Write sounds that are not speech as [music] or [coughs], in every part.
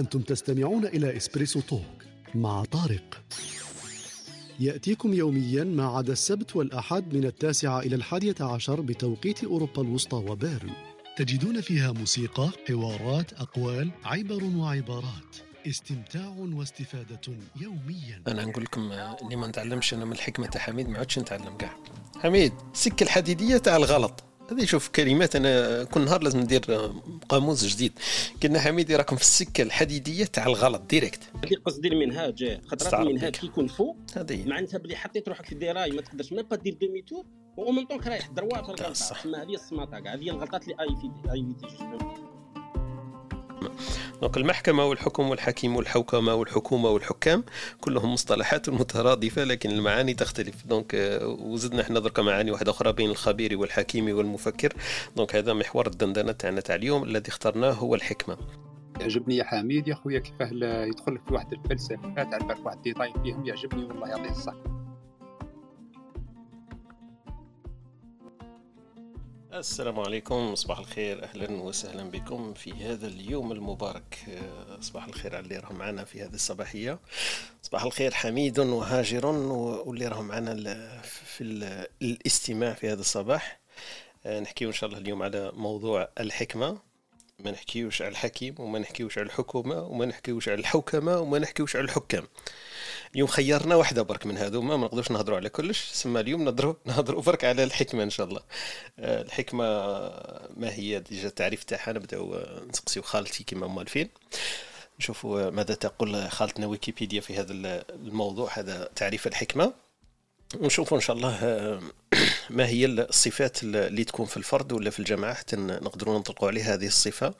أنتم تستمعون إلى إسبريسو توك مع طارق. يأتيكم يوميا ما عدا السبت والأحد من التاسعة إلى الحادية عشر بتوقيت أوروبا الوسطى وبيرن. تجدون فيها موسيقى، حوارات، أقوال، عبر وعبارات. استمتاع واستفادة يوميا. أنا نقول لكم اللي ما نتعلمش أنا من الحكمة تاع حميد ما عادش نتعلم كاع حميد السكه الحديدية تاع الغلط. هذه شوف كلمات أنا كل نهار لازم ندير قاموس جديد. قلنا حميدي راكم في السكة الحديدية تاع الغلط ديريكت هذه قصدي المنهاج خاطر استعرض المنهاج. كي يكون فوق معناتها بلي حطيت روحك في الدراي ما تقدرش ميم با دير دومي تور و ميم طونك رايح دروا في الغلطة. صح. تسمى هذه السماطة كاع هذه الغلطات اللي ايفيتي ايفيتي دونك المحكمة والحكم والحكيم والحوكمة والحكومة والحكام كلهم مصطلحات مترادفة لكن المعاني تختلف. دونك آه، وزدنا إحنا درك معاني واحدة أخرى بين الخبير والحكيم والمفكر. donc هذا محور الدندنة تاعنا تاع اليوم الذي اخترناه هو الحكمة. يعجبني يا حميد يا خويا كيفاه يدخل في واحد الفلسفة تعرف واحد ال détail فيهم يعجبني والله يعطيه الصحة. السلام عليكم صباح الخير أهلا وسهلا بكم في هذا اليوم المبارك. آه، صباح الخير على اللي راهم معنا في هذه الصباحية. صباح الخير حميد وهاجر واللي راهم معنا في ال- الاستماع في هذا الصباح. آه، نحكيو إن شاء الله اليوم على موضوع الحكمة. ما نحكيوش على الحكيم وما نحكيوش على الحكومة وما نحكيوش على الحوكمة وما نحكيوش على الحكام. اليوم خيرنا واحدة برك من هذوما ما نقدروش نهضروا على كلش. سما اليوم نهضروا [laughs] نهضروا برك على الحكمة إن شاء الله. آه، الحكمة ما هي ديجا التعريف تاعها نبداو آه، نسقسيو خالتي كما موالفين نشوفوا آه، ماذا تقول خالتنا ويكيبيديا في هذا الموضوع هذا تعريف الحكمة. ونشوفوا إن شاء الله [clears throat] ما هي الصفات اللي تكون في الفرد ولا في الجماعة حتى نقدروا نطلقوا عليها هذه الصفة.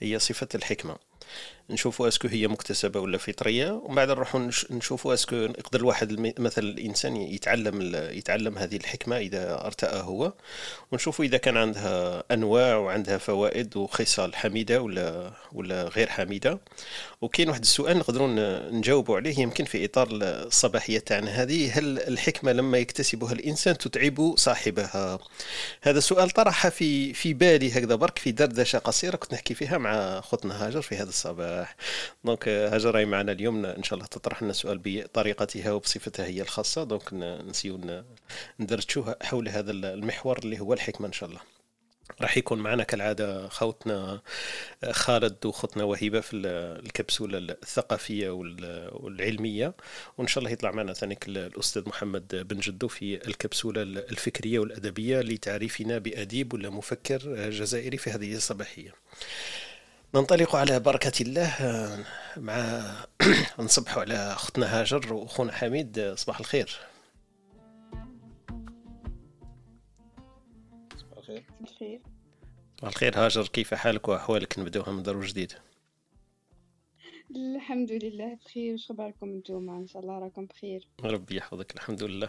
هي صفة الحكمة. نشوفوا اسكو هي مكتسبة ولا فطرية ومن بعد نروحوا نش- نشوفوا اسكو يقدر الواحد مثلا الإنسان يتعلم يتعلم هذه الحكمة إذا ارتأى هو. ونشوفوا إذا كان عندها أنواع وعندها فوائد وخصال حميدة ولا ولا غير حميدة. وكاين واحد السؤال نقدروا نجاوبوا عليه يمكن في إطار الصباحية تاعنا هذه هل الحكمة لما يكتسبها الإنسان تتعب صاحبها؟ هذا سؤال طرح في في بالي هكذا برك في دردشة قصيرة كنت نحكي فيها مع خوتنا هاجر في هذا الصباح. donc آه، هاجر راهي معنا اليوم. إن شاء الله تطرح لنا السؤال بطريقتها وبصفتها هي الخاصة. donc نسيو ن- ندردشوا حول هذا المحور اللي هو الحكمة إن شاء الله. راح يكون معنا كالعادة خوتنا خالد وخوتنا وهبة في ال- الكبسولة الثقافية وال- والعلمية. وإن شاء الله يطلع معنا ثاني الأستاذ محمد بن جدو في الكبسولة الفكرية والأدبية لتعريفنا بأديب ولا مفكر جزائري في هذه الصباحية. ننطلق على بركة الله آه، مع [clears throat] نصبحوا على أختنا هاجر وأخونا حميد آه، صباح الخير. الخير. بخير صباح الخير هاجر كيف حالك وأحوالك؟ نبدأوها من درو جديد الحمد لله بخير. وش خباركم نتوما إن شاء الله راكم بخير. ربي يحفظك الحمد لله.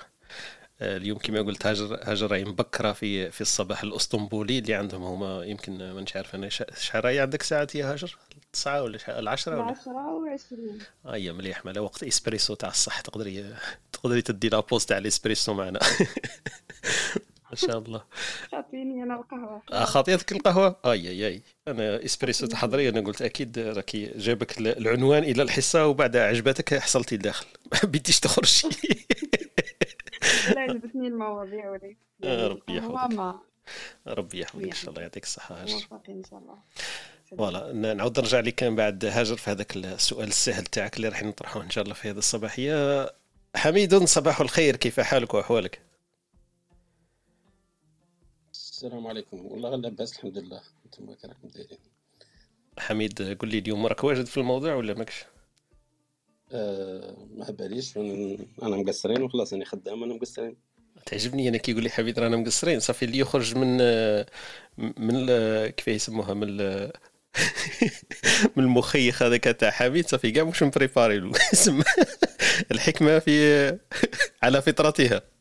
اليوم كما قلت هاجر هاجر راهي مبكره في في الصباح الأسطنبولي اللي عندهم هما يمكن ما نش عارف أنا شحال راهي عندك ساعات يا هاجر؟ التسعة ولا؟ العشرة ولا؟ العشرة وعشرين اي مليح مالا وقت إسبريسو تاع الصح. تقدري تقدري تدي la pause تاع الإسبريسو معنا. [laughs] ما شاء الله. خاطيني أنا القهوة. آه، خاطيتك القهوة؟ أي أي أي. أنا إسبريسو تحضري أنا قلت أكيد راكي جابك ال- العنوان إلى الحصة وبعد عجبتك حصلتي لداخل ما [laughs] بديش تخرجي. [laughs] لا [laughs] عجبتني المواضيع وليك آه، ربي هو يحفظك. ربي يحفظك إن شاء الله يعطيك الصحة. هاجر إن شاء الله. voilà نعاود نرجع لك من بعد هاجر في هذاك السؤال السهل تاعك اللي راح نطرحه إن شاء الله في هذه الصباحية. حميد صباح الخير كيف حالك وأحوالك؟ السلام عليكم. والله لاباس الحمد لله. أنتم كي راكم دايرين حميد قل لي اليوم راك واجد في الموضوع ولا ماكش؟ آه ما باليش. أنا مقصرين وخلاص أنا خدام أنا مقصرين. تعجبني أنا كي يقول لي حميد رانا مقصرين. صافي اللي يخرج من من ال- كيف يسموها؟ من [laughs] من المخيخ هذاك تاع حميد. صافي كاع مش م préparé له. [laughs] الحكمة في على فطرتها. [laughs]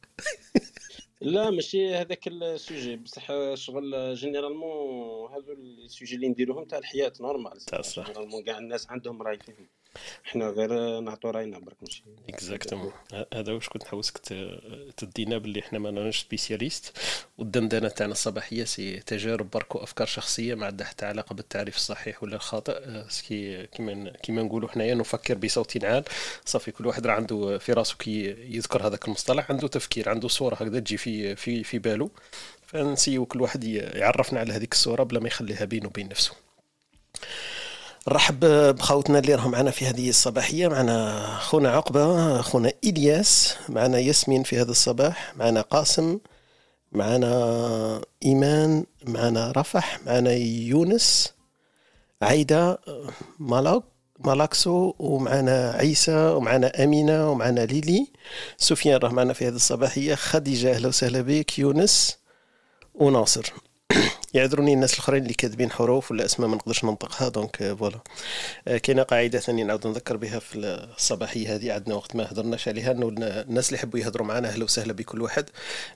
لا ماشي هذاك ال sujet بصح شغل généralement هذو ال sujet اللي نديروهم تاع الحياة normal تاع الصح. Généralement كاع الناس عندهم راي فيهم. إحنا غير نعطوا رأينا برك ماشي؟ exactement هذا واش كنت حوسك تدينا باللي إحنا ما راناش spécialistes والدندنة تاعنا الصباحية c'est تجارب برك وأفكار شخصية ما عندها حتى علاقة بالتعريف الصحيح ولا الخاطئ. c'est que كيما كيما نقولوا حنايا نفكر بصوت عال. صافي كل واحد راه عنده في راسه كي يذكر هذاك المصطلح عنده تفكير عنده صورة هكذا تجي في في في باله. فنسيو كل واحد يعرفنا على هذيك الصورة بلا ما يخليها بينه وبين نفسه. نرحب بخوتنا اللي راهم معنا في هذه الصباحية. معنا خونا عقبة خونا إلياس معنا ياسمين في هذا الصباح معنا قاسم معنا إيمان معنا رفح معنا يونس عايدة مالاك مالاكسو ومعنا عيسى ومعنا أمينة ومعنا ليلي. سفيان راه معنا في هذه الصباحية خديجة أهلا وسهلا بك يونس وناصر. يعذروني الناس الآخرين اللي كاتبين حروف ولا أسماء ما نقدرش ننطقها donc voilà. آه، كاينة قاعدة ثانية نعاود نذكر بها في الصباحية هذه عندنا وقت ما هضرناش عليها إنه الناس اللي يحبوا يهضروا معنا أهلا وسهلا بكل واحد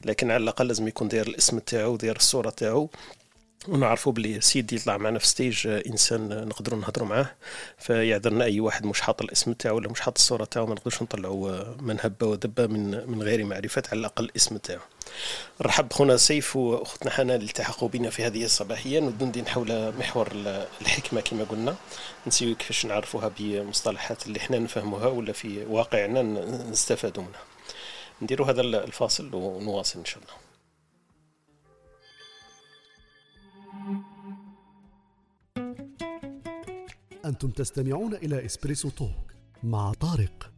لكن على الأقل لازم يكون داير الاسم تاعو وداير الصورة تاعو ونعرفوا بلي سيدي يطلع معنا في stage آه، إنسان نقدروا نهضروا معاه فيعذرنا أي واحد مش حاط الاسم تاعو ولا مش حاط الصورة تاعو ما نقدرش نطلعوا آه، من هبة ودبة من من غير معرفة على الأقل الاسم تاعو. نرحب خونا سيف وأختنا حنان اللي التحقوا بنا في هذه الصباحية. ندندن حول محور الحكمة كما قلنا. نسيو كيفاش نعرفوها بمصطلحات اللي إحنا نفهموها ولا في واقعنا نستفادوا منها. نديروا هذا الفاصل ونواصل إن شاء الله. أنتم تستمعون إلى إسبريسو توك مع طارق.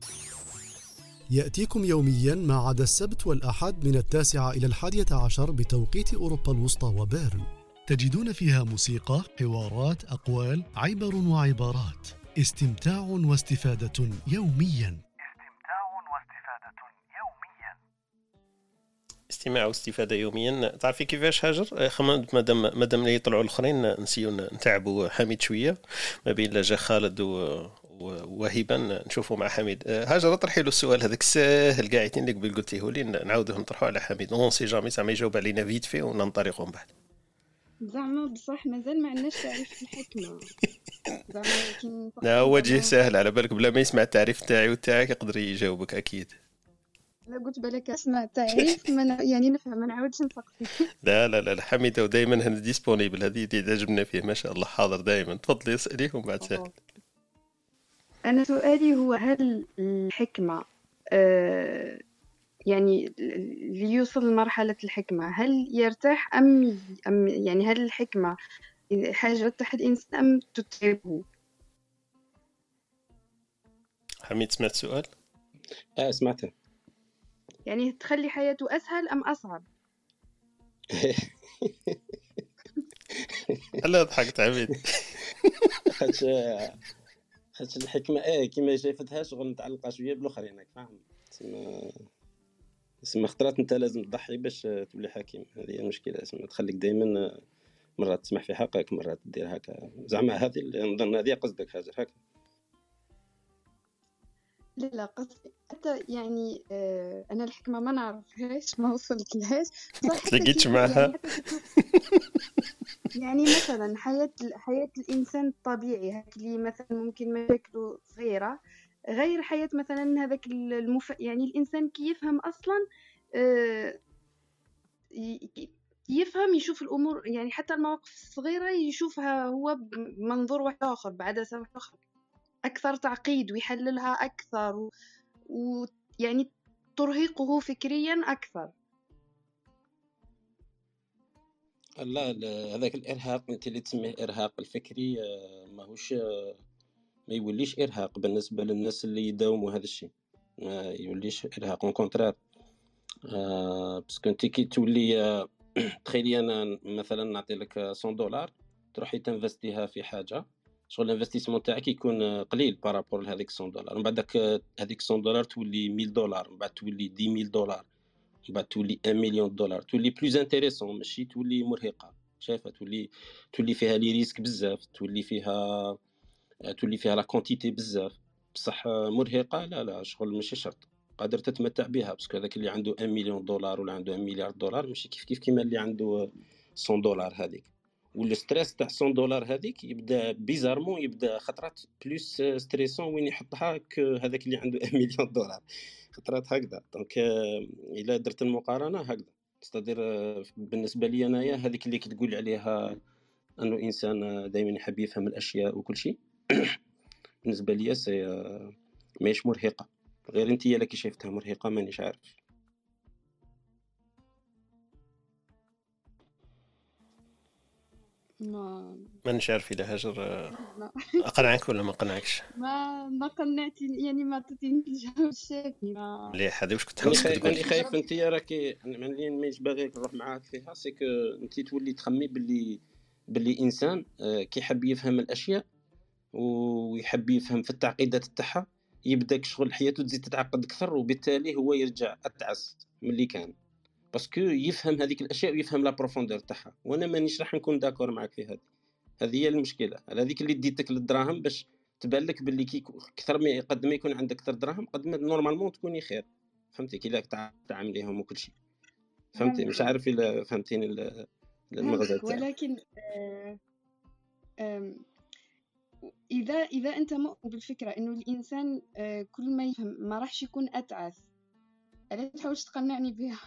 يأتيكم يوميا ما عدا السبت والأحد من التاسعة إلى الحادية عشر بتوقيت أوروبا الوسطى وبيرن. تجدون فيها موسيقى، حوارات، أقوال، عبر وعبارات. استمتاع واستفادة يوميا. استماع واستفادة يوميا. تعرفي كيفاش هاجر؟ مادام مادام يطلعوا الآخرين نسيو نتعبوا حميد شوية. ما بين لا جا خالد و وهبا نشوفوا مع حميد. هاجر أطرحي له السؤال هذاك ساهل قاعدين اللي قبل قلتيه لي نعاودوه نطرحه على حميد. on sait jamais زعما يجاوب علينا vite fait وننطلقوا من بعد. زعما بصح مازال ما عندناش تعريف الحكمة. [laughs] زعما لا وجه ساهل على بالك بلا ما يسمع التعريف تاعي وتاعك يقدر يجاوبك أكيد. لا قلت بالك أسمع تعريف من يعني نفهم ما نعاودش نسقسي [laughs] لا لا لا حميده ودائما هنا ديسبونيبل هذه اللي عجبنا فيه ما شاء الله حاضر دائما تفضلي اسالي ومن بعد سهل. أنا سؤالي هو هل الحكمة آه يعني اللي يوصل لمرحلة الحكمة هل يرتاح أم, أم يعني هل الحكمة حاجة تحت الإنسان أم تتعبه؟ حميد سمعت سؤال؟ آه سمعته يعني تخلي حياته أسهل أم أصعب هلا ضحكت عبيد خاطش خاطش الحكمة إيه كيما شافتها شغل متعلقة شوية بالآخرين راك فاهم. تسمى تسمى خطرات أنت لازم تضحي باش تولي حكيم هذه هي المشكلة تسمى تخليك دائما مرات تسمح في حقك مرات دير هكا. زعما هذه نظن هذه قصدك حاجة هكا. لا لا قصدي حتى يعني آه أنا الحكمة ما نعرفهاش ما وصلت لهاش [laughs] تلاقيتش معها يعني, يعني مثلا حياة حياة الإنسان الطبيعي هاك اللي مثلا ممكن مشاكله صغيره غير حياة مثلا هذاك المف... يعني الإنسان كي يفهم أصلا آه يفهم يشوف الأمور يعني حتى المواقف الصغيرة يشوفها هو بمنظور واحد آخر بعدسه واحد اخر أكثر تعقيد ويحللها أكثر ويعني ترهقه فكريا أكثر. لا هذاك الإرهاق انت اللي تسميه إرهاق الفكري آه، ماهوش آه، ما يوليش إرهاق بالنسبة للناس اللي يداوموا هذا الشيء. ما يوليش إرهاق. اون آه parce que انت كي تولي [clears throat] تخيلي أنا مثلا نعطي لك 100 دولار تروحي تنفستيها في حاجة شغل ال investissement تاعك يكون قليل par rapport لهذيك 100 دولار. من بعد هذيك 100 دولار تولي 1000 دولار من بعد تولي 10000 دولار. بعد تولي 1 مليون دولار تولي plus intéressante ماشي تولي مرهقة. شايفة تولي تولي فيها les risques بزاف تولي فيها تولي فيها la quantité بزاف. بصح مرهقة لا لا شغل ماشي شرط. قادر تتمتع بها parce que هذاك اللي عنده 1 مليون دولار ولا عنده 1 مليار دولار ماشي كيف كيف كيما اللي عنده 100 دولار هذيك. وال stress تاع 100 دولار هذيك يبدا bizarrement يبدا خطرات plus stressant وين يحطها هذاك اللي عنده 1 [laughs] مليون دولار. خطرات هكذا. donc إلا درت المقارنة هكذا. c'est-à-dire بالنسبة لي أنايا هذيك اللي كتقول عليها أنه إنسان دائما يحب يفهم الأشياء وكل شيء. [coughs] بالنسبة لي c'est ماهيش مرهقة. غير انت اللي شايفتها مرهقة مانيش عارف. ما مانيش عارف اذا هاجر أقنعك ولا ما أقنعكش؟ ما ما قنعتني يعني ما عطيتنيش الجواب. الشافي ما مليح هذه واش كنت خايف تقول؟ راني خايف أنت راكي ملي مانيش باغي نروح معاك فيها c'est que أنت تولي تخمي باللي باللي إنسان آه، كيحب يفهم الأشياء ويحب يفهم في التعقيدات تاعها يبدا شغل حياته تزيد تتعقد أكثر وبالتالي هو يرجع أتعس من اللي كان. parce que يفهم هذيك الأشياء ويفهم la profondeur تاعها. وأنا مانيش راح نكون d'accord معاك في هذه. هذه هي المشكلة. على هذيك اللي ديتك للدراهم باش تبان لك باللي كي أكثر ما قد ما يكون عندك أكثر دراهم قد ما normalement تكوني خير. فهمتي؟ كي تعامليهم وكل شيء. فهمتي؟ مش عارف إلا فهمتيني المغزى ولكن آه آه إذا إذا أنت مؤمن بالفكرة إنه الإنسان آه كل ما يفهم ما راحش يكون أتعس. علاش تحاولش تقنعني بها؟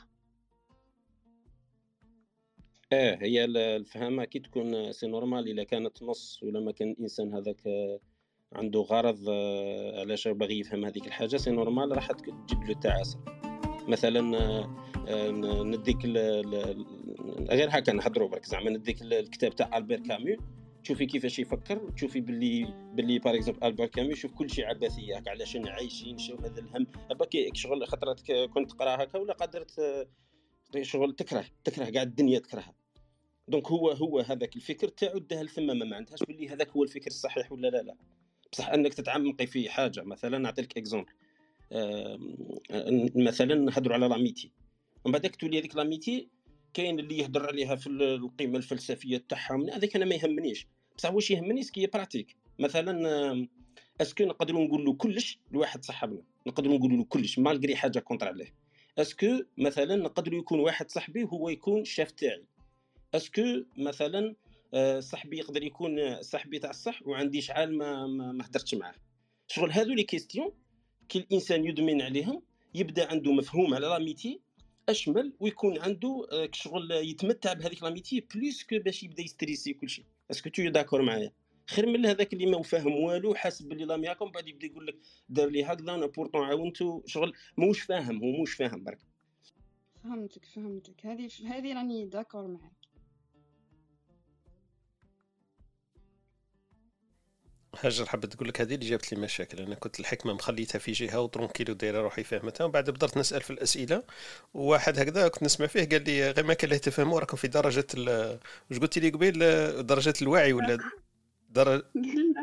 آه هي الفهامة كي تكون c'est normal إلا كانت نص ولا ما كان الإنسان هذاك عنده غرض آه، علاش باغي يفهم هذيك الحاجة c'est normal راح تجيب له تعاسه مثلا آه، نديك غير هكا نهضروا برك زعما نديك الكتاب تاع البير كامو تشوفي كيفاش يفكر تشوفي باللي باللي par exemple البير كامو يشوف كل شيء عبثيه هكا علاش عايشين شو هذا الهم. parce que شغل خطرات كنت تقرا هكا ولا قدرت آه، شغل تكره تكره كاع الدنيا تكرهها. donc هو هو هذاك الفكر تاعو داه لثما ما عندهاش باللي هذاك هو الفكر الصحيح ولا لا لا. بصح أنك تتعمقي في حاجة مثلا نعطيك exemple مثلا نهضروا على l'amitié. ومن بعدك تولي هذيك l'amitié كاين اللي يهضر عليها في القيمة الفلسفية تاعها هذاك أنا ما يهمنيش. بصح واش يهمني؟ ce qui pratique مثلا est-ce que نقدروا نقول له كلش لواحد صاحبنا. نقدروا نقول له كلش malgré حاجة contre عليه. est-ce que مثلا نقدروا يكون واحد صاحبي هو يكون الشاف تاعي. est-ce que مثلا آه، صاحبي يقدر يكون صاحبي تاع الصح وعندي شحال ما ما, هدرتش معاه. شغل هذو les questions كي الانسان يدمن عليهم يبدا عنده مفهوم على l'amitié أشمل ويكون عنده آه، شغل يتمتع بهذيك l'amitié plus que باش يبدا يستريسي كل شيء est-ce que tu d'accord معايا؟ خير من هذاك اللي ما فاهم والو حاسب باللي لام ياكم بعد يبدا يقول لك دار لي هكذا أنا pourtant عاونتو. شغل موش فاهم هو موش فاهم برك. فهمتك فهمتك. هذه هذه راني d'accord معاك. هاجر حبت تقول لك هذه اللي جابت لي مشاكل. أنا كنت الحكمة مخليتها في جهة و tranquille و دايرة روحي فهمتها ومن بعد بديت نسأل في الأسئلة وواحد هكذا كنت نسمع فيه قال لي غير ما كان له تفهموا راكم في درجة واش قلت لي قبيل؟ درجة الوعي ولا [laughs] درجة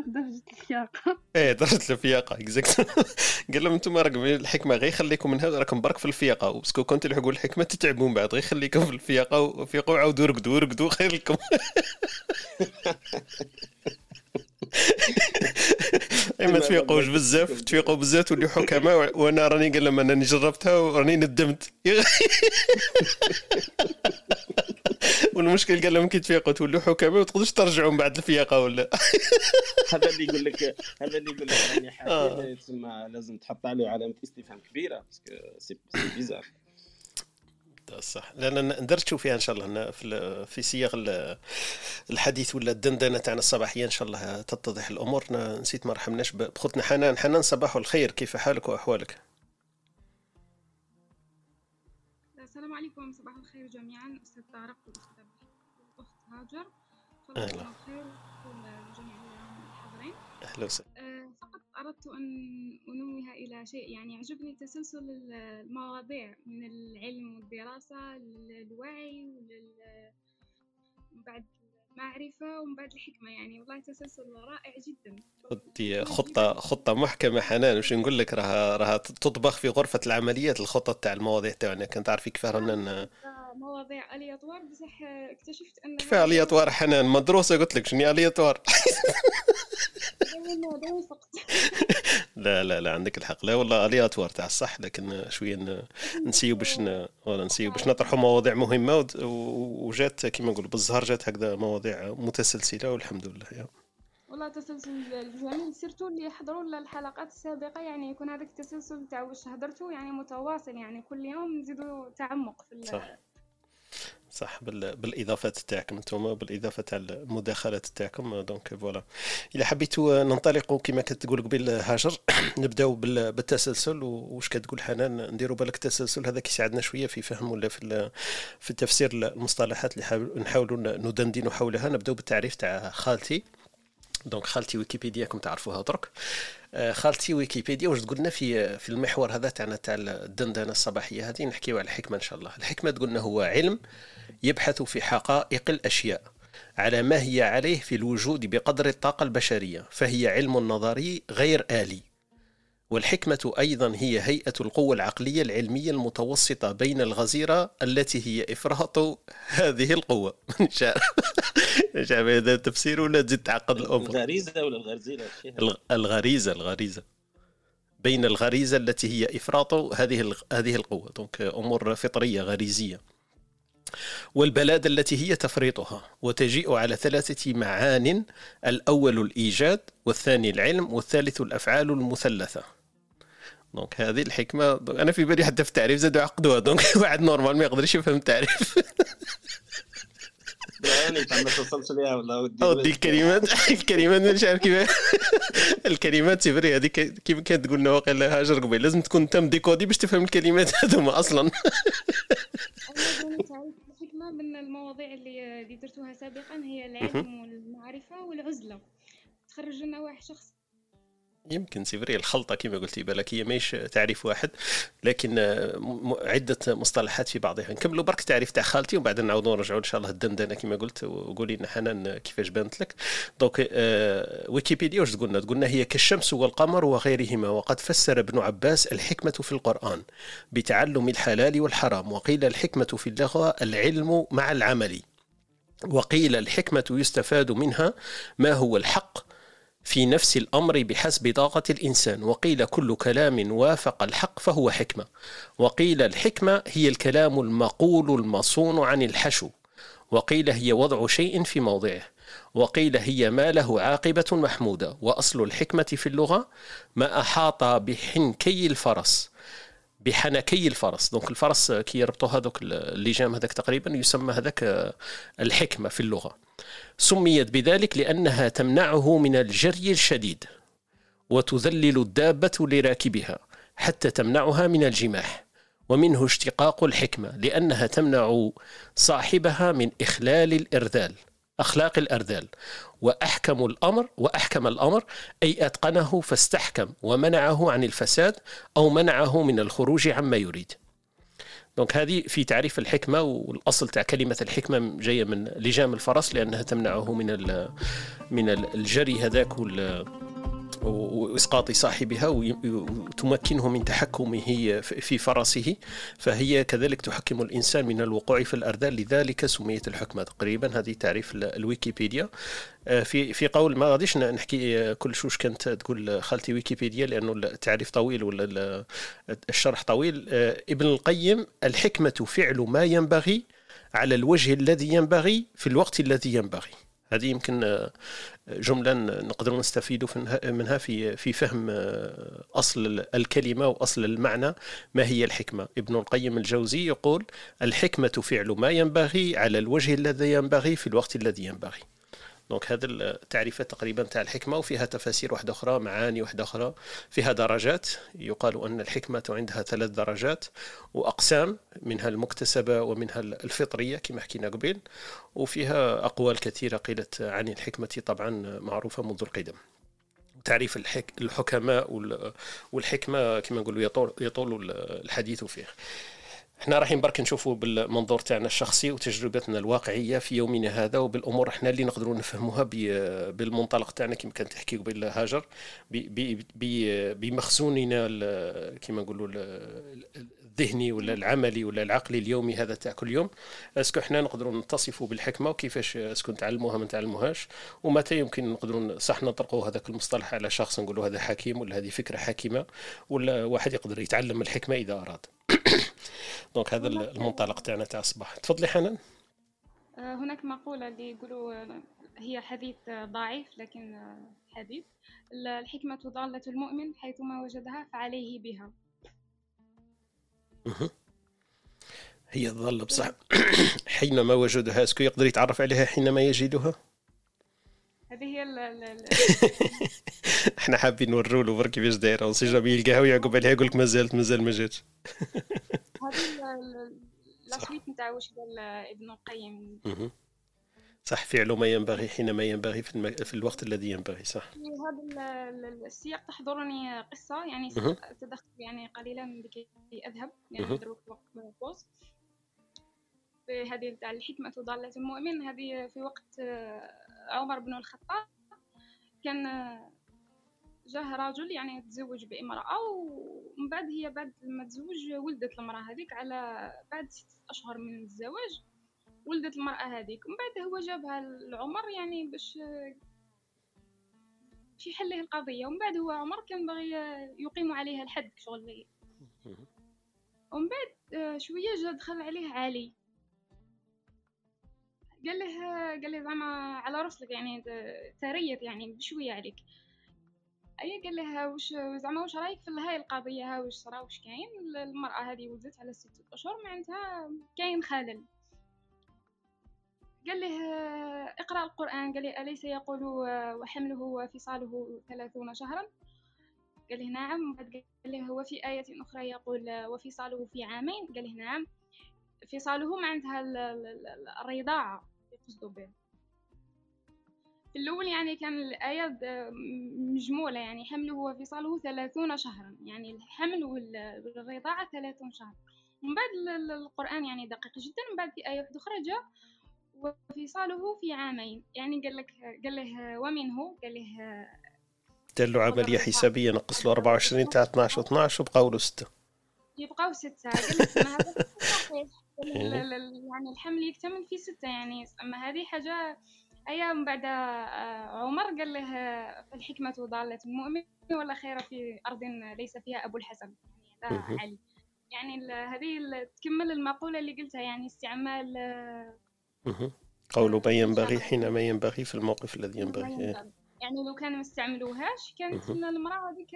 درجة الفياقة إيه درجة الفياقة exact [laughs] قال لهم أنتم راكم الحكمة غير خليكم من هذا راكم برك في الفياقة. و parce que كنت تلحقوا الحكمة تتعبوا من بعد غير خليكم في الفياقة وفيقوا وعاودوا رقدوا رقدوا خير لكم. [laughs] اما تفيقوش بزاف تفيقوا بزاف تولي حكماء وأنا راني قال لهم أنني جربتها وراني ندمت. [laughs] والمشكل قال لهم كي تفيقوا تولوا حكماء ما تقدرش ترجعوا من بعد الفياقة ولا؟ [laughs] هذا اللي يقول لك هذا اللي يقول لك راني حاكي تسمى لازم تحط عليه علامة استفهام كبيرة parce que c'est bizarre. صح. لأن درت فيها إن شاء الله في في سياق الحديث ولا الدندنة تاعنا الصباحية إن شاء الله تتضح الأمور. نسيت ما رحمناش بخوتنا حنان. حنان صباح الخير. كيف حالك وأحوالك؟ السلام عليكم. صباح الخير جميعا. أستاذ طارق والاستاذ الاخت هاجر. أهلا. الخير لجميع الحاضرين. أهلا وسهلا. أه فقط أردت أن أنوه إلى شيء يعني يعجبني تسلسل المواضيع من العلم والدراسة للوعي ولل بعد المعرفة ومن بعد الحكمة. يعني والله تسلسل رائع جدا. خطة خطة محكمة حنان. وش نقول لك؟ راها راها تطبخ في غرفة العمليات الخطة تاع المواضيع تاعنا. كنت تعرفي كيف رانا مواضيع الياطوار بصح اكتشفت ان كيف الياطوار حنان؟ مدروسة قلت لك. شنو الياطوار [laughs] [laughs] لا لا لا عندك الحق لا والله الياتوار تاع الصح لكن شوية نسيو باش ولا نسيو باش نطرحوا مواضيع مهمة وجات كما نقول بالزهر جات هكذا مواضيع متسلسلة والحمد لله يا. والله تسلسل جميل سيرتو اللي يحضروا الحلقات السابقة يعني يكون هذاك التسلسل تاع واش هضرتوا يعني متواصل يعني كل يوم نزيدوا تعمق في صح صح بالاضافات تاعكم أنتم بالإضافة تاع المداخلات تاعكم. donc voilà اذا حبيتوا ننطلقوا كما كنت تقول قبل هاجر [coughs] نبداو بالتسلسل. واش كتقول حنان نديروا بالك التسلسل هذا كيساعدنا شوية في فهم ولا في في تفسير المصطلحات اللي نحاولوا ندندنوا حولها. نبداو بالتعريف تاع خالتي. donc خالتي ويكيبيديا كم تعرفوها درك آه، خالتي ويكيبيديا واش تقولنا في في المحور هذا تاعنا تاع الدندنة الصباحية هذه نحكيو على الحكمة إن شاء الله. الحكمة تقولنا هو علم يبحث في حقائق الأشياء على ما هي عليه في الوجود بقدر الطاقة البشرية فهي علم نظري غير آلي. والحكمة أيضا هي هيئة القوة العقلية العلمية المتوسطة بين الغزيرة التي هي إفراط هذه القوة. [laughs] من شاء شاء هذا تفسير ولا تزيد تعقد الأمور الغريزة ولا الغرزية الغريزة الغريزة. بين الغريزة التي هي إفراط هذه هذه القوة. دونك أمور فطرية غريزية. والبلادة التي هي تفريطها. وتجيء على ثلاثة معان الأول الإيجاد والثاني العلم والثالث الأفعال المثلى. donc هذه الحكمة. donc أنا في بالي حتى في التعريف زادوا عقدوها. donc [laughs] واحد normal ما يقدرش يفهم التعريف. [laughs] ما توصلش ليها ولا ودي الكلمات [laughs] الكلمات مش عارف كيف. الكلمات chiffrés هذيك كيف كانت تقول لنا واقيلا هاجر قبيل. لازم تكون انت م décoder باش تفهم الكلمات [laughs] هذوما أصلا. [laughs] الحكمة من المواضيع اللي اللي درتوها سابقا هي العلم والمعرفة والعزلة. تخرج لنا واحد شخص يمكن c'est vrai الخلطة كما قلتي بالك هي ماهيش تعريف واحد لكن عدة مصطلحات في بعضها. نكملوا برك تعريف تاع خالتي ومن بعد نعاودوا نرجعوا إن شاء الله الدندنة كما قلت وقولي لنا حنان كيفاش بانت لك. donc آه ويكيبيديا واش تقولنا؟ تقولنا هي كالشمس والقمر وغيرهما وقد فسر ابن عباس الحكمة في القرآن بتعلم الحلال والحرام وقيل الحكمة في اللغة العلم مع العمل وقيل الحكمة يستفاد منها ما هو الحق في نفس الأمر بحسب طاقة الإنسان. وقيل كل كلام وافق الحق فهو حكمة. وقيل الحكمة هي الكلام المقول المصون عن الحشو. وقيل هي وضع شيء في موضعه. وقيل هي ما له عاقبة محمودة. وأصل الحكمة في اللغة ما أحاط بحنكي الفرس. بحنكي الفرس. donc الفرس كي يربطوا هذوك اللجام هذاك تقريبا يسمى هذاك الحكمة في اللغة. سميت بذلك لأنها تمنعه من الجري الشديد وتذلل الدابة لراكبها حتى تمنعها من الجماح ومنه اشتقاق الحكمة لأنها تمنع صاحبها من إخلال الإرذال أخلاق الأرذال. وأحكم الأمر وأحكم الأمر أي أتقنه فاستحكم ومنعه عن الفساد أو منعه من الخروج عما يريد. donc هذه في تعريف الحكمة والأصل تاع كلمة الحكمة جاية من لجام الفرس لأنها تمنعه من من الجري هذاك وإسقاط صاحبها وتمكنه من تحكمه في فرسه فهي كذلك تحكم الإنسان من الوقوع في الارذال لذلك سميت الحكمة تقريبا. هذه تعريف الويكيبيديا. آه، في في قول ما غاديش نحكي كل شوش كانت تقول خالتي ويكيبيديا لأنه التعريف طويل ولا الشرح طويل. آه، ابن القيم الحكمة فعل ما ينبغي على الوجه الذي ينبغي في الوقت الذي ينبغي. هذه يمكن آه، جملة نقدر نستفيد منها في في فهم آه، أصل الكلمة وأصل المعنى ما هي الحكمة. ابن القيم الجوزي يقول الحكمة فعل ما ينبغي على الوجه الذي ينبغي في الوقت الذي ينبغي. دونك هذا التعريفة تقريبا تاع الحكمة وفيها تفاسير واحدة أخرى معاني واحدة أخرى. فيها درجات. يقال أن الحكمة عندها ثلاث درجات وأقسام منها المكتسبة ومنها الفطرية كما حكينا قبل. وفيها أقوال كثيرة قيلت عن الحكمة طبعا معروفة منذ القدم. تعريف الحك... الحكماء والحكمة كما نقولوا يطول, يطول الحديث فيه إحنا رايحين برك نشوفوا بالمنظور تاعنا الشخصي وتجربتنا الواقعية في يومنا هذا وبالأمور إحنا اللي نقدروا نفهموها بالمنطلق تاعنا كما كان تحكي قبل هاجر بمخزوننا كما نقولوا الذهني ولا العملي ولا العقلي اليومي هذا تاع كل يوم. est-ce que إحنا نقدروا نتصفوا بالحكمة وكيفاش est-ce que نتعلموها ما نتعلموهاش ومتى يمكن نقدروا صح نطرقوا هذاك المصطلح على شخص نقولوا هذا حكيم ولا هذه فكرة حكيمة ولا واحد يقدر يتعلم الحكمة إذا أراد. donc هذا المنطلق تاعنا تاع الصباح. تفضلي حنان. آه، هناك مقولة اللي يقولوا آه، هي حديث آه، ضعيف لكن حديث. الحكمة ضالة المؤمن حيثما وجدها فعليه بها. هي ظل بصح. [coughs] حينما وجدها اسكو يقدر يتعرف عليها حينما يجدها؟ هذه هي ال [laughs] إحنا حابين نوروا له برك كيفاش دايرة. ونسي جامي يلقاها ويعقب عليها يقول لك مازالت مازال ما جاتش. [laughs] هذه لاسويت نتاع واش قال ابن القيم. صح فعل ما ينبغي حينما ينبغي في, المك... في الوقت الذي ينبغي صح. في هذا السياق تحضرني قصة يعني تدخل يعني قليلا لكي أذهب يعني وقت بوست في هذه تاع الحكمة ضالة المؤمن هذه في وقت آه، عمر بن الخطاب كان جاه رجل يعني تزوج بامرأة ومن بعد هي بعد ما تزوج ولدت المرأة هذيك على بعد ستة أشهر من الزواج ولدت المرأة هذيك. ومن بعد هو جابها لعمر يعني باش باش يحل له القضية. ومن بعد هو عمر كان باغي يقيم عليها الحد شغل ومن بعد آه، شوية جا دخل عليه علي. قال له قال له زعما على رسلك يعني تريت يعني بشوية عليك. أي قال لها وش زعما واش رايك في هاي القضية؟ ها واش صرا؟ واش كاين؟ المرأة هذه ولدت على ستة أشهر معناتها كاين خلل. قال له اقرأ القرآن. قال له أليس يقول وحمله وفصاله ثلاثون شهرا؟ قال له نعم. قال له هو في آية أخرى يقول وفصاله في عامين؟ قال له نعم. فصاله معناتها الرضاعة يقصدوا به. في الأول يعني كان الآية مجمولة يعني حمله وفصاله ثلاثون شهرا يعني الحمل والرضاعة ثلاثون شهر من بعد القرآن يعني دقيق جدا من بعد في آية أخرى جاء وفصاله في عامين. يعني قال لك قال له ومنه قال له دار له عملية حسابية نقص له 24 تاع 12 و12 وبقاو له 6 يبقاو ستة. قال لك [laughs] إيه. يعني الحمل يكتمل في ستة يعني أما هذه حاجة أيام من بعد آه، عمر قال له الحكمة ضالة المؤمن ولا خير في أرض ليس فيها أبو الحسن يعني هذا علي. يعني هذه تكمل المقولة اللي قلتها يعني استعمال قول ما ينبغي حينما ينبغي في الموقف الذي ينبغي يعني لو كان ما استعملوهاش كانت المرأة هذيك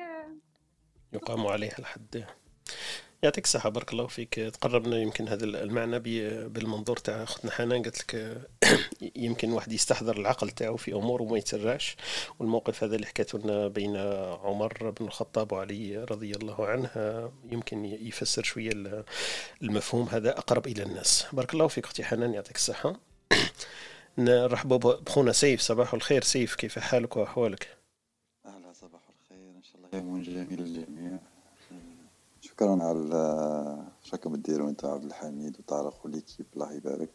يقام عليها الحد. يعطيك الصحة بارك الله فيك. تقربنا يمكن هذا المعنى بالمنظور تاع أختنا حنان. قالت لك [coughs] يمكن واحد يستحضر العقل تاعو في أمور وما يتسرعش. والموقف هذا اللي حكيته لنا بين عمر بن الخطاب وعلي رضي الله عنه يمكن يفسر شوية المفهوم هذا أقرب إلى الناس. بارك الله فيك أختي حنان يعطيك الصحة. [coughs] نرحبوا بخونا سيف صباح الخير سيف. كيف حالك وأحوالك؟ أهلا صباح الخير. إن شاء الله يوم جميل للجميع. شكرا على شكم تديروا انت عبد الحميد وطارق وليكيب الله يبارك.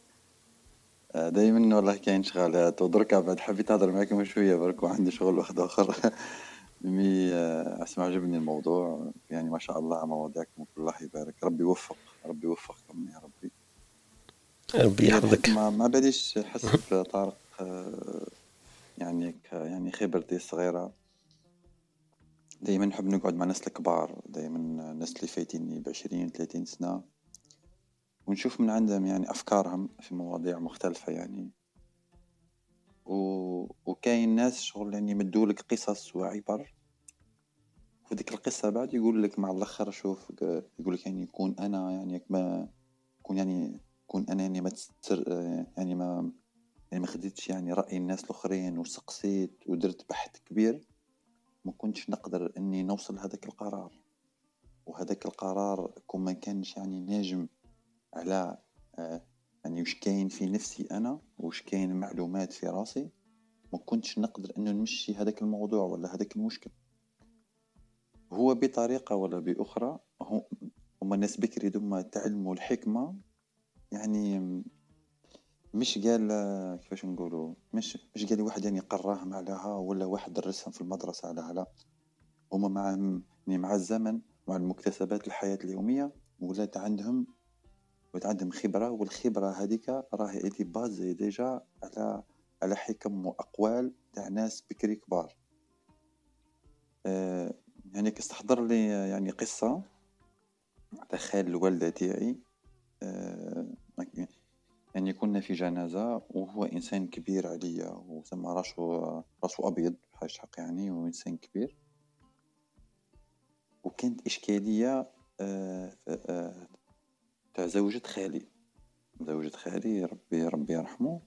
آه، دايما والله كاين شغالات ودركا بعد حبيت نهضر معاكم شوية برك وعندي شغل واحد آخر. [laughs] مي آه، أسمع عجبني الموضوع. يعني ما شاء الله مواضيعكم الله يبارك. ربي يوفق ربي يوفقكم يا ربي. ربي يحفظك. ما, ما باليش حسب [laughs] طارق آه، يعني يعني خبرتي الصغيرة. دايما نحب نقعد مع الناس الكبار دايما الناس اللي فايتيني بعشرين ثلاثين سنة ونشوف من عندهم يعني أفكارهم في مواضيع مختلفة يعني. و... وكاين ناس شغل يعني يمدولك قصص وعبر وديك القصة بعد يقول لك مع الآخر شوف يقول لك يعني يكون أنا يعني ما يكون يعني يكون أنا يعني ما تستر يعني ما يعني ما خديتش يعني رأي الناس الآخرين وسقسيت ودرت بحث كبير. ما كنتش نقدر إني نوصل لهذاك القرار. وهذاك القرار كون ما كانش يعني ناجم على آه، يعني وش كاين في نفسي أنا وش كاين معلومات في راسي ما كنتش نقدر إنه نمشي هذاك الموضوع ولا هذاك المشكل. هو بطريقة ولا بأخرى هما الناس بكري دوما تعلموا الحكمة يعني مش قال كيفاش نقولوا مش مش قال واحد يعني قراهم عليها ولا واحد درسهم في المدرسة عليها لا. هما مع يعني مع الزمن مع المكتسبات الحياة اليومية ولات عندهم ولات عندهم خبرة والخبرة هذيك راهي ايدي بازي ديجا على على حكم وأقوال تاع ناس بكري كبار. أه يعني كستحضر لي يعني قصة تاع خال الوالدة تاعي. أه يعني كنا في جنازة وهو إنسان كبير عليا وسمى راسو راسو أبيض بحاجة حق يعني وإنسان كبير. وكانت إشكالية آه، تاع زوجة خالي. زوجة خالي ربي ربي يرحمه.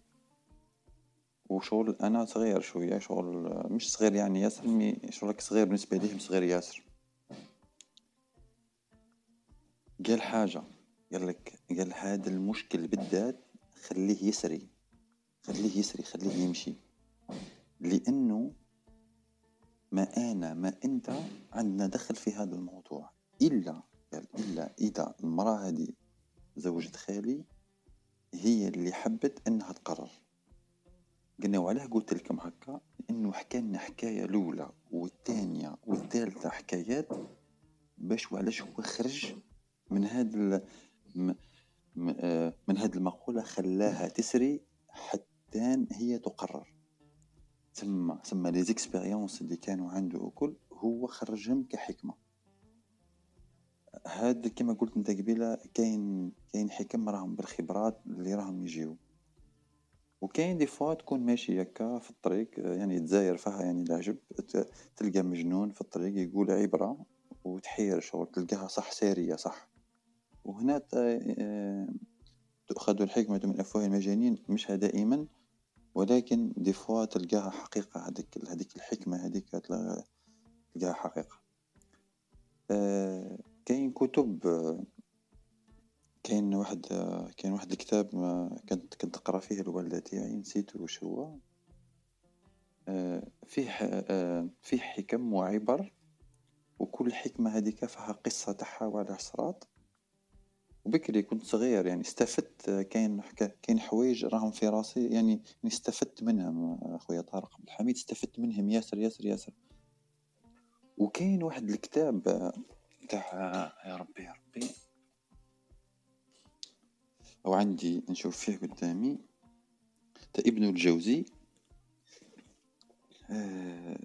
وشغل أنا صغير شوية شغل مش صغير يعني ياسر مي شغل صغير بالنسبة ليهم صغير ياسر. قال حاجة قال لك قال هذا المشكل بالذات خليه يسري خليه يسري خليه يمشي. لأنه ما أنا ما أنت عندنا دخل في هذا الموضوع. إلا قال إلا إذا المرأة هذه زوجة خالي هي اللي حبت أنها تقرر. قلنا وعلاه قلت لكم هكا إنه حكى لنا حكاية الأولى والثانية والثالثة حكايات باش وعلاش هو خرج من هذا من هذه المقولة خلاها تسري حتى هي تقرر. ثم ثم لي زيكسبيريونس اللي كانوا عنده وكل هو خرجهم كحكمة. هذا كما قلت أنت قبيلة كاين كاين حكم راهم بالخبرات اللي راهم يجيو. وكاين دي فوا تكون ماشي هكا في الطريق يعني تزاير فيها يعني العجب. تلقى مجنون في الطريق يقول عبرة وتحير شغل تلقاها صح سارية صح. وهنا آه، تؤخذ الحكمة من أفواه المجانين مش دائما ولكن دي فوا تلقاها حقيقة هذيك هذيك الحكمة هذيك تلقاها حقيقة. آه، كاين كتب كاين واحد كاين واحد الكتاب كنت كنت نقرا فيه الوالدة تاعي نسيت واش هو. آه، فيه فيه حكم وعبر وكل حكمة هذيك فيها قصة تاعها وعلى صرات وبكري كنت صغير يعني استفدت كاين كاين حوايج راهم في راسي يعني استفدت منهم أخويا طارق عبد الحميد استفدت منهم ياسر ياسر ياسر. وكاين واحد الكتاب تاع يا ربي يا ربي. أو عندي نشوف فيه قدامي. تاع ابن الجوزي. آه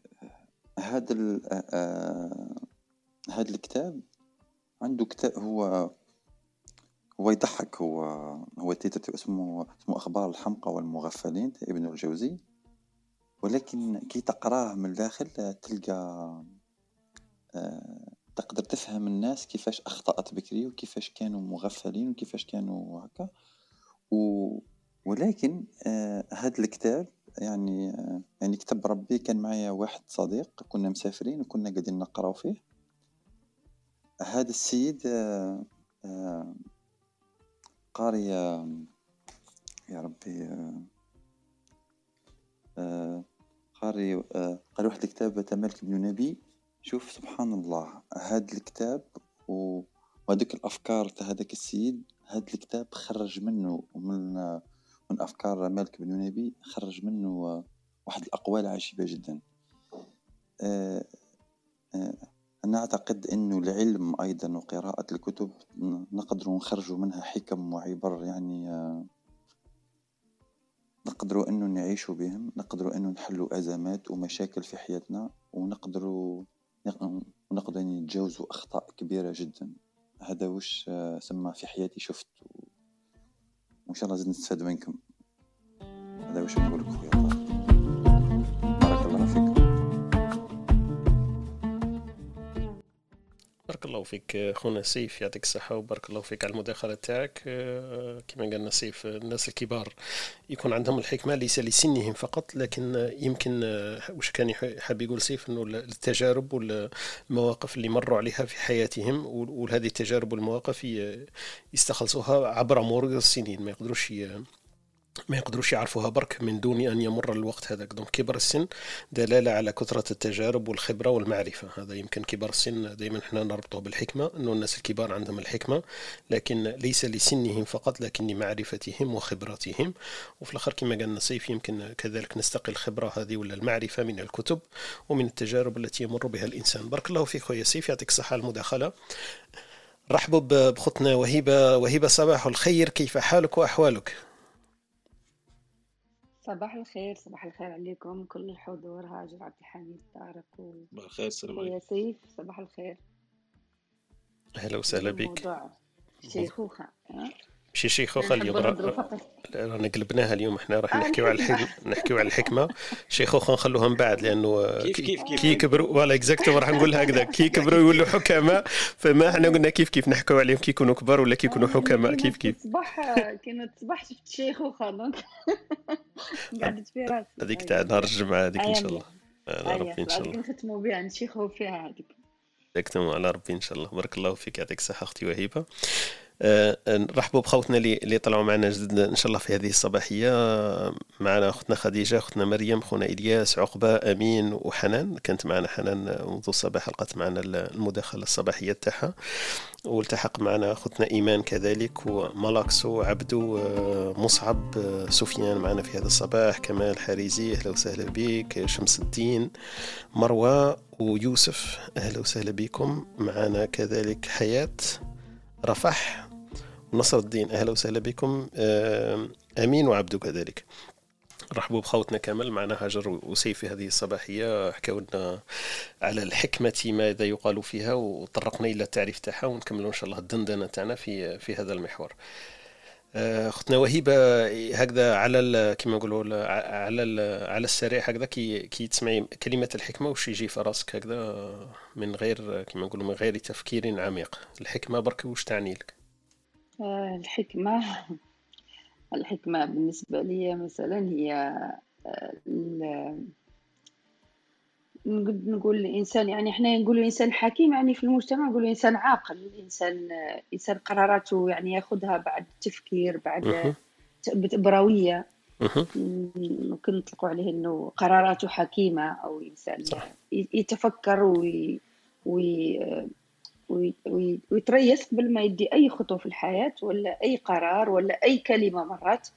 هذا آه آه هذا الكتاب عنده كتاب هو هو يضحك هو هو تيتر اسمه اسمه أخبار الحمقى والمغفلين ابن الجوزي. ولكن كي تقراه من الداخل تلقى آه، تقدر تفهم الناس كيفاش أخطأت بكري وكيفاش كانوا مغفلين وكيفاش كانوا هكا. و ولكن آه هذا الكتاب يعني آه يعني كتاب ربي كان معايا واحد صديق كنا مسافرين وكنا قاعدين نقراو فيه. هذا السيد آه آه قاري يا ربي آه، قاري آه، قاري واحد الكتاب تاع مالك بن نبي. شوف سبحان الله هاد الكتاب وهذيك الأفكار تاع هذاك السيد هاد الكتاب خرج منه من من أفكار مالك بن نبي خرج منه واحد الأقوال عجيبة جدا. أعتقد أنه العلم أيضا وقراءة الكتب نقدر نخرج منها حكم وعبر يعني آه، نقدر أنه نعيش بهم نقدر أنه نحل أزمات ومشاكل في حياتنا ونقدر نقدر نتجاوزوا أخطاء كبيرة جدا. هذا وش آه، سما في حياتي شفت. وإن شاء الله زد نستفاد منكم. هذا وش نقول لك خويا بارك بارك الله فيك خونا سيف يعطيك الصحة وبارك الله فيك على المداخلة تاعك. آه، كما قالنا سيف الناس الكبار يكون عندهم الحكمة ليس لسنهم فقط لكن يمكن آه، وش كان حاب يقول سيف إنه التجارب والمواقف اللي مروا عليها في حياتهم وهذه التجارب والمواقف يستخلصوها عبر مرور السنين ما يقدروش ما يقدروش يعرفوها برك من دون أن يمر الوقت هذاك. donc كبر السن دلالة على كثرة التجارب والخبرة والمعرفة. هذا يمكن كبر السن دائما إحنا نربطه بالحكمة إنه الناس الكبار عندهم الحكمة لكن ليس لسنهم فقط لكن لمعرفتهم وخبرتهم وفي الآخر كما قال نصيف يمكن كذلك نستقي الخبرة هذه ولا المعرفة من الكتب ومن التجارب التي يمر بها الإنسان. بارك الله فيك خويا سيف يعطيك الصحة على المداخلة. رحبوا بخطنا وهبه وهبه صباح الخير. كيف حالك وأحوالك؟ صباح الخير صباح الخير عليكم. كل الحضور هاجر عبد الحميد طارق و صباح الخير السلام عليكم. سيف صباح الخير. أهلا وسهلا بك. موضوع شيخوخة ماشي شيخوخة اليوم رانا قلبناها اليوم إحنا راح [laughs] نحكيو على الحكمة نحكيو على الحكمة. شيخوخة نخلوها من بعد لأنه كيف كيف كيف؟ كي يكبروا ولا exact و راح نقولها هكذا. كي يكبروا يولوا حكماء فما إحنا قلنا كيف كيف نحكيو عليهم كي يكونوا كبار ولا كي يكونوا حكماء كيف كيف؟ صباح كانت صباح شفت شيخوخة دونك قعدت [laughs] في راسي هذيك تاع نهار الجمعة هذيك إن شاء الله. على ربي إن شاء الله. نختموا بها نشيخوا فيها هذيك. على ربي إن شاء الله. بارك الله فيك يعطيك الصحة أختي وهيبة. نرحبوا بخوتنا اللي طلعوا معنا جدد إن شاء الله في هذه الصباحية. معنا أختنا خديجة أختنا مريم خونا إلياس عقبة أمين وحنان. كانت معنا حنان منذ الصباح لقت معنا المداخلة الصباحية تاعها. والتحق معنا أختنا إيمان كذلك وملاكسو عبدو مصعب سفيان معنا في هذا الصباح كمال حريزي أهلا وسهلا بك شمس الدين مروة ويوسف أهلا وسهلا بكم. معنا كذلك حياة. رفح ونصر الدين. أهلا وسهلا بكم. أمين وعبدو كذلك رحبوا بخوتنا كامل. معنا هاجر وسيف في هذه الصباحية. حكاو لنا على الحكمة ماذا يقال فيها وطرقنا إلى التعريف تاعها ونكملوا إن شاء الله الدندنة تاعنا في في هذا المحور. اختنا وهيبة هكذا على كما نقولوا على على السريع هكذا كي كي تسمعي كلمه الحكمة وش يجي في راسك هكذا من غير كما نقولوا من غير تفكير عميق. الحكمة برك وش تعني لك؟ الحكمة. [laughs] الحكمة بالنسبة لي مثلا هي نقول الانسان يعني إحنا نقول الانسان حكيم يعني في المجتمع نقول الانسان عاقل الانسان إنسان قراراته يعني ياخذها بعد تفكير بعد بروية ممكن نطلقوا عليه إنه قراراته حكيمة أو إنسان صح. يتفكر وي وي وي ويتريث قبل ما يدي أي خطوة في الحياة ولا أي قرار ولا أي كلمة مرات.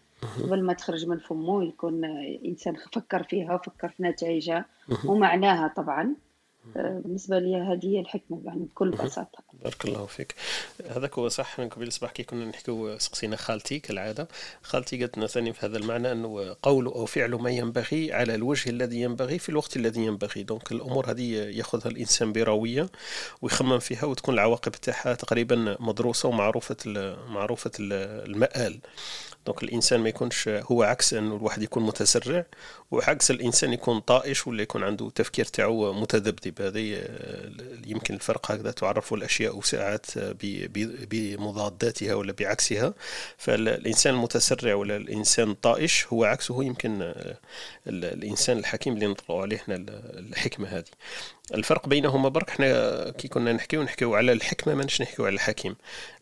قبل ما تخرج من فمه يكون إنسان فكر فيها وفكر في نتائجها. ومعناها طبعا بالنسبة لي هذه هي الحكمة يعني بكل بساطة. بارك الله فيك. هذاك هو صح من قبل الصباح كي كنا نحكيو سقسينا خالتي كالعادة. خالتي قالت لنا ثاني في هذا المعنى أنه قول أو فعل ما ينبغي على الوجه الذي ينبغي في الوقت الذي ينبغي. دونك الأمور هذه يأخذها الإنسان برويه ويخمم فيها وتكون العواقب تاعها تقريبا مدروسة ومعروفة معروفة المآل. donc الإنسان ما يكونش هو عكس إنه الواحد يكون متسرع وعكس الإنسان يكون طائش ولا يكون عنده تفكير تاعو متذبذب. هذه يمكن الفرق هكذا تعرف الأشياء ساعات بمضاداتها ولا بعكسها. فالإنسان المتسرع ولا الإنسان الطائش هو عكسه يمكن الإنسان الحكيم اللي نطلقوا عليه الحكمة هذه. الفرق بينهما برك إحنا كي كنا نحكيو نحكيو على الحكمة ماناش نحكيو على الحكيم.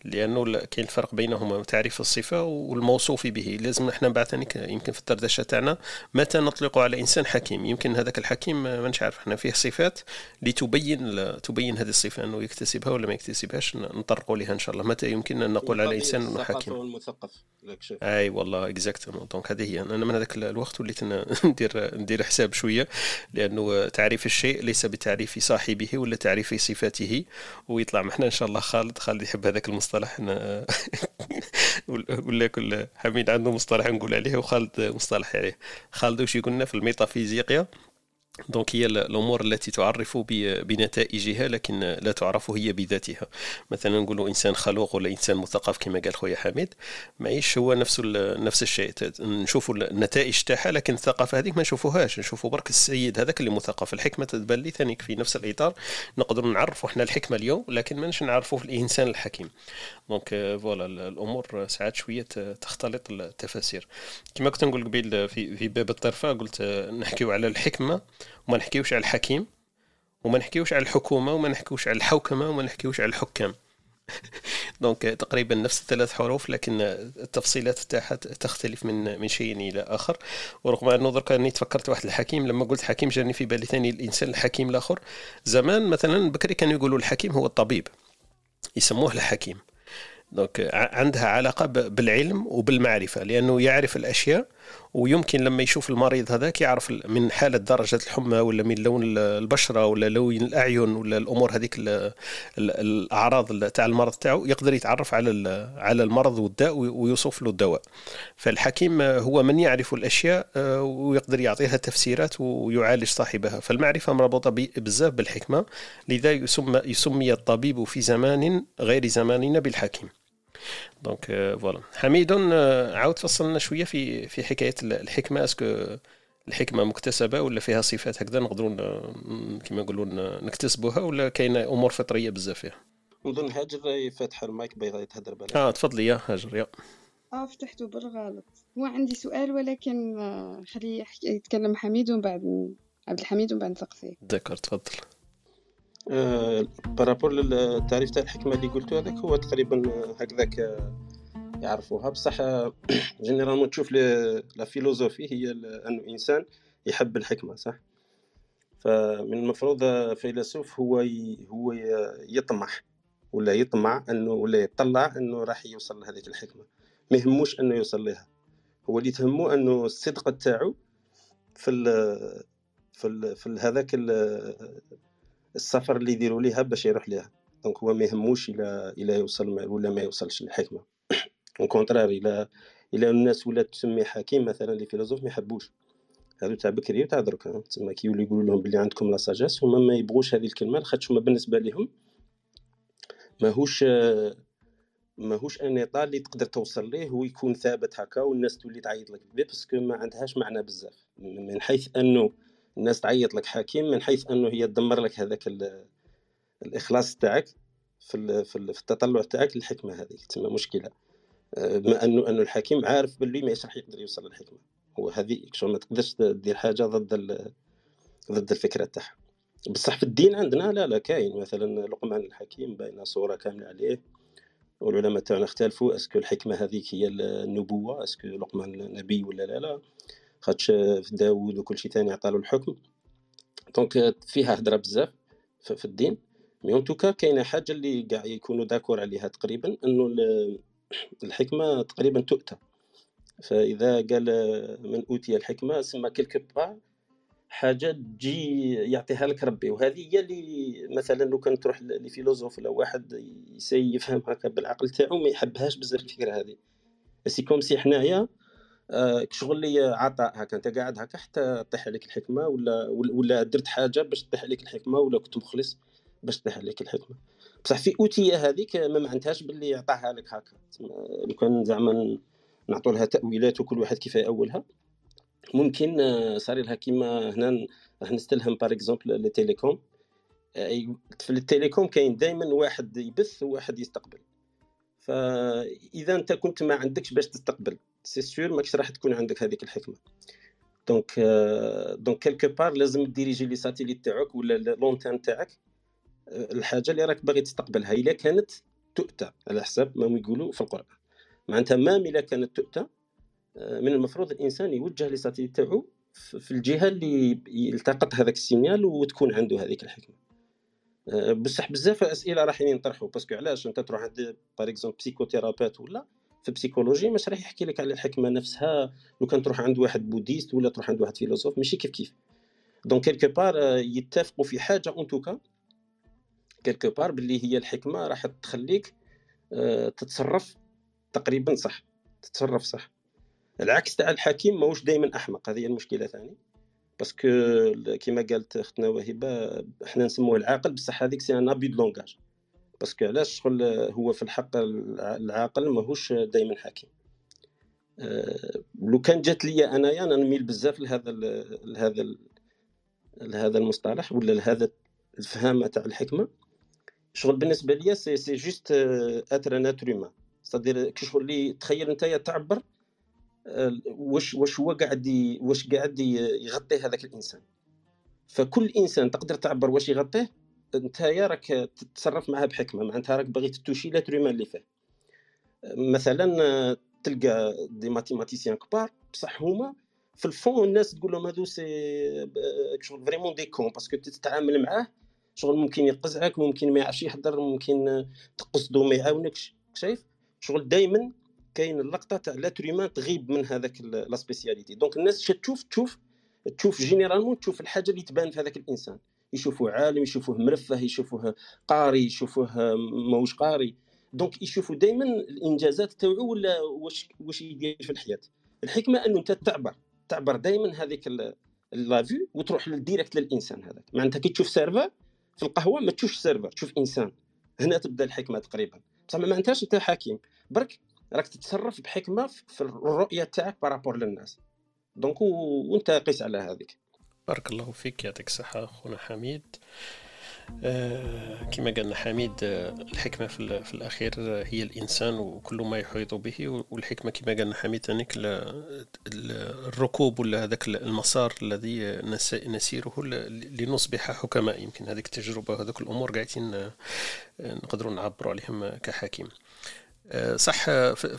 لأنه كاين الفرق بينهما تعريف الصفة والموصوف به. لازم إحنا بعد يمكن في الدردشة تاعنا متى نطلق على إنسان حكيم؟ يمكن هذاك الحكيم ماناش عارف. إحنا فيه صفات لتبين تبين هذه الصفة أنه يكتسبها ولا ما يكتسبهاش نطرقوا لها إن شاء الله. متى يمكن أن نقول على إنسان انه حكيم؟ المثقف أي والله exactement donc هذه هي. أنا من هذاك الوقت وليت [laughs] ندير ندير حساب شوية لأنه تعريف الشيء ليس بتعريف صاحبه ولا تعريف صفاته ويطلع. معنا إن شاء الله خالد خالد يحب هذاك المصطلح. [laughs] ولا كل حميد عنده مصطلح نقول عليه وخالد مصطلح عليه. خالد وش يقولنا في الميتافيزيقيا؟ دونك هي الأمور التي تعرف بنتائجها لكن لا تعرف هي بذاتها مثلا نقولوا انسان خلوق ولا انسان مثقف كما قال خويا حميد معيش هو نفس نفس الشيء نشوفوا النتائج تاعها لكن الثقافه هذيك ما نشوفوهاش نشوفوا برك السيد هذاك اللي مثقف الحكمه تبان لي ثاني في نفس الاطار نقدر نعرفوا إحنا الحكمه اليوم لكن ماناش نعرفوا الانسان الحكيم donc voilà الأمور ساعات شوية تختلط التفاسير. كما كنت نقول قبيل في في باب الطرفة قلت نحكيو على الحكمة وما نحكيوش على الحكيم وما نحكيوش على الحكومة وما نحكيوش على الحوكمة وما نحكيوش على الحكام. [laughs] donc تقريبا نفس الثلاث حروف لكن التفصيلات تاعها تختلف من من شيء إلى آخر. ورغم أنه درك أني تفكرت واحد الحكيم لما قلت حكيم جاني في بالي ثاني الإنسان الحكيم الآخر. زمان مثلا بكري كانوا يقولوا الحكيم هو الطبيب يسموه الحكيم. دونك عندها علاقة بالعلم وبالمعرفة لأنه يعرف الأشياء ويمكن لما يشوف المريض هذاك يعرف من حاله درجة الحمى ولا من لون البشرة ولا لون الأعين ولا الأمور هذيك الأعراض تاع المرض تاعو يقدر يتعرف على على المرض والداء ويوصف له الدواء. فالحكيم هو من يعرف الأشياء آه، ويقدر يعطيها تفسيرات ويعالج صاحبها. فالمعرفة مربوطة بزاف بالحكمة لذا يسمى يسمي الطبيب في زمان غير زماننا بالحكيم. donc voilà حميد عاود تفصلنا شوية في في حكاية الحكمة. est-ce que الحكمة مكتسبة ولا فيها صفات هكذا نقدروا كما نقولوا نكتسبوها ولا كاينة أمور فطرية بزاف فيها؟ نظن هاجر فاتحه المايك بغيت يتهدر بالك آه تفضلي يا هاجر يا. آه فتحته بالغلط. هو عندي سؤال ولكن خليه يتكلم حميد ومن بعد عبد الحميد ومن بعد نسقسيه. d'accord تفضل. آه par rapport للتعريف تاع الحكمة اللي قلتو هذاك هو تقريبا هكذاك آه، يعرفوها. بصح généralement آه، [clears throat] تشوف la philosophie هي أنه إنسان يحب الحكمة صح؟ فمن المفروض فيلسوف هو هو يطمح ولا يطمع أنه ولا يطلع أنه راح يوصل لهذيك الحكمة. ما يهموش أنه يوصل لها هو اللي تهمه أنه الصدق تاعو في ال في ال في هذاك السفر اللي يديروا ليها باش يروح ليها. donc هو ما يهموش إلى إلى يوصل ولا ما يوصلش للحكمة. au contraire إلى إلى الناس ولات تسمي حكيم مثلا les philosophes ما يحبوش. هادو تاع بكري وتاع درك. تسمى كي يولي يقولوا لهم بلي عندكم la sagesse هما ما يبغوش هذه الكلمة لاخاطش هما بالنسبة لهم ماهوش ماهوش un état اللي تقدر توصل ليه ويكون ثابت هكا والناس تولي تعيط لك. بيه parce que ما عندهاش معنى بزاف. من حيث أنه الناس تعيط لك حكيم من حيث أنه هي تدمر لك هذاك الإخلاص تاعك في في التطلع تاعك للحكمة هذه تسمى مشكلة. آه، بما انه أنه الحكيم عارف باللي ما راح يقدر يوصل للحكمة. هو هذه ما تقدرش دير حاجة ضد ضد الفكرة تاعها. بصح في الدين عندنا لا لا كاين. مثلا لقمان الحكيم باينه صورة كاملة عليه. والعلماء تاعنا اختلفوا est-ce que الحكمة هذيك هي النبوة est-ce que لقمان نبي ولا لا لا. خاطش داوود وكل شيء ثاني عطالو الحكم. donc فيها هضره بزاف في الدين. mais en tout cas كاينة حاجة اللي كاع يكونوا d'accord عليها تقريبا إنه الحكمة تقريبا تؤتى. فإذا قال من أوتي الحكمة سما quelque part حاجة تجي يعطيها لك ربي. وهذه هي اللي مثلا لو كان تروح ل philosophe ولا واحد يسي يفهم هكا بالعقل تاعو ما يحبهاش بزاف الفكرة هذه. c'est comme si حنايا شغل لي عطاء هكا انت قاعد هكا حتى طيح عليك الحكمة ولا ولا درت حاجة باش تطيح عليك الحكمة ولا كنت مخلص باش تطيح عليك الحكمة. بصح في أوتية هذيك ما معناتهاش باللي يعطاها لك هكا. لو كان زعما نعطوا لها تأويلات وكل واحد كيف يأولها. ممكن آه، صار لها كيما هنا راح نستلهم par exemple les télécoms في ال télécom كاين دائما واحد يبث وواحد يستقبل. فاذا أنت كنت ما عندكش باش تستقبل. c'est sûr ماكش راح تكون عندك هذيك الحكمة؟ donc donc quelque part لازم diriger les satellites تاعك ولا l'antenne تاعك. الحاجة اللي راك باغي تستقبلها إلا كانت تؤتى على حساب ما يقولوا في القرآن. معناتها ما إلا كانت تؤتى من المفروض الإنسان يوجه les satellites تاعو في الجهة اللي يلتقط هذاك ال signal وتكون عنده هذيك الحكمة. بصح بزاف أسئلة راح ينطرحوا parce que علاش؟ أنت تروح عند par exemple psychothérapeute ولا في ال psychologie مش راح يحكي لك على الحكمة نفسها لو كان تروح عند واحد bouddhiste ولا تروح عند واحد philosophe ماشي كيف كيف. donc quelque part يتفقوا في حاجة en tout cas quelque part باللي هي الحكمة راح تخليك آه، تتصرف تقريبا صح تتصرف صح. العكس تاع الحكيم ماهوش دائما أحمق هذه المشكلة ثاني parce que كيما قالت أختنا وهبة إحنا نسموه العاقل بصح هذيك c'est un abus de langage parce que علاش شغل هو في الحق العاقل ماهوش دائما حكيم أه لو كان جات لي انايا أنا نميل بزاف لهذا لهذا لهذا المصطلح ولا لهذا الفهامه تاع الحكمة. شغل بالنسبة ليا c'est c'est juste être nature c'est-à-dire كي شغل لي تخيل انت تعبر آه، واش واش هو قاعد واش قاعد يغطي هذاك الإنسان. فكل إنسان تقدر تعبر واش يغطيه انت راك تتصرف معها بحكمة معناتها راك باغي ت toucher l'être اللي فيه. مثلا تلقى des mathématiciens كبار بصح هما في ال fond الناس تقول لهم هذو c'est شغل vraiment des cons parce que تتعامل معاه شغل ممكن يقزعك ممكن ما يعرفش يحضر ممكن تقصدو ما يعاونكش. شايف؟ شغل دائما كاين اللقطة تاع l'être تغيب من هذاك la spécialité. donc الناس تشوف تشوف تشوف généralement تشوف الحاجة اللي تبان في هذاك الإنسان. يشوفوه عالم يشوفوه مرفه يشوفوه قاري يشوفوه ماهوش قاري. donc يشوفوا دائما الإنجازات تاعو ولا واش واش يدير في الحياة؟ الحكمة أنه أنت تعبر تعبر دائما هذيك la vie وتروح directe للإنسان هذاك. معناتها كي تشوف serveur في القهوة ما تشوفش serveur تشوف إنسان. هنا تبدأ الحكمة تقريبا. بصح ما معناتهاش أنت حكيم برك راك تتصرف بحكمة في الرؤية تاعك par rapport للناس. donc وأنت قيس على هذيك. بارك الله فيك يعطيك الصحة خونا حميد. آه كما قالنا حميد آه الحكمة في, الأخير هي الإنسان وكل ما يحيط به والحكمة كما قالنا حميد أنك الركوب ولا هذاك المسار الذي نسيره لنصبح حكماء. يمكن هذيك التجربة وهذوك الأمور قاعدين آه، نقدروا نعبروا عليهم كحكيم آه، صح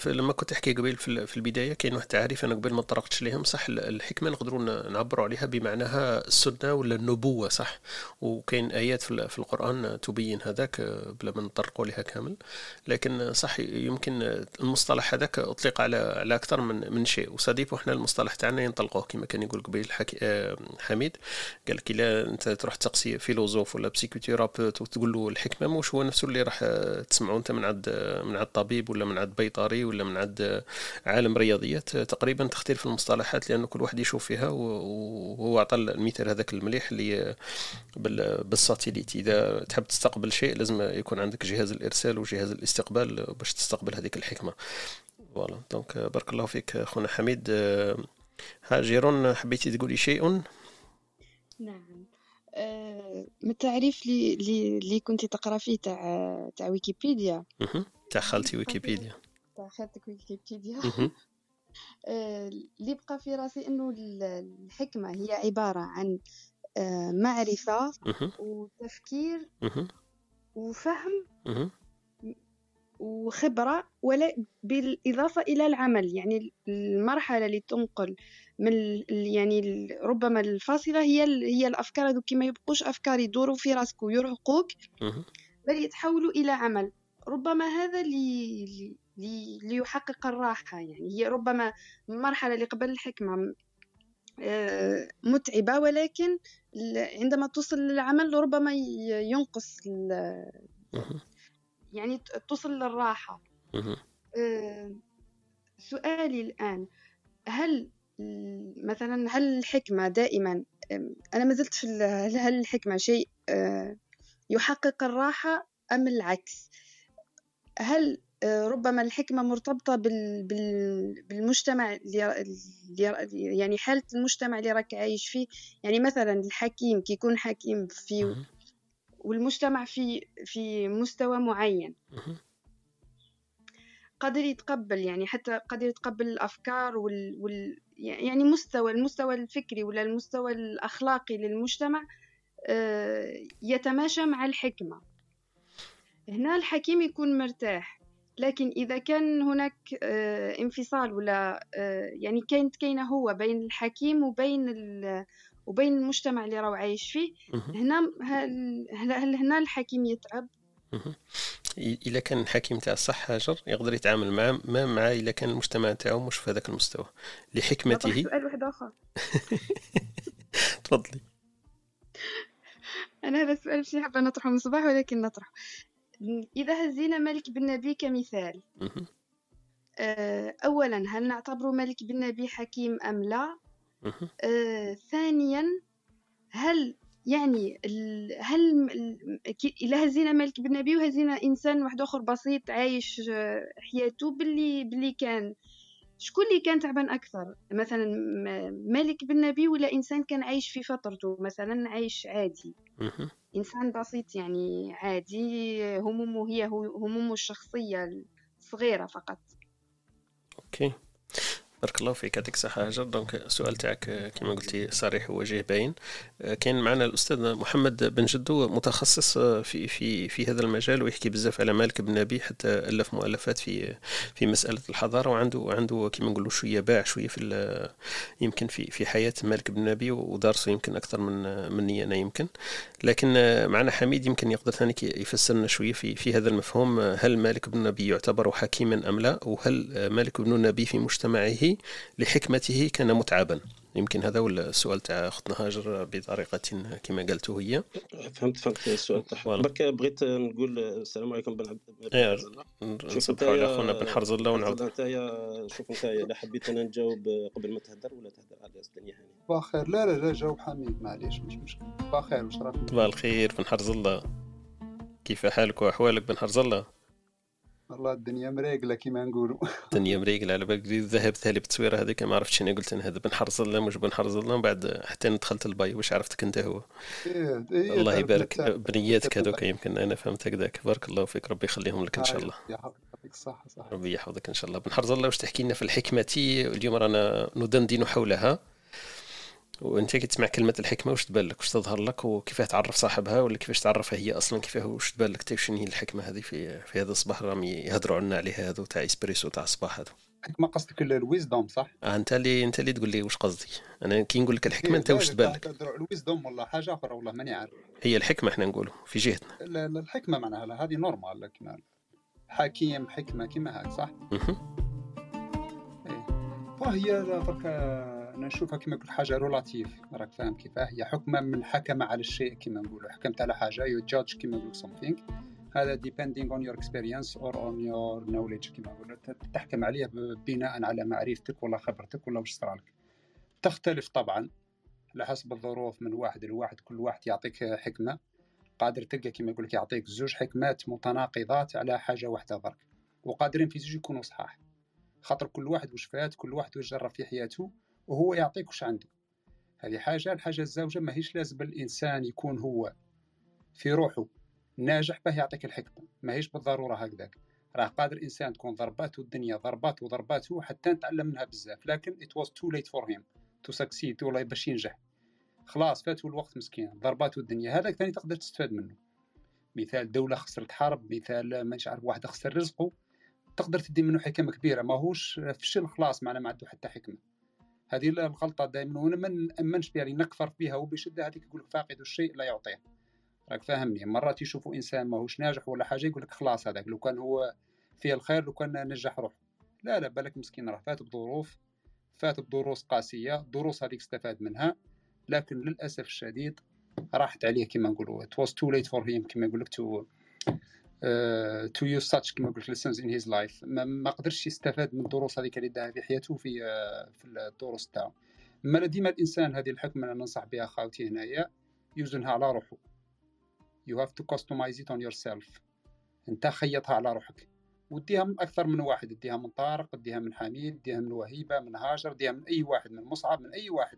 لما كنت تحكي قبل في البداية كاين واحد التعريف أنا قبل ما طرقتش ليهم صح الحكمة نقدروا نعبروا عليها بمعناها السنة ولا النبوة صح. وكاين آيات في القرآن تبين هذاك آه، بلا ما نطرقوا لها كامل. لكن صح يمكن المصطلح هذاك أطلق على على أكثر من من شيء. وصديق إحنا المصطلح تاعنا ينطلقوه كما كان يقول قبيل آه، حميد. قال لك إلا أنت تروح تقصي philosophe ولا psychothérapeute تقول له الحكمة مش هو نفسه اللي راح تسمعه أنت من عند من عند طبيب. طبيب ولا من عند بيطري ولا من عند عالم رياضيات تقريبا تختلف المصطلحات لأنه كل واحد يشوف فيها وهو أعطى المثال هذاك المليح اللي بال satellite. إذا تحب تستقبل شيء لازم يكون عندك جهاز الإرسال وجهاز الاستقبال باش تستقبل هذيك الحكمة. voilà donc بارك الله فيك خونا حميد. هاجرون حبيتي تقولي شيء؟ نعم. آه، من التعريف اللي اللي كنت تقرأ فيه تاع تاع ويكيبيديا. تاع خالتي ويكيبيديا. تاع خالتك ويكيبيديا [laughs] آه، اللي بقى في راسي إنه الحكمة هي عبارة عن آه، معرفة وتفكير وفهم وخبرة ولا بالإضافة إلى العمل. يعني المرحلة اللي تنقل من يعني ربما الفاصلة هي هي الأفكار هذوك. ما يبقوش أفكار يدوروا في راسك ويرهقوك بل يتحولوا إلى عمل. ربما هذا اللي ليحقق الراحة يعني. هي ربما المرحلة اللي قبل الحكمة آه، متعبة ولكن عندما توصل للعمل ربما ينقص يعني توصل للراحة. آه، سؤالي الآن هل مثلا هل الحكمة دائما أنا ما زلت في هل الحكمة شيء آه، يحقق الراحة أم العكس؟ هل آه، ربما الحكمة مرتبطة بالمجتمع اللي يعني حالة المجتمع اللي راك عايش فيه؟ يعني مثلا الحكيم كي يكون حكيم في والمجتمع في في مستوى معين. قادر يتقبل يعني حتى قادر يتقبل الأفكار وال, وال يعني مستوى المستوى الفكري ولا المستوى الأخلاقي للمجتمع آه، يتماشى مع الحكمة. هنا الحكيم يكون مرتاح لكن إذا كان هناك آه، انفصال ولا آه، يعني كانت كاينة هو بين الحكيم وبين وبين المجتمع اللي راهو عايش فيه هنا هل هنا الحكيم يتعب؟ الا كان الحكيم تاع الصح هاجر يقدر يتعامل مع ما مع الا كان المجتمع تاعو مش في هذاك المستوى لحكمته. سؤال واحد آخر. [laughs] تفضلي. أنا هذا السؤال مش حابة نطرحه من الصباح ولكن نطرحه. إذا هزينا ملك بن نبي كمثال. آه، اولا هل نعتبر ملك بن نبي حكيم أم لا؟ آه، ثانيا هل يعني هل الا هزينا مالك بن نبي وهزينا إنسان واحد آخر بسيط عايش آه، حياته باللي باللي كان شكون اللي كان تعبان أكثر؟ مثلا مالك بن نبي ولا إنسان كان عايش في فترته؟ مثلا عايش عادي. إنسان بسيط يعني عادي همومه هي همومه الشخصية الصغيرة فقط. okay. بارك الله فيك يعطيك الصحة. هاجر donc السؤال تاعك كما قلتي صريح ووجيه باين. كاين معنا الأستاذ محمد بن جدو متخصص في في في هذا المجال ويحكي بزاف على مالك بن نبي حتى ألف مؤلفات في في مسألة الحضارة وعنده عنده كما نقولوا شوية باع شوية في يمكن في في حياة مالك بن نبي ودارسه يمكن أكثر من مني أنا يمكن. لكن معنا حميد يمكن يقدر ثاني يفسرنا شوية في في هذا المفهوم هل مالك بن نبي يعتبر حكيما أم لا؟ وهل مالك بن نبي في مجتمعه لحكمته كان متعبا. يمكن هذا هو السؤال تاع أختنا هاجر بطريقة كما قالت هي. فهمت فهمت السؤال تاعها. برك بغيت نقول السلام عليكم بن عبد نصبحوا على خونا بن حرز الله ونعاود انت شوف انت إذا حبيت أنا نجاوب قبل ما تهدر ولا تهدر على الدنيا هاني بخير. لا لا لا جاوب حميد معليش مش مشكل بخير واش راك صباح الخير بن حرز الله كيف حالك وأحوالك بن حرز الله والله الدنيا مريقله كيما نقولوا. [laughs] الدنيا مريقله على بالك الذهب ثالي بالتصويره هذيك ما عرفتش أنا قلت أنا هذا بن حرز الله مش بن حرز الله من بعد حتى دخلت الباي واش عرفتك أنت هو؟ إيه إيه الله يبارك. بنياتك هذوك يمكن أنا فهمت هكذاك. بارك الله فيك ربي يخليهم لك إن شاء الله. يعطيك الصحه صح ربي يحفظك إن شاء الله. بن حرز الله واش تحكي لنا في الحكمة؟ اليوم رانا ندندن حولها. وانت كي تسمع كلمة الحكمة واش تبان لك واش تظهر لك؟ وكيفاه تعرف صاحبها؟ ولا كيفاش تعرفها هي أصلا؟ كيفاه واش تبان لك شنو هي الحكمة هذه في في هذا الصباح؟ راهم يهضروا عنا عليها هذو تاع إسبريسو تاع الصباح هذو. الحكمه قصدك ال wisdom صح؟ آه أنت اللي أنت اللي تقول لي واش قصدي. أنا كي نقول لك الحكمة أنت واش تبان لك؟ ال wisdom ولا حاجة أخرى والله ماني عارف. هي الحكمة إحنا نقولوا في جهتنا. الحكمة معناها هذه normal حكيم حكمة كيما هاك صح؟ إيه. وهي درك أنا نشوفها كما قلت حاجة relative راك فاهم كيفاه؟ هي حكمة من حكم على الشيء كما نقولوا. حكمت على حاجة you judge كما نقول something. هذا depending on your experience or on your knowledge كما نقولوا. تحكم عليه بناء على معرفتك ولا خبرتك ولا واش صرا لك. تختلف طبعا على حسب الظروف من واحد لواحد كل واحد يعطيك حكمة. قادر تلقى كما يقول لك يعطيك زوج حكمات متناقضات على حاجة واحدة برك. وقادرين في زوج يكونوا صحاح. خاطر كل واحد واش فات كل واحد واش جرب في حياته. وهو يعطيك وش عنده هذه حاجة الحاجة الزوجة ماهيش لازم الإنسان يكون هو في روحه ناجح به يعطيك الحكمة. ماهيش بالضرورة هكذاك. راه قادر إنسان تكون ضرباته الدنيا ضربات وضرباته حتى نتعلم منها بزاف. لكن it was too late for him to succeed ولا باش ينجح. خلاص فاتوا الوقت مسكين. ضرباته الدنيا. هذاك ثاني تقدر تستفاد منه. مثال دولة خسرت حرب مثال مانيش عارف واحد خسر رزقه تقدر تدي منه حكم كبيرة. ماهوش فشل خلاص معنا ما عنده حتى حكمة. هذه الغلطه دائما وأنا ما نامنش بها نكفر بها وبشدة هذيك يقول لك فاقد الشيء لا يعطيه. راك فاهمني؟ مرات يشوفوا إنسان ماهوش ناجح ولا حاجة يقول لك خلاص هذاك لو كان هو فيه الخير لو كان نجح روحه. لا لا بالك مسكين راه فات بظروف فات بدروس قاسية دروس هذيك استفاد منها لكن للأسف الشديد راحت عليه كما نقولوا was too late for him كما يقول لك to تو يوز ساتش كما قلت lessons in his life. ما, قدرش يستفاد من الدروس هذيك اللي داها في حياته في uh, في الدروس تاعو. ما ديما الإنسان هذه الحكمه أنا ننصح بها خاوتي هنايا يوزنها على روحه you have to customize it on yourself. أنت خيطها على روحك. وديها من أكثر من واحد. اديها من طارق اديها من حميد اديها من وهيبة من هاجر اديها من أي واحد من مصعب من أي واحد.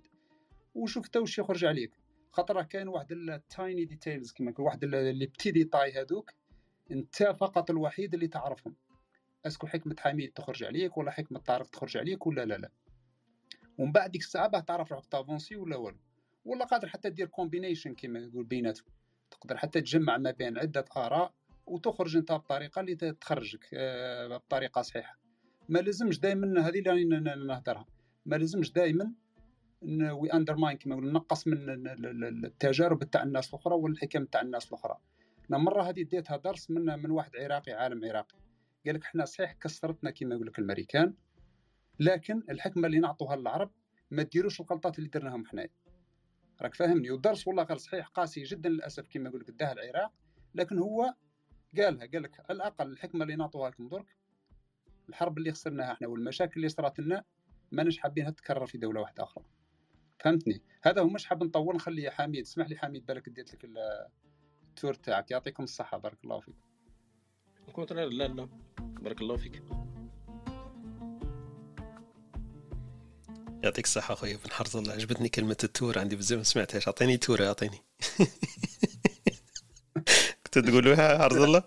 وشوف تا وش يخرج عليك. خاطر كاين واحد ال tiny details كما واحد اللي بتي ديتاي هذوك انت فقط الوحيد اللي تعرفهم. est-ce que حكمة حميد تخرج عليك ولا حكمة طارق تخرج عليك ولا لا لا. ومن بعد ديك الساعة باه تعرف روحك ت avancer ولا والو. ولا قادر حتى دير combination كيما يقول بيناتهم تقدر حتى تجمع ما بين عدة آراء وتخرج انت بطريقة اللي تخرجك آه، بطريقة صحيحة. ما لازمش دائما هذه اللي نهضرها. ما لازمش دائما we undermine كما نقص من التجارب تاع الناس الأخرى والحكم تاع الناس الأخرى. أنا مرة هذه ديتها درس من من واحد عراقي عالم عراقي. قال لك إحنا صحيح كسرتنا كما يقول لك الامريكان لكن الحكمة اللي نعطوها للعرب ما ديروش الغلطات اللي درناهم حنايا. راك فاهمني؟ والدرس والله غير صحيح قاسي جدا للأسف كما يقول لك داه العراق لكن هو قالها قال لك على الأقل الحكمة اللي نعطوها لكم درك الحرب اللي خسرناها إحنا والمشاكل اللي صارت لنا ماناش حابينها تتكرر في دولة واحدة أخرى. فهمتني؟ هذا هو مش حاب نطول نخلي حميد اسمح لي حميد بالك اديت لك التور تاعك. يعطيكم الصحة. بارك الله فيك. كونترير لا لا. بارك الله فيك. يعطيك الصحة أخويا. بن حرز الله عجبتني كلمة التور. عندي بزاف ما سمعتهاش. أعطيني تور أعطيني. [laughs] كنت تقولوها حرز الله؟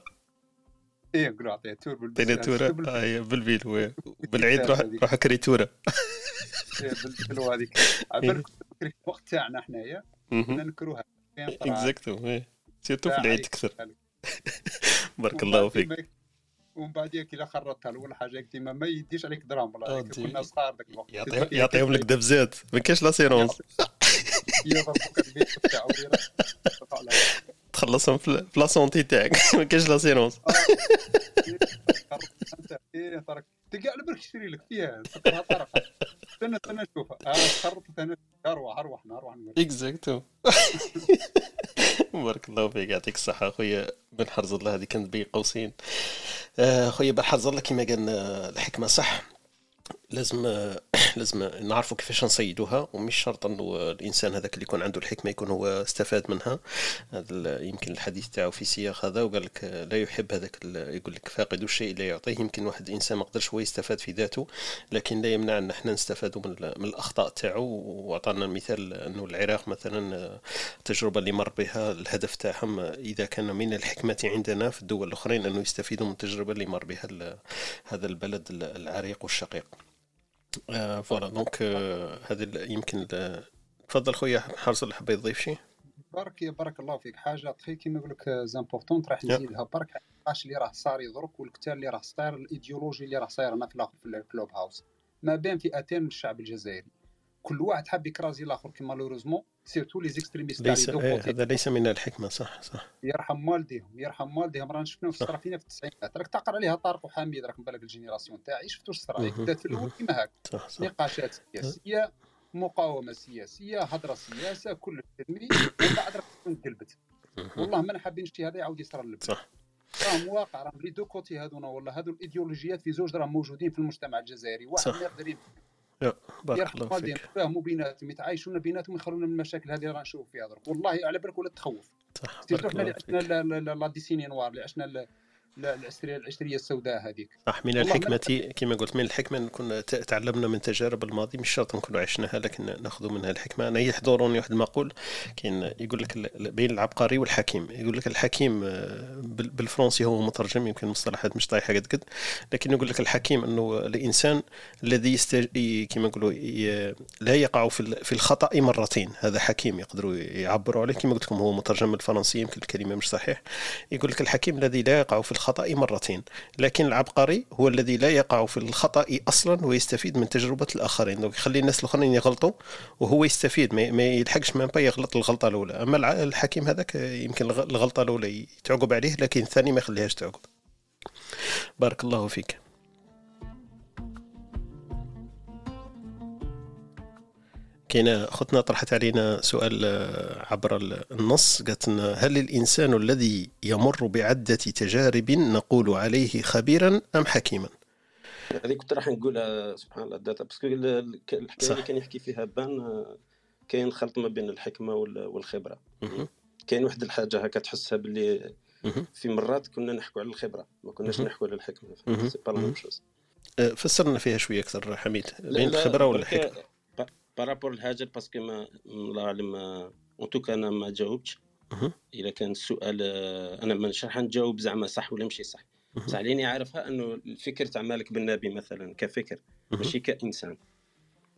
إيه نقولوا عطيه تور بالبس عطينا تورة آه بالبيل بالعيد روح روح كري تورة. بالبيل هذيك. [laughs] عبالك الوقت تاعنا حنايا. كنا نكروها. اكزاكتو surtout في العيد أكثر [laughs] بارك الله فيك. ومن بعد كي لا خرطتها الأول حاجة ديما ما يديش عليك درهم والله كنا صغار ذاك الوقت. يعطيهم لك دبزات. ما كاينش l'assurance تخلصهم في la santé تاعك. [laughs] ما كاينش l'assurance [laughs] تلقى على بالك يشري لك فيها سكرها طرف استنى استنى نشوفها آه خرطت أنا أروح أروح أروح. اكزاكتو بارك الله فيك يعطيك الصحة. خويا بن حرز الله هذه كانت بين قوسين آه، خويا بن حرز الله كما قالنا الحكمة صح. لازم [clears throat] لازم نعرفوا كيفاش نصيدوها ومش شرط إنه الإنسان هذاك اللي يكون عنده الحكمة يكون هو استفاد منها. هذا يمكن الحديث تاعو في سياق هذا وقال لك لا يحب هذاك يقول لك فاقد الشيء لا يعطيه. يمكن واحد الإنسان ما قدرش هو يستفاد في ذاته لكن لا يمنع إن إحنا نستفادوا من, من الأخطاء تاعو. وأعطانا مثال إنه العراق مثلا التجربه اللي مر بها الهدف تاعهم إذا كان من الحكمة عندنا في الدول الأخرين أنه يستفيدوا من التجربه اللي مر بها هذا البلد العريق والشقيق. voilà. donc هذه يمكن تفضل خويا حارس اللي حاب يضيف شيء بارك بارك الله فيك. حاجة تخي كيما نقول لك important راح نزيدها. برك اش اللي راه صار يضرك والكتال اللي راه صاير الإيديولوجي اللي راه صاير هنا في في ال Clubhouse. ما بين فئتين من الشعب الجزائري. كل واحد حاب يكرازي الآخر كي malheureusement surtout les extrémistes ليس إيه هذا ليس من الحكمة صح صح. يرحم والديهم يرحم والديهم. رانا شفناه في صرا فينا في التسعينات. راك تعقل عليها طارق وحميد راك بالك ال génération تاعي شفتوا صرا بدات في الأول كيما هاك نقاشات سياسية مقاومة سياسية هضرة سياسة كل ترمي ومن بعد راك انقلبت والله ما حابين شي هذا يعاود يصرى للبلاد. صح. راهم واقع راهم les deux côtés هذونا والله هذو الإيديولوجيات في زوج راهم موجودين في المجتمع الجزائري. واحد ما يقدر بارك الله فيك. يفهموا بيناتهم يتعايشون بيناتهم يخلونا من المشاكل هذه اللي نشوف فيها درك والله على بالك ولا تخوف. صح إحنا اللي عشنا لا ديسيني نوار اللي عشنا العشريه العشرية السوداء هذيك. صح من الحكمة كما قلت من الحكمة نكون تعلمنا من تجارب الماضي مش شرط نكونوا عشناها لكن ناخذ منها الحكمة. أنا يحضرني واحد المقول كاين يقول لك بين العبقري والحكيم. يقول لك الحكيم آه، بالفرنسي هو مترجم يمكن المصطلحات مش طايحة قد قد لكن يقول لك الحكيم أنه الإنسان الذي يستج... كما نقولوا لا يقع في في الخطأ مرتين. هذا حكيم يقدروا يعبروا عليه. كما قلت لكم هو مترجم بالفرنسي يمكن الكلمة مش صحيح. يقول لك الحكيم الذي لا يقع في الخطأ مرتين لكن العبقري هو الذي لا يقع في الخطأ أصلا ويستفيد من تجربة الآخرين. دونك يخلي الناس الآخرين يغلطوا وهو يستفيد ما يلحقش ما يغلط الغلطة الأولى. أما الحكيم هذاك يمكن الغلطة الأولى تعقب عليه لكن الثاني ما يخليهاش تعقب. بارك الله فيك. كاين أختنا طرحت علينا سؤال آه، عبر النص قالت لنا هل الإنسان الذي يمر بعدة تجارب نقول عليه خبيرا أم حكيما؟ هذه كنت راح نقولها سبحان الله الداتا parce que الحكاية اللي كان يحكي فيها بان آه، كاين خلط ما بين الحكمة والخبرة. كاين واحد الحاجة هكا تحسها باللي في مرات كنا نحكوا على الخبرة ما كناش نحكوا على الحكمة. c'est pas لا فسرنا فيها شوية أكثر حميد. بين الخبرة والحكمة. par rapport لهاجر parce que ما الله اعلم en tout cas أنا ما جاوبتش اذا كان السؤال أنا مش راح نجاوب زعما صح ولا ماشي صح بصح عليني عارفها انه الفكر تاع مالك بن نبي مثلا كفكر ماشي كانسان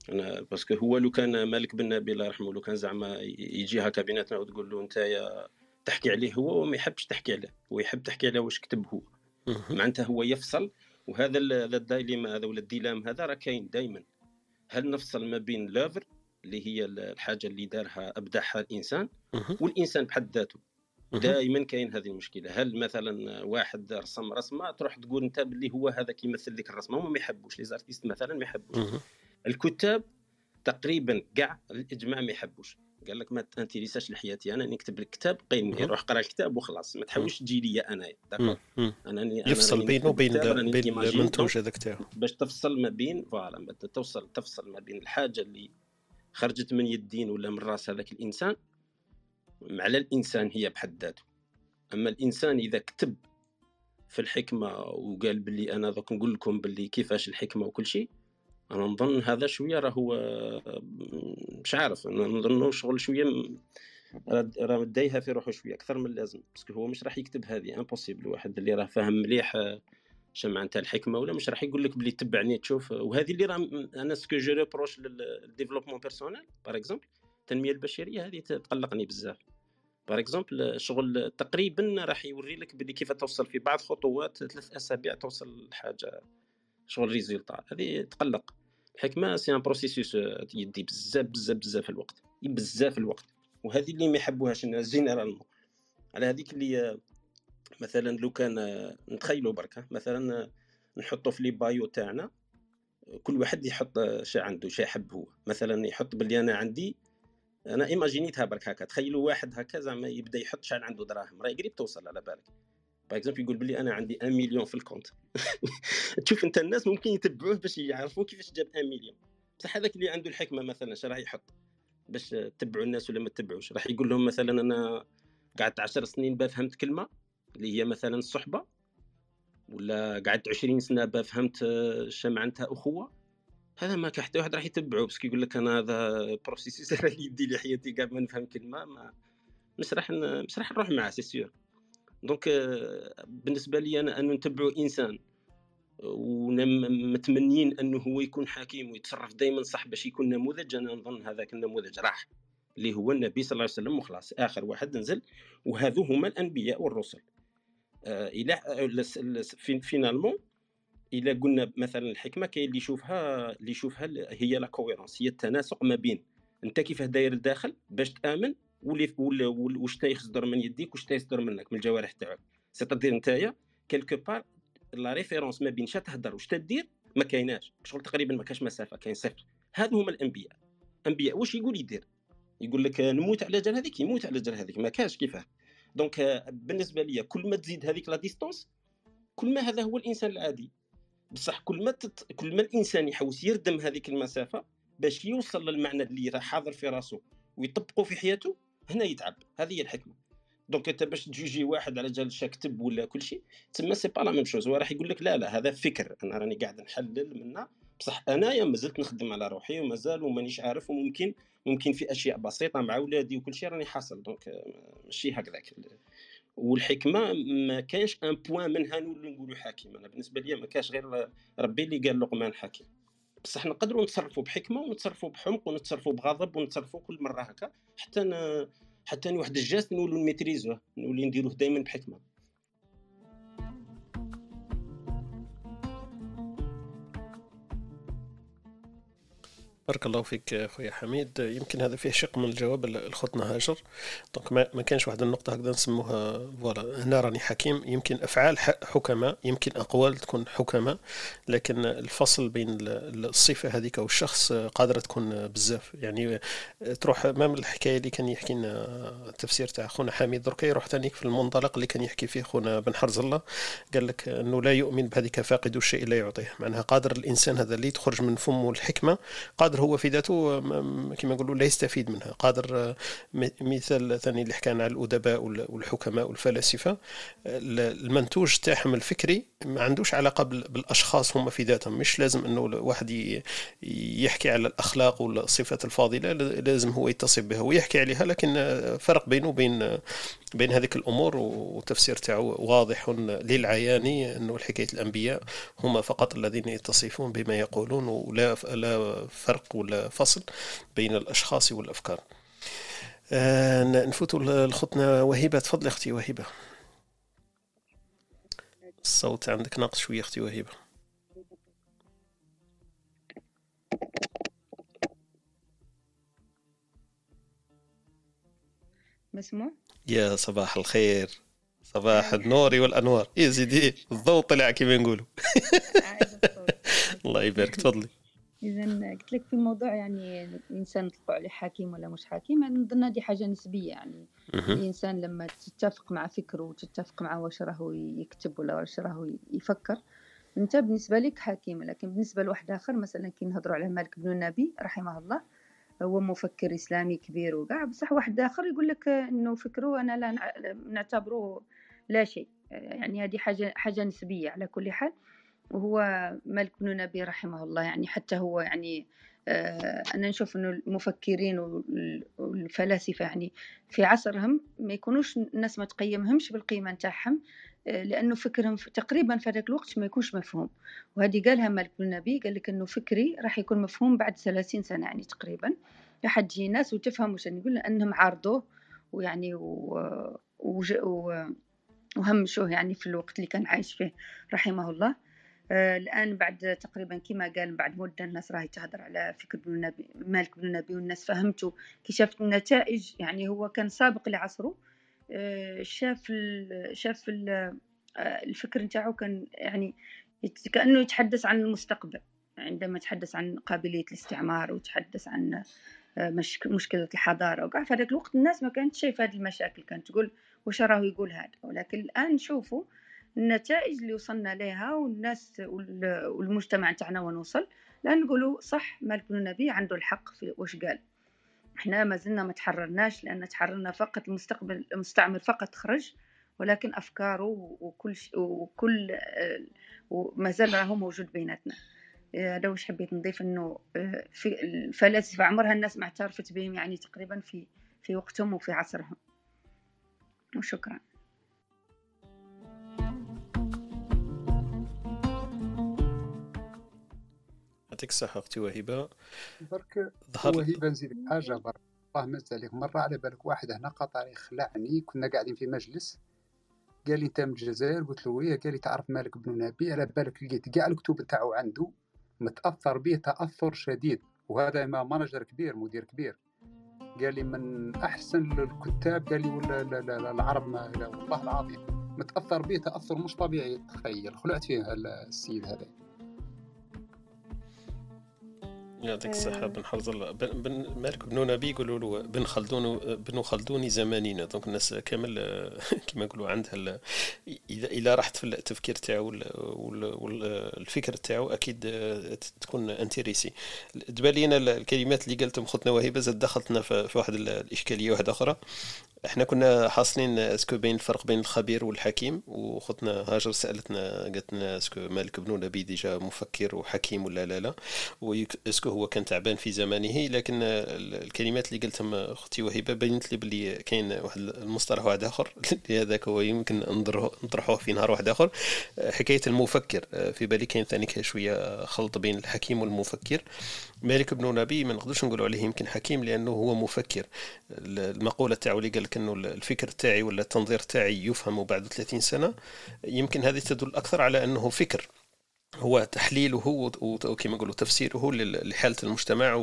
أنا parce que هو لو كان مالك بن نبي الله يرحمه لو كان زعما يجي هكا بيناتنا وتقول له انت تحكي عليه هو وما يحبش تحكي عليه هو يحب تحكي عليه واش كتب هو معناتها هو يفصل وهذا ال dilemme هذا ولا ال dilemme هذا راه كاين دائما هل نفصل ما بين l'œuvre اللي هي الحاجة اللي دارها أبدعها الإنسان والإنسان بحد ذاته؟ دائما كاين هذه المشكلة. هل مثلا واحد رسم رسمة تروح تقول أنت باللي هو هذا كيمثل لك الرسمة هما ما يحبوش. les artistes مثلا ما يحبوش. الكتاب تقريبا كاع الإجماع ما يحبوش. قال لك ما تانتيريساش لحياتي أنا نكتب لك كتاب قيمني روح قرا الكتاب وخلاص ما تحاولش تجي لي انايا انني يفصل بينه وبين بين المنتوج هذاك تاعو. باش تفصل ما بين فوالا توصل تفصل ما بين الحاجة اللي خرجت من يدين ولا من راس هذاك الإنسان على الإنسان هي بحد ذاته. أما الإنسان إذا كتب في الحكمة وقال باللي أنا دوك نقول لكم باللي كيفاش الحكمة وكل شيء أنا نظن هذا شوية راهو مش عارف أنا نظن شغل شوية راه دايها في روحه شوية أكثر من اللازم parce que هو مش راح يكتب هذه impossible واحد اللي راه فاهم مليح آه، شنو معناتها الحكمة ولا مش راح يقول لك بلي تبعني تشوف وهذه اللي راه أنا ce que je reproche لل développement personnel par exemple التنمية البشرية هذه تقلقني بزاف. par exemple شغل تقريبا راح يوري لك بلي كيف توصل في بعض خطوات ثلاث أسابيع توصل لحاجة شغل résultat هذه تقلق. الحكمة c'est un processus يدي بزاف بزاف بزاف الوقت. بزاف الوقت. وهذه اللي ما يحبوهاش الناس généralement على هذيك اللي مثلا لو كان نتخيلوا برك مثلا نحطوا في les bios تاعنا كل واحد يحط شي عنده شي يحب هو. مثلا يحط بلي أنا عندي أنا ايماجينيتها برك هكا. تخيلوا واحد هكا زعما يبدأ يحط شحال عنده دراهم. راه قريب توصل على بالك. par exemple يقول بلي أنا عندي 1 مليون في ال compte. [laughs] تشوف أنت الناس ممكن يتبعوه باش يعرفوا كيفاش جاب 1 مليون بصح هذاك اللي عنده الحكمة مثلا اش راح يحط؟ باش تتبعوا الناس ولا ما تتبعوش؟ راح يقول لهم مثلا أنا قعدت 10 سنين بفهمت كلمة اللي هي مثلا الصحبة ولا قعدت 20 سنة بفهمت اش معناتها أخوة؟ هذا ما حتى واحد راح يتبعه بس يقول لك أنا هذا processus [laughs] راه يدي لي حياتي كاع ما نفهم كلمة ما مش راح مش راح نروح معاه c'est sûr donc بالنسبة لي أنا ان نتبعوا إنسان. ومتمنين أنه هو يكون حكيم ويتصرف دائما صح باش يكون نموذج. أنا نظن هذاك النموذج راح اللي هو النبي صلى الله عليه وسلم وخلاص آخر واحد نزل. وهذو هما الأنبياء والرسل. آه إلى finalement إلى قلنا مثلا الحكمة كاين اللي يشوفها اللي يشوفها هي la cohérence هي التناسق ما بين أنت كيفاه داير الداخل باش تآمن واللي واش يصدر من يديك واش يصدر منك من الجوارح تاعك. c'est-à-dire نتايا quelque part la différence ما بين تهدر واش تدير ما كايناش. شغل تقريبا ما كاش مسافة كاين صفر. هادو هما الأنبياء. أنبياء واش يقول يدير؟ يقول لك نموت على جال هذيك يموت على جال هذيك. ما كاش كيفاه؟ donc بالنسبة لي كل ما تزيد هذيك la distance كل ما هذا هو الإنسان العادي. بصح كل ما تت... كل ما الإنسان يحوس يردم هذيك المسافة باش يوصل للمعنى اللي راه حاضر في راسه ويطبقه في حياته هنا يتعب. هذه هي الحكمة. donc أنت باش تجوجي واحد على جال شا كتب ولا كل شيء تسمى c'est pas la même chose. هو راح يقول لك لا لا هذا فكر. أنا راني قاعد نحلل منه. بصح أنايا مازلت نخدم على روحي ومازال ومانيش عارف وممكن ممكن في أشياء بسيطة مع ولادي وكل شيء راني حاصل. donc ماشي هكذاك. والحكمة ما كانش un point منها نقولوا حاكم. أنا بالنسبة لي ما كانش غير ربي اللي قال لقمان حكيم بصح نقدروا نتصرفوا بحكمة ونتصرفوا بحمق ونتصرفوا بغضب ونتصرفوا كل مرة هكا حتى ن... حتى واحد les gestes نولوا نـ maîtriser وه نولي نديروه دائما بحكمة. بارك الله فيك خويا حميد. يمكن هذا فيه شق من الجواب الخطنا هاجر دونك ما, كانش واحد النقطة هكذا نسموها فوالا. هنا راني حكيم. يمكن أفعال حكماء يمكن أقوال تكون حكماء لكن الفصل بين الصفة هذيك والشخص قادرة تكون بزاف. يعني تروح امام الحكاية اللي كان يحكي لنا التفسير تاع خونا حميد. دركا يروح ثاني في المنطلق اللي كان يحكي فيه خونا بن حرز الله. قال لك إنه لا يؤمن بهذيك فاقد الشيء لا يعطيه. معناها قادر الإنسان هذا اللي تخرج من فمه الحكمة قادر قادر هو في ذاته كما نقولوا لا يستفيد منها. قادر مثال ثاني اللي حكينا على الأدباء والحكماء والفلاسفة المنتوج تاعهم الفكري ما عندوش علاقة بالأشخاص هم في ذاتهم. مش لازم إنه الواحد يحكي على الأخلاق والصفات الفاضلة لازم هو يتصف بها ويحكي عليها لكن فرق بينه وبين بين هذيك الأمور والتفسير تاعو واضح للعيان إنه حكاية الأنبياء هم فقط الذين يتصفون بما يقولون ولا لا فرق ولا فصل بين الأشخاص والأفكار. آه نفوت لخطنا وهبه تفضلي أختي وهبه الصوت عندك ناقص شوية أختي وهبه مسموع؟ يا صباح الخير. صباح النور والأنوار. يا سيدي الضوء طلع كما نقولوا. [laughs] الله يبارك تفضلي. اذا قلت لك في موضوع يعني الإنسان نطلقوا عليه حكيم ولا مش حكيم يعني نظن هذه حاجة نسبية يعني الإنسان لما تتفق مع فكره وتتفق مع واش راهو يكتب ولا واش راهو يفكر أنت بالنسبة لك حكيم لكن بالنسبة لواحد آخر مثلا كي نهضروا على مالك بن النبي رحمه الله هو مفكر إسلامي كبير وكاع بصح واحد آخر يقول لك إنه فكره أنا لا نعتبره لا شيء يعني هذه حاجة حاجة نسبية على كل حال. وهو مالك بن نبي رحمه الله يعني حتى هو يعني آه، أنا نشوف إنه المفكرين والفلاسفة يعني في عصرهم ما يكونوش الناس ما تقيمهمش بالقيمة نتاعهم آه، لأنه فكرهم تقريبا في هذاك الوقت ما يكونش مفهوم. وهذه قالها مالك بن نبي قال لك إنه فكري راح يكون مفهوم بعد ثلاثين سنة يعني تقريبا. راح تجي ناس وتفهم وش نقول لأنهم عارضوه ويعني و... و... وهمشوه يعني في الوقت اللي كان عايش فيه رحمه الله. الآن بعد تقريبا كما قال بعد مدة الناس راهي تهضر على فكر بن النبي مالك بن النبي والناس فهمتوا كي شافت النتائج يعني هو كان سابق لعصره آه، شاف ال شاف ال آه، الفكر نتاعو كان يعني كأنه يتحدث عن المستقبل عندما يتحدث عن قابلية الاستعمار ويتحدث عن مشكلة الحضارة وكاع في هذاك الوقت الناس ما كانت شايفة هذه المشاكل كانت تقول واش راه يقول هذا؟ ولكن الآن نشوفوا النتائج اللي وصلنا لها والناس والمجتمع تاعنا ونوصل لا نقولوا صح مالك بن النبي عنده الحق في واش قال. إحنا ما زلنا ما تحررناش لأن تحررنا فقط المستقبل المستعمر فقط خرج ولكن افكاره وكل وكل وما زال راهو موجود بيناتنا. هذا واش حبيت نضيف إنه آه، في الفلاسفة عمرها الناس ما اعترفت بهم يعني تقريبا في في وقتهم وفي عصرهم. وشكرا. يعطيك الصحة أختي وهبة. برك ظهر وهبة نزيد حاجة برك. الله مازال مرة على بالك واحد هنا قطري خلعني كنا قاعدين في مجلس. قال لي أنت من الجزائر؟ قلت له ويه قال لي تعرف مالك بن نبي؟ على بالك لقيت كاع الكتب تاعو عنده متأثر به تأثر شديد وهذا ما manager كبير مدير كبير. قال لي من أحسن الكتاب؟ قال لي ولا العرب ما والله العظيم متأثر به تأثر مش طبيعي تخيل خلعت فيه السيد هذا يعطيك الصحة. بن حرز بن مالك بن نبي يقولوا له بن خلدون بن خلدون زمانينا. donc الناس كامل [laughs] كما يقولوا عندها إذا إذا رحت في التفكير تاعو والفكر تاعو أكيد تكون intéressé. تبان لينا الكلمات اللي قالتهم خوتنا وهبه زاد دخلتنا في واحد الإشكالية واحدة أخرى. إحنا كنا حاصلين est-ce que بين الفرق بين الخبير والحكيم وخطنا هاجر سألتنا قالت لنا est-ce que مالك بن نبي déjà مفكر وحكيم ولا لا لا؟ و est-ce que هو كان تعبان في زمانه لكن الكلمات اللي قلتهم أختي وهبه بينت لي بلي كاين واحد المصطلح واحد آخر [laughs] هذاك هو يمكن نطرحوه في نهار واحد آخر. حكاية المفكر في بالي كاين ثاني شوية خلط بين الحكيم والمفكر. مالك بن نبي ما نقدرش نقولوا عليه يمكن حكيم لأنه هو مفكر. المقولة تاعو اللي قال إنه الفكر تاعي ولا التنظير تاعي يفهم بعد 30 سنة. يمكن هذه تدل أكثر على أنه فكر. هو تحليله وكما نقولوا تفسيره لحالة المجتمع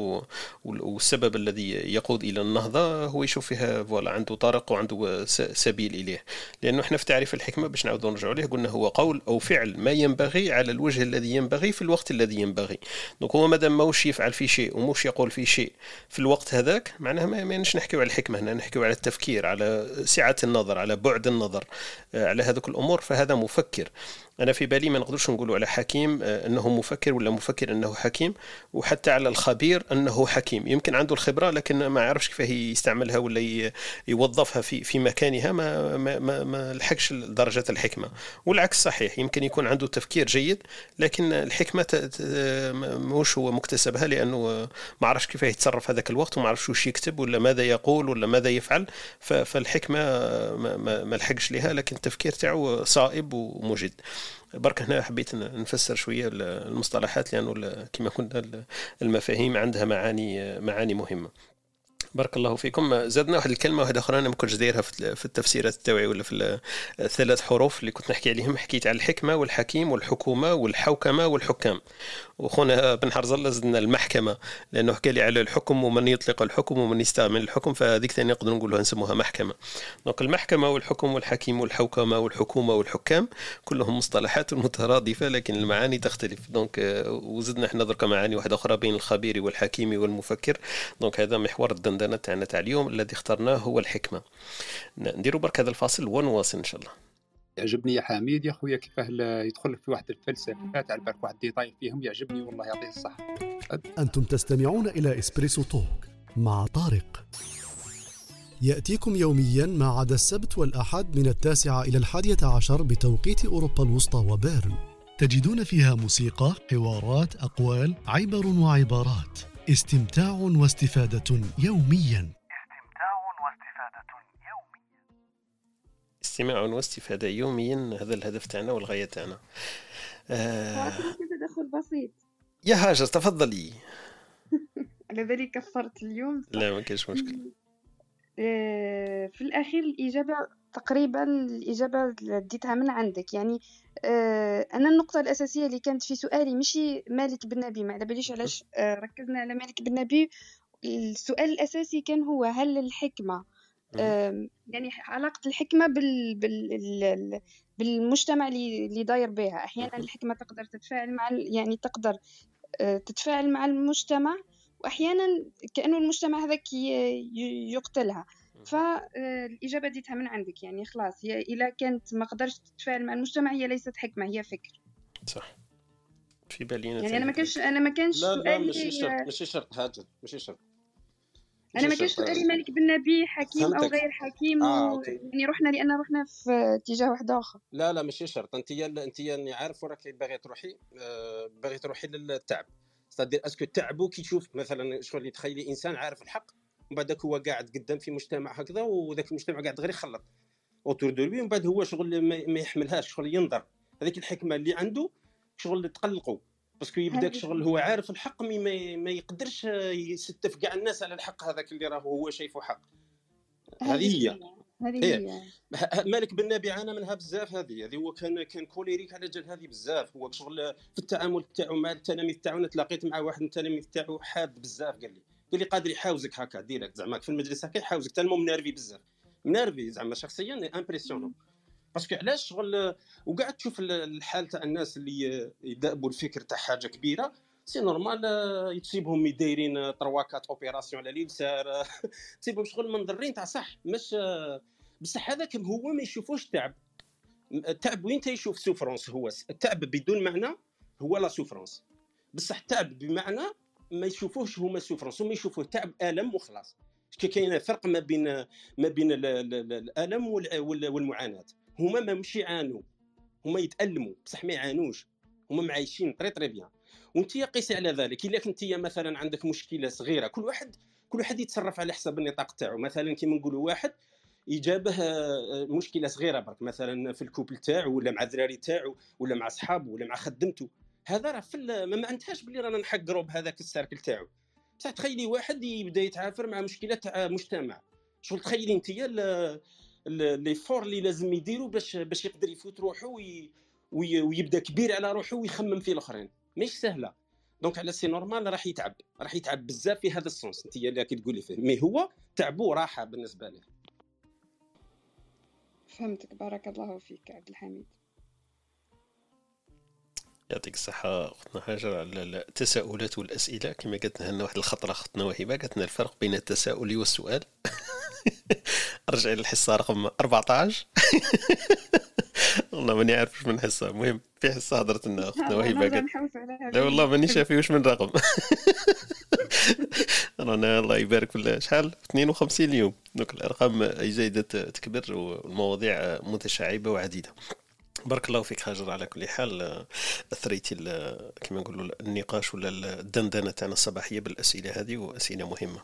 والسبب الذي يقود إلى النهضة هو يشوف فيها فوالا عنده طرق وعنده سبيل إليه. لأنه إحنا في تعريف الحكمة باش نعاودوا نرجعوا ليه قلنا هو قول أو فعل ما ينبغي على الوجه الذي ينبغي في الوقت الذي ينبغي. دونك هو مادام ماهوش يفعل في شيء وموش يقول في شيء في الوقت هذاك معناها ما ماناش نحكيو على الحكمة هنا نحكيو على التفكير على سعة النظر على بعد النظر آه، على هذوك الأمور فهذا مفكر. أنا في بالي ما نقدرش نقولوا على حكيم آه، أنه مفكر ولا مفكر أنه حكيم وحتى على الخبير أنه حكيم. يمكن عنده الخبرة لكن ما يعرفش كيف يستعملها ولا يوظفها في في مكانها. ما ما ما, ما لحقش درجة الحكمة. والعكس صحيح يمكن يكون عنده تفكير جيد لكن الحكمة مش هو مكتسبها لأنه ما عرفش كيف يتصرف هذاك الوقت وما عرفش وش يكتب ولا ماذا يقول ولا ماذا يفعل. فالحكمة ما لحقش لها لكن التفكير تاعو صائب ومجد. برك هنا حبيت نفسر شوية المصطلحات لأنه كما قلنا المفاهيم عندها معاني معاني مهمة. بارك الله فيكم. زادنا واحد الكلمة واحدة أخرى أنا ما كنتش دايرها في التفسيرات التوعي ولا في الثلاث حروف اللي كنت نحكي عليهم. حكيت على الحكمة والحكيم والحكومة والحوكمة والحكام. وخونا بن حرزله زدنا المحكمة لأنه حكى لي على الحكم ومن يطلق الحكم ومن يستعمل الحكم فهذيك ثاني نقدر نقولها نسموها محكمة. donc المحكمة والحكم والحكيم والحوكمة والحكومة والحكام كلهم مصطلحات مترادفة لكن المعاني تختلف. donc وزدنا إحنا درك معاني واحدة أخرى بين الخبير والحكيم والمفكر. donc هذا محور الدندنة تاعنا تاع اليوم الذي اخترناه هو الحكمة. نديروا برك هذا الفاصل ونواصل إن شاء الله. يعجبني يا حميد يا خويا كيفاه يدخل في واحد الفلسفة تاع بالك واحد ديتاي فيهم يعجبني والله يعطيه الصحة. أنتم تستمعون إلى EspressoTalk مع طارق. يأتيكم يوميا ما عدا السبت والأحد من التاسعة إلى الحادية عشر بتوقيت أوروبا الوسطى وبرن. تجدون فيها موسيقى، حوارات، أقوال، عبر وعبارات. استمتاع واستفادة يوميا. استماع واستفادة يوميا هذا الهدف تاعنا والغاية تاعنا. آه... تدخل بسيط. يا هاجر تفضلي. [laughs] على بالي كفرت اليوم. لا ما كاينش مشكل. آه، في الأخير الإجابة تقريبا الإجابة ديتها من عندك. يعني آه، أنا النقطة الأساسية اللي كانت في سؤالي مشي مالك بن نبي ما على باليش علاش آه، ركزنا على مالك بن نبي السؤال الأساسي كان هو هل الحكمة يعني علاقة الحكمة بال, بال... بالمجتمع اللي داير بها. أحيانا الحكمة تقدر تتفاعل مع يعني تقدر تتفاعل مع المجتمع وأحيانا كأنه المجتمع هذاك يقتلها. فالاجابه ديتها من عندك يعني خلاص هي اذا كانت ما قدرش تتفاعل مع المجتمع هي ليست حكمة هي فكر. صح. في بالينا يعني أنا ما كانش أنا ما كانش لا لا ماشي شرط ماشي شرط هاجر ماشي شرط. أنا ما كانش سؤالي مالك بن نبي حكيم أو غير حكيم آه، و... يعني رحنا لأن رحنا في اتجاه واحد آخر. لا لا ماشي شرط. انت انت عارف وراك باغي تروحي آه، باغي تروحي للتعب. c'est-à-dire est-ce que تعبو كي تشوف مثلا شغل تخيلي إنسان عارف الحق ومن بعد هو قاعد قدام في مجتمع هكذا وذاك المجتمع قاعد غير يخلط autour de ومن بعد هو شغل ما يحملهاش شغل ينظر. هذيك الحكمة اللي عنده شغل تقلقه parce que يبدا شغل هو عارف الحق mais ما يقدرش يستف كاع الناس على الحق هذاك اللي راه هو شايفه حق. هذه هي. هذه إيه. هي. مالك بن نبي عانى منها بزاف هذه هذه هو كان كان colérique على جال هذه بزاف. هو شغل في التعامل تاعو مع التلاميذ تاعو أنا تلاقيت مع واحد من التلاميذ تاعو حاد بزاف قال لي قال لي قادر يحاوزك هكا direct زعما في المجلس هكا يحاوزك tellement énervé بزاف. منرفي زعما شخصيا امبرسيونون باسكو علاش شغل وقاعد تشوف الحال تاع الناس اللي يدأبوا الفكر تاع حاجة كبيرة سي نورمال تصيبهم دايرين طروكات اوبيراسيون على اليسار [laughs] تصيبهم شغل منضرين تاع صح مش بصح هذاك هو ما يشوفوش تعب. التعب وين تيشوف سوفرونس هو؟ التعب بدون معنى هو لا سوفرونس بصح التعب بمعنى ما يشوفوش هما سوفرونس هما يشوفوه تعب آلم وخلاص. كاين فرق ما بين ما بين الآلم والمعاناة. هما ما مش يعانوا هما يتألموا بصح ما يعانوش. هما معايشين طري طري بيان وانت قيسي على ذلك. إلا كنت مثلا عندك مشكلة صغيرة كل واحد كل واحد يتصرف على حسب النطاق تاعو. مثلا كيما نقولوا واحد يجابه آه، مشكلة صغيرة برك مثلا في الكوبل تاعو ولا مع الدراري تاعو ولا مع صحابه ولا مع خدمته هذا راه في ما معناتهاش بلي رانا نحقروا بهذاك السيركل تاعو. بصح تخيلي واحد يبدا يتعافر مع مشكلة تاع مجتمع. شغل تخيلي انت les efforts اللي لازم يديروا باش باش يقدر يفوت روحه وي ويبدا كبير على روحه ويخمم في الآخرين. مش سهلة. donc على c'est normal راح يتعب. راح يتعب بزاف في هذا الـ sens. انت اللي تقولي فيه. mais هو تعبو راحة بالنسبة له فهمتك. بارك الله فيك عبد الحميد. يعطيك الصحة أختنا هاجر على التساؤلات والأسئلة. كما قالت لنا واحد الخطرة أختنا وهبة. قالت لنا الفرق بين التساؤل والسؤال. [laughs] [laughs] ارجع للحصة رقم 14 [laughs] والله ماني عارف واش من حصة. المهم في حصة هضرت لنا أختنا وهبة قالت لا والله ماني شافي واش من رقم. [laughs] رانا الله يبارك في شحال؟ 52 يوم دونك الأرقام جيده تكبر والمواضيع متشعبة وعديدة. بارك الله فيك هاجر على كل حال أثريتي كما نقولوا النقاش ولا الدندنة تاعنا الصباحية بالأسئلة هذه وأسئلة مهمة.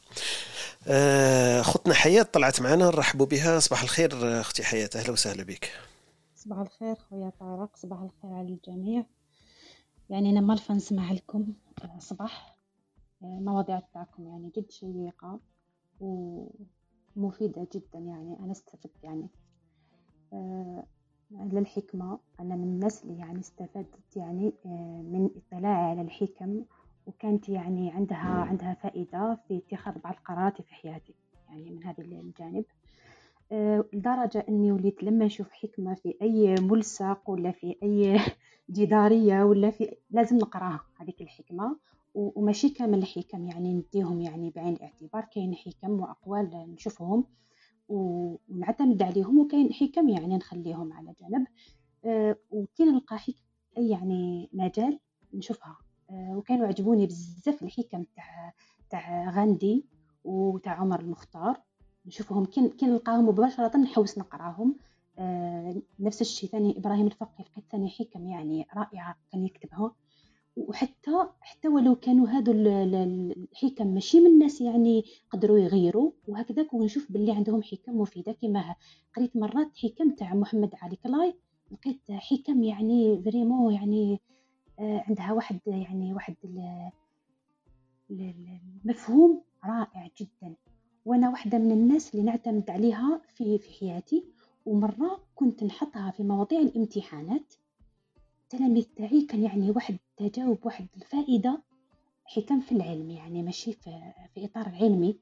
آه، حياة طلعت معنا نرحبوا بها صباح الخير أختي حياة أهلا وسهلا بك. صباح الخير خويا طارق صباح الخير على الجميع. يعني أنا مالفة نسمع لكم آه، صباح. المواضيع تاعكم يعني جد شيقة ومفيدة جدا يعني أنا استفدت يعني. آه للحكمة. أنا من الناس اللي يعني استفدت يعني آه من اطلاعي على الحكم وكانت يعني عندها عندها فائدة في اتخاذ بعض القرارات في حياتي يعني من هذا الجانب. آه لدرجة أني وليت لما نشوف حكمة في أي ملصق ولا في أي [laughs] جدارية ولا في لازم نقراها هذيك الحكمة. وماشي كامل الحكم يعني نديهم يعني بعين الاعتبار كاين حكم وأقوال نشوفهم. ونعتمد عليهم وكاين حكم يعني نخليهم على جنب أه وكي نلقى حكم اي يعني مجال نشوفها. أه وكانوا عجبوني بزاف الحكم تاع تاع غاندي وتاع عمر المختار. نشوفهم كي نلقاهم مباشرة نحوس نقراهم. أه نفس الشيء ثاني إبراهيم الفقي لقيت ثاني حكم يعني رائعه كان يكتبها. وحتى حتى ولو كانوا هادو الحكم ماشي من الناس يعني قدروا يغيروا وهكذاك ونشوف باللي عندهم حكم مفيدة كما قريت مرات حكم تاع محمد علي كلاي لقيت حكم يعني vraiment يعني آه، عندها واحد يعني واحد المفهوم رائع جدا. وأنا واحدة من الناس اللي نعتمد عليها في في حياتي ومرة كنت نحطها في مواضيع الامتحانات. التلاميذ تاعي كان يعني واحد تجاوب واحد الفائدة حكم في العلم يعني ماشي في, في إطار علمي.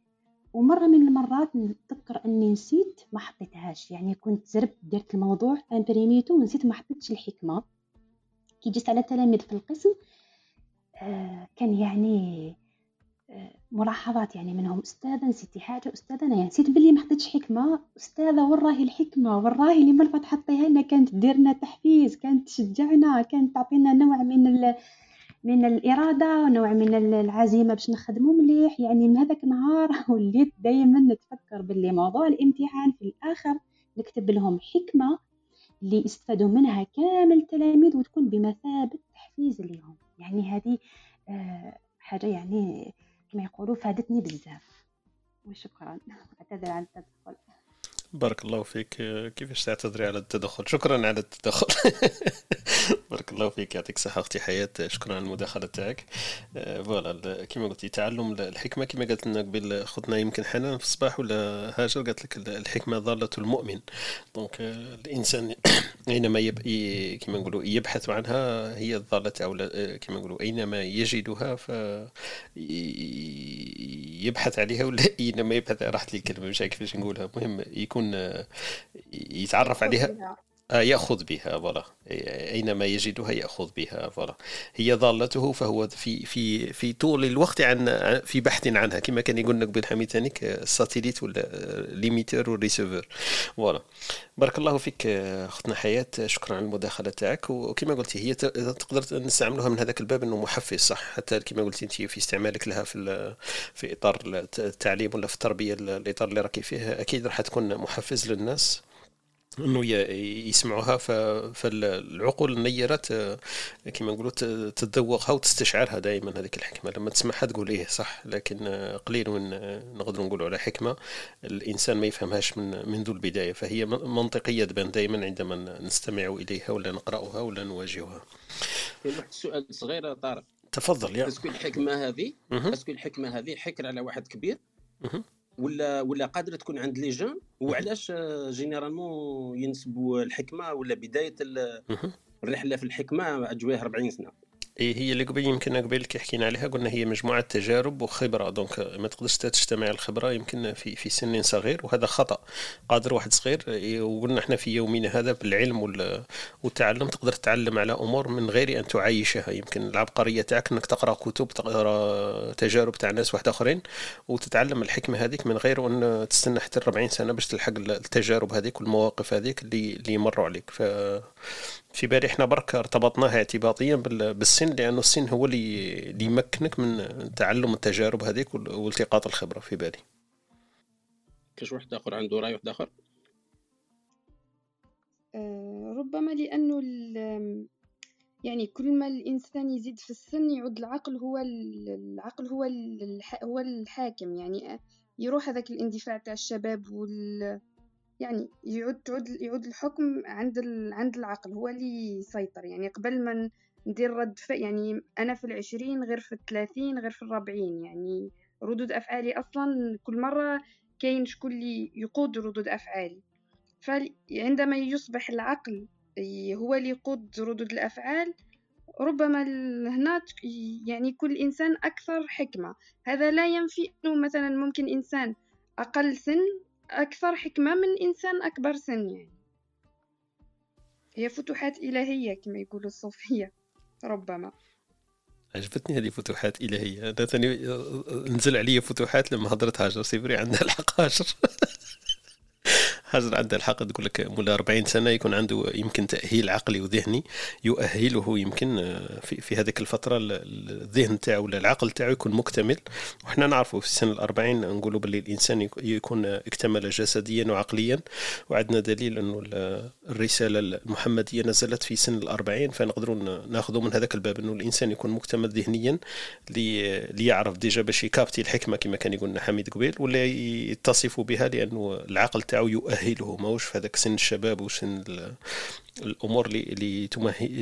ومرة من المرات نتذكر أني نسيت ما حطيتهاش يعني كنت زربت درت الموضوع imprimé تو ونسيت ما حطيتش الحكمة. كي جيت على تلاميذ في القسم آه كان يعني ملاحظات يعني منهم أستاذة نسيتي حاجة أستاذة أنا يعني نسيت بلي ما حطيتش حكمة. أستاذة وين راهي الحكمة وين راهي اللي مرة تحطيها لنا كانت ديرنا تحفيز كانت تشجعنا كانت تعطينا نوع من ال... من الإرادة ونوع من العزيمة باش نخدمو مليح. يعني من هذاك النهار [laughs] وليت دايما نتفكر باللي موضوع الامتحان في الآخر نكتب لهم حكمة اللي يستفادوا منها كامل التلاميذ وتكون بمثابة تحفيز لهم يعني هذه آه، حاجة يعني كما يقولوا فادتني بزاف. وشكرا. [laughs] أعتذر عن التدخل. بارك الله فيك. كيفاش تعتذري على التدخل؟ شكرا على التدخل. [laughs] بارك الله فيك. يعطيك الصحة أختي حياة. شكرا على المداخلة تاعك. آه، فوالا كما قلتي تعلم الحكمة كما قالت لنا قبل خذنا يمكن حنان في الصباح ولا هاجر قالت لك الحكمة ضالة المؤمن. donc آه، الإنسان [coughs] أينما يب... كما نقولوا يبحث عنها هي الضالة أو آه، كما نقولوا أينما يجدها ف يبحث عليها ولا [laughs] أينما يبحث راحت لي الكلمة مش عارف كيفاش نقولها. المهم يكون يتعرف عليها. آه، يأخذ بها voilà أينما يجدها يأخذ بها voilà هي ضالته فهو في في في طول الوقت عن في بحث عنها. كما كان يقول لك بن حميد ثانيك ال satellite ولا l'émetteur وال receiver voilà بارك الله فيك أختنا حياة. شكرا على المداخلة تاعك. وكما قلتي هي تقدر نستعملوها من هذاك الباب إنه محفز صح؟ حتى كما قلتي أنت في استعمالك لها في في إطار التعليم ولا في التربية الإطار اللي راكي فيه أكيد راح تكون محفز للناس. إنه يسمعوها فالعقول النيرة كما نقولوا تتذوقها وتستشعرها دائما هذيك الحكمة. لما تسمعها تقول إيه صح لكن قليل من نقدر نقولوا على حكمة الإنسان ما يفهمهاش من منذ البداية. فهي منطقية تبان دائما عندما نستمع إليها ولا نقرأها ولا نواجهها. واحد السؤال صغير طارق. تفضل يا. est-ce que الحكمة هذه؟ est-ce que الحكمة هذه حكر على واحد كبير؟ ولا ولا قادرة تكون عند les jeunes؟ وعلاش généralement ينسبوا الحكمة ولا بداية الرحلة في الحكمة اجواه 40 سنة؟ هي اللي قبل يمكن قبل كي حكينا عليها قلنا هي مجموعة تجارب وخبرة. دونك ما تقدرش تجتمع الخبرة يمكن في في سن صغير وهذا خطأ. قادر واحد صغير إيه، وقلنا إحنا في يومنا هذا بالعلم والتعلم تقدر تتعلم على أمور من غير أن تعايشها. يمكن العبقرية تاعك أنك تقرأ كتب تقرأ تجارب تاع ناس واحد آخرين وتتعلم الحكمة هذيك من غير أن تستنى حتى 40 سنة باش تلحق التجارب هذيك والمواقف هذيك اللي اللي يمروا عليك. ف في بالي إحنا برك ارتبطناها اعتباطيا بالسن لأنه السن هو اللي اللي يمكنك من تعلم التجارب هذيك والتقاط الخبرة في بالي. كاش واحد آخر عنده رأي واحد آخر؟ أه ربما لأنه يعني كل ما الإنسان يزيد في السن يعود العقل هو العقل هو هو الحاكم. يعني يروح هذاك الاندفاع تاع الشباب وال يعني يعود تعود يعود الحكم عند عند العقل هو اللي يسيطر. يعني قبل ما ندير رد فعل يعني أنا في العشرين غير في الثلاثين غير في الربعين يعني ردود أفعالي أصلا كل مرة كاين شكون اللي يقود ردود أفعالي. فعندما يصبح العقل هو اللي يقود ردود الأفعال ربما هنا يعني كل إنسان أكثر حكمة. هذا لا ينفي أنه مثلا ممكن إنسان أقل سن أكثر حكمة من إنسان أكبر سن يعني. هي فتوحات إلهية كما يقولوا الصوفية ربما. عجبتني هذه فتوحات إلهية. أنا ثاني نزل علي فتوحات لما هضرت هاجر. سيبري عندها الحق هاجر [laughs] هاجر عندها الحق تقول لك مولا 40 سنة يكون عنده يمكن تأهيل عقلي وذهني يؤهله يمكن آه، في, في هذيك الفترة الذهن تاعو ولا العقل تاعو يكون مكتمل. وحنا نعرفوا في سن الأربعين نقولوا باللي الإنسان يكون اكتمل جسديا وعقليا. وعندنا دليل إنه الرسالة المحمدية نزلت في سن الأربعين فنقدروا ناخذوا من هذاك الباب إنه الإنسان يكون مكتمل ذهنيا ليعرف ديجا باش يكابتي الحكمة كما كان يقولنا حميد قبيل ولا يتصف بها لأنه العقل تاعو يؤهله ماهوش في هذاك سن الشباب وسن الأمور اللي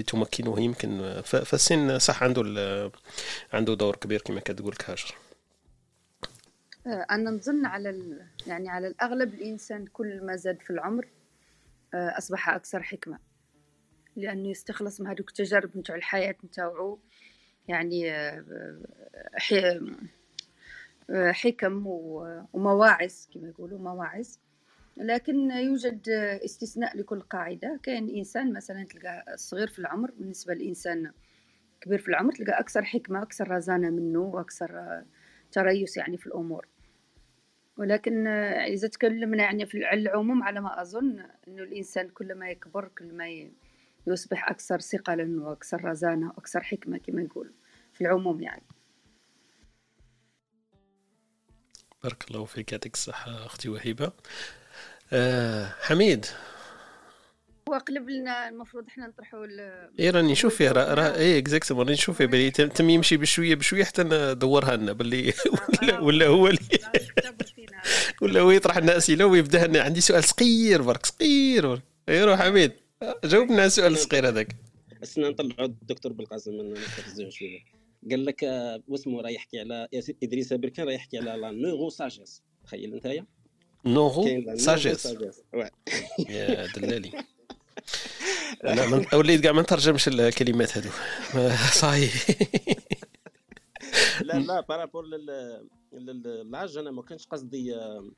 تمكنه يمكن. فالسن صح عنده عنده دور كبير كما كتقول هاجر. آه، أنا نظن على. يعني على الأغلب الإنسان كل ما زاد في العمر آه، أصبح أكثر حكمة. لأنه يستخلص من هذوك التجارب نتاع الحياة نتاعو. يعني آه، حكم ومواعظ كما يقولوا مواعظ. لكن يوجد استثناء لكل قاعدة. كان إنسان مثلا تلقى صغير في العمر بالنسبة لإنسان كبير في العمر تلقى أكثر حكمة أكثر رزانة منه وأكثر تريث يعني في الأمور. ولكن إذا تكلمنا يعني في العموم على ما أظن أنه الإنسان كل ما يكبر كل ما يصبح أكثر ثقلا وأكثر رزانة وأكثر حكمة كما يقول في العموم يعني. بارك الله فيك يعطيك الصحة أختي وهبة آه حميد. وقلب لنا المفروض إحنا نطرحوا اي راني نشوف فيه راه راه اي exactement راني نشوف فيه بلي تم يمشي بشويه بشوية حتى ندورها لنا باللي ولا, ولا هو اللي [laughs] ولا هو يطرح لنا أسئلة ويبدأ لنا. عندي سؤال صغير برك صغير برك. اي روح حميد. جاوبنا على السؤال الصغير هذاك. استنى نطلعوا الدكتور بالقاسم من شوية. قال لك آه، واسمه راه يحكي على إدريس أبركان راه يحكي على la neurosagesse تخيل أنت neurosagesse. يا دلالي. [laughs] أنا من... وليت كاع ما نترجمش الكلمات هذو [laughs] صاي [laughs] لا لا par rapport ل l'âge أنا ما كانش قصدي آه،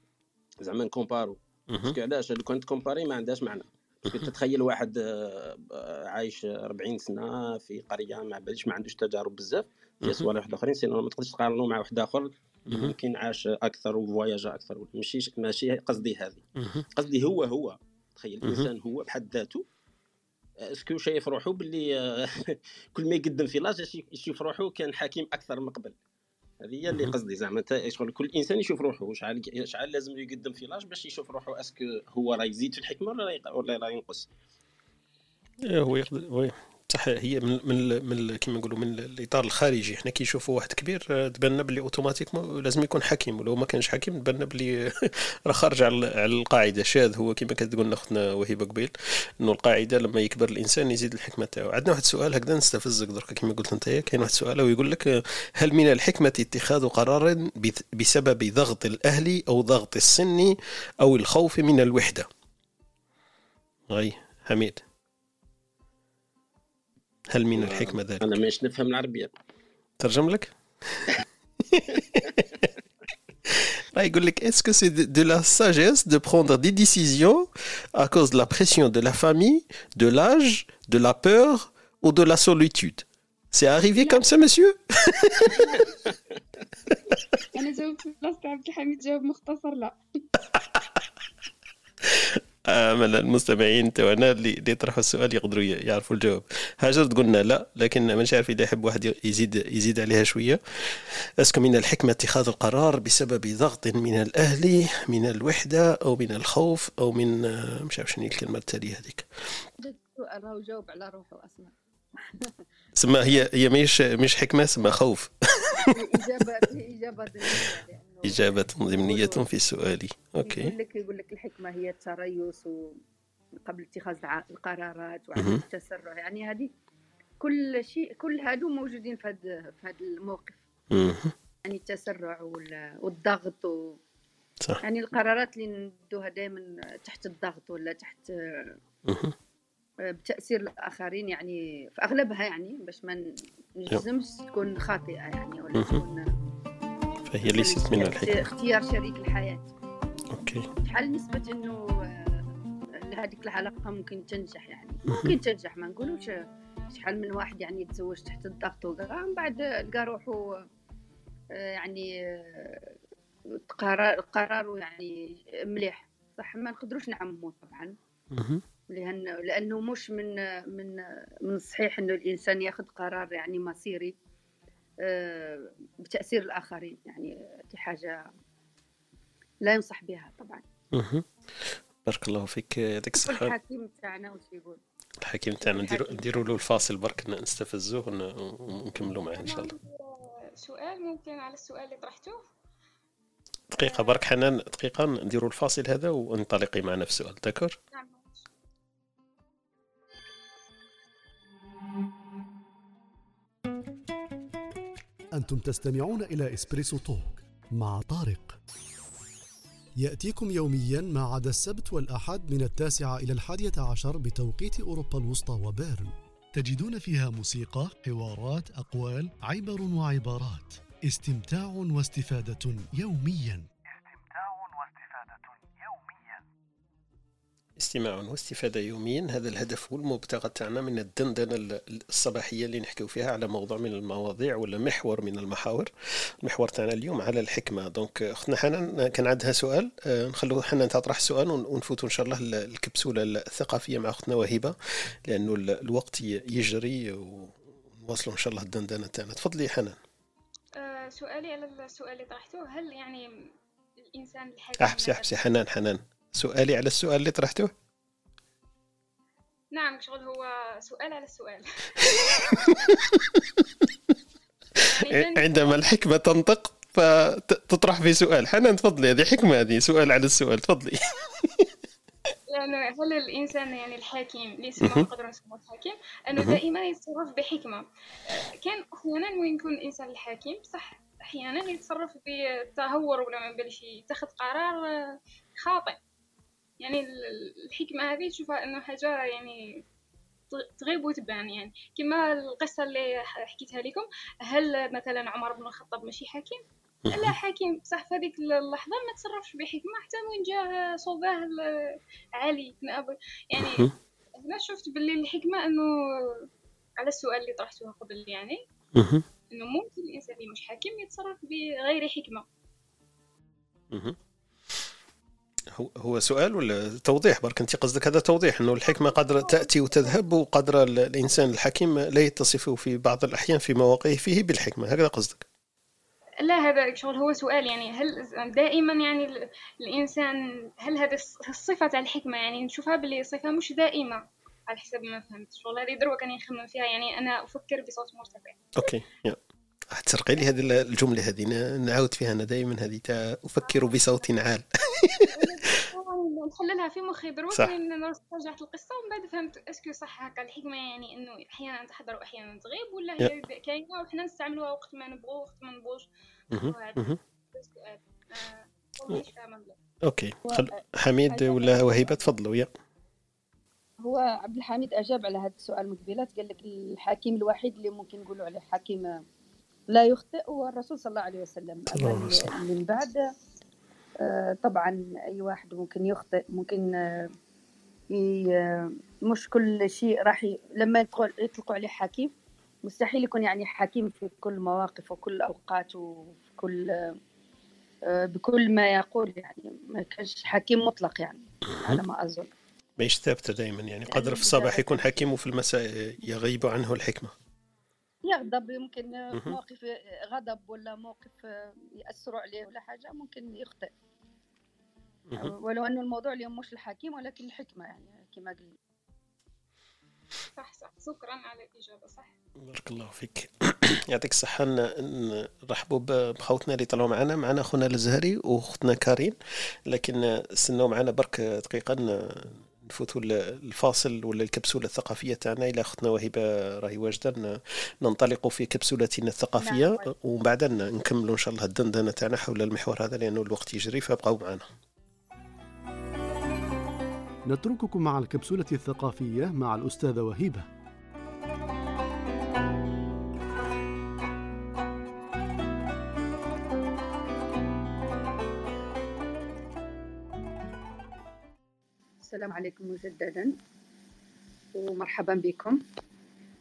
زعما نكومبارو. parce que علاش؟ لو كنت كومباري ما عندهاش معنى. تتخيل واحد آه، عايش 40 سنة في قرية ما باليش ما عندوش تجارب بزاف في صوالح واحد أخرين sinon ما تقدرش تقارنو مع واحد آخر. يمكن عاش أكثر و voyagé أكثر. ماشي ماشي قصدي هذه. قصدي هو هو. تخيل الإنسان هو بحد ذاته. est-ce que شايف روحو باللي [laughs] كل ما يقدم في l'âge يشوف روحو كان حكيم أكثر من قبل. هذه هي اللي قصدي زعما. شغل كل إنسان يشوف روحه شحال شحال لازم يقدم في l'âge باش يشوف روحه est-ce que هو راه يزيد في الحكمة ولا راه ينقص. إيه، هو يقدر هي من من, من كيما نقولوا من الإطار الخارجي. حنا كي نشوفوا واحد كبير آه، تبان بلي أوتوماتيك لازم يكون حكيم ولو ما كانش حكيم تبان بلي [laughs] راه خارج على القاعدة. شاذ هو كما كتقول اختنا وهبه قبيل إنه القاعدة لما يكبر الإنسان يزيد الحكمة تاعو. عندنا واحد السؤال هكذا نستفزك درك كما قلت أنت كاين واحد السؤال ويقول لك هل من الحكمة اتخاذ قرار بسبب ضغط الأهل أو ضغط السن أو الخوف من الوحدة؟ غي حميد. هل من الحكمة ذلك؟ أنا مش نفهم العربية ترجم لك؟ يقول لك est-ce que c'est de, de la sagesse de prendre des décisions à cause de la pression de la famille, de l'âge, de la peur ou de la solitude C'est arrivé comme ça, monsieur [laughs] [laughs] آمل المستمعين توانا اللي يطرحوا السؤال يقدروا يعرفوا الجواب. هاجر تقولنا لا لكن مانيش عارف إذا يحب واحد يزيد يزيد عليها شوية. اسكو من الحكمة اتخاذ القرار بسبب ضغط من الأهل من الوحدة أو من الخوف أو من مش عارف شنو الكلمة التالية هذيك. السؤال راهو جاوب على روحه أصلا سما هي هي مش مش حكمة سما خوف. [laughs] اجابه إجابة إجابة ضمنية في سؤالي. OK. يقول لك يقول لك الحكمة هي التريث قبل اتخاذ القرارات وعدم التسرع. يعني هذه كل شيء كل هادو موجودين في هذا في هذا الموقف. يعني التسرع والضغط و... صح. يعني القرارات اللي ندوها دائما تحت الضغط ولا تحت بتأثير الآخرين يعني في أغلبها يعني باش ما نجزمش تكون خاطئة يعني ولا تكون فهي ليست من الحكمة. اختيار شريك الحياة. أوكي. شحال نسبة أنه آه، هذيك العلاقة ممكن تنجح يعني. ممكن تنجح ما نقولوش شحال من واحد يعني يتزوج تحت الضغط وكاع من بعد لقى روحو آه، يعني آه، قرار قراره يعني مليح. صح ما نقدروش نعممو طبعا. لأن لأنه مش من من من الصحيح إنه الإنسان ياخذ قرار يعني مصيري. آه، بتأثير الآخرين يعني دي حاجة لا ينصح بها طبعا. بارك الله فيك يعطيك الصحة. الحكيم تاعنا وش يقول؟ الحكيم تاعنا نديروا له الفاصل برك نستفزوه ونكملوا معاه إن شاء الله. سؤال ممكن على السؤال اللي طرحتوه؟ دقيقة برك حنان دقيقة نديروا الفاصل هذا وانطلقي معنا في السؤال داكور؟ نعم. أنتم تستمعون إلى إسبريسو توك مع طارق. يأتيكم يوميا ما عدا السبت والأحد من التاسعة إلى الحادية عشر بتوقيت أوروبا الوسطى وبيرن. تجدون فيها موسيقى، حوارات، أقوال، عبر وعبارات. استمتاع واستفادة يوميا. استماع واستفادة يوميا. هذا الهدف هو المبتغى تاعنا من الدندنة الصباحية اللي نحكيو فيها على موضوع من المواضيع ولا محور من المحاور. المحور تاعنا اليوم على الحكمة. دونك أختنا حنان كان عندها سؤال. آه، نخلو حنان تطرح السؤال ونفوتوا إن شاء الله الكبسولة الثقافية مع أختنا وهبة لأنه الوقت يجري ونواصلوا إن شاء الله الدندنة تاعنا. تفضلي حنان. أه سؤالي على السؤال اللي طرحته هل يعني الإنسان الحكيم أحبسي أحبسي حنان حنان. سؤالي على السؤال اللي طرحته نعم شغل هو سؤال على السؤال. [laughs] عندما الحكمة تنطق فتطرح في سؤال. حنان تفضلي هذه حكمة هذه سؤال على السؤال. تفضلي. [laughs] لأنه هل الإنسان يعني الحاكم اللي يسمى نقدر نسموه الحاكم؟ أنه دائما يتصرف بحكمة. كان أحيانا وين يكون الإنسان الحاكم صح؟ أحيانا يتصرف بتهور ولا ما بالش يتخذ قرار خاطئ. يعني الحكمة هذه تشوفها إنه حاجة يعني تغيب وتبان يعني. كما القصة اللي حكيتها لكم هل مثلا عمر بن الخطاب ماشي حكيم لا حكيم صح في هذيك اللحظة ما تصرفش بحكمة حتى وين جاه صوباه علي بن أبي. يعني هنا شفت باللي الحكمة إنه على السؤال اللي طرحته قبل يعني إنه ممكن الإنسان اللي مش حكيم يتصرف بغير حكمة. هو سؤال ولا توضيح؟ برك أنت قصدك هذا توضيح إنه الحكمة قدر تأتي وتذهب وقدر الإنسان الحكيم لا يتصف في بعض الأحيان في مواقعه فيه بالحكمة هكذا قصدك؟ لا هذا شغل هو سؤال يعني هل دائما يعني الإنسان هل هذا الصفة تاع الحكمة يعني نشوفها باللي صفة مش دائمة على حسب ما فهمت. شغل هذه دروك كان يخمم فيها يعني أنا أفكر بصوت مرتفع. OK يا. تسرقي لي هذه الجملة هذه. نعاود فيها أنا دائما. هذه أفكر بصوت عال. [laughs] نحللها في مخي دروك رجعت القصة ومن بعد فهمت est-ce que صح هكا. الحكمة يعني إنه أحيانا تحضر واحيانا تغيب ولا هي كاينة. وحنا نستعملوها وقت ما نبغوا وقت ما نبغوش. السؤال أوكي. حميد ولا وهيبة؟ تفضلوا. يا. هو عبد الحميد أجاب على هذا السؤال من قبيله قال لك الحكيم الوحيد اللي ممكن نقولوا عليه حكيم لا يخطئ هو الرسول صلى الله عليه وسلم من بعد. آه، طبعا أي واحد ممكن يخطئ ممكن آه، مش كل شيء راح ي... لما يطلقوا عليه حكيم مستحيل يكون يعني حكيم في كل مواقف وكل أوقات وفي كل آه، بكل ما يقول يعني. ما كانش حكيم مطلق يعني على ما أظن. مش ثابتة دائما يعني قدر يعني في الصباح يكون حكيم وفي المساء يغيب عنه الحكمة. يغضب يمكن موقف غضب ولا موقف يأثروا عليه ولا حاجة ممكن يخطئ. ولو أنه الموضوع اليوم مش الحكيم ولكن الحكمة يعني كما قلنا. صح صح. شكرا على الإجابة صح. بارك الله فيك. [clears throat] يعطيك الصحة نرحبوا بخوتنا اللي طلعوا معنا. معنا أخونا الزهري وأختنا كارين لكن استنوا معنا برك دقيقة نفوتوا الفاصل ولا الكبسولة الثقافية تاعنا. إلى أختنا وهبة راهي واجدة ننطلق في كبسولتنا الثقافية نعم. ومن بعد نكملوا إن شاء الله الدندنة تاعنا حول المحور هذا لأنه الوقت يجري فابقوا معنا. نترككم مع الكبسولة الثقافية مع الأستاذة وهيبة. السلام عليكم مجددا ومرحبا بكم.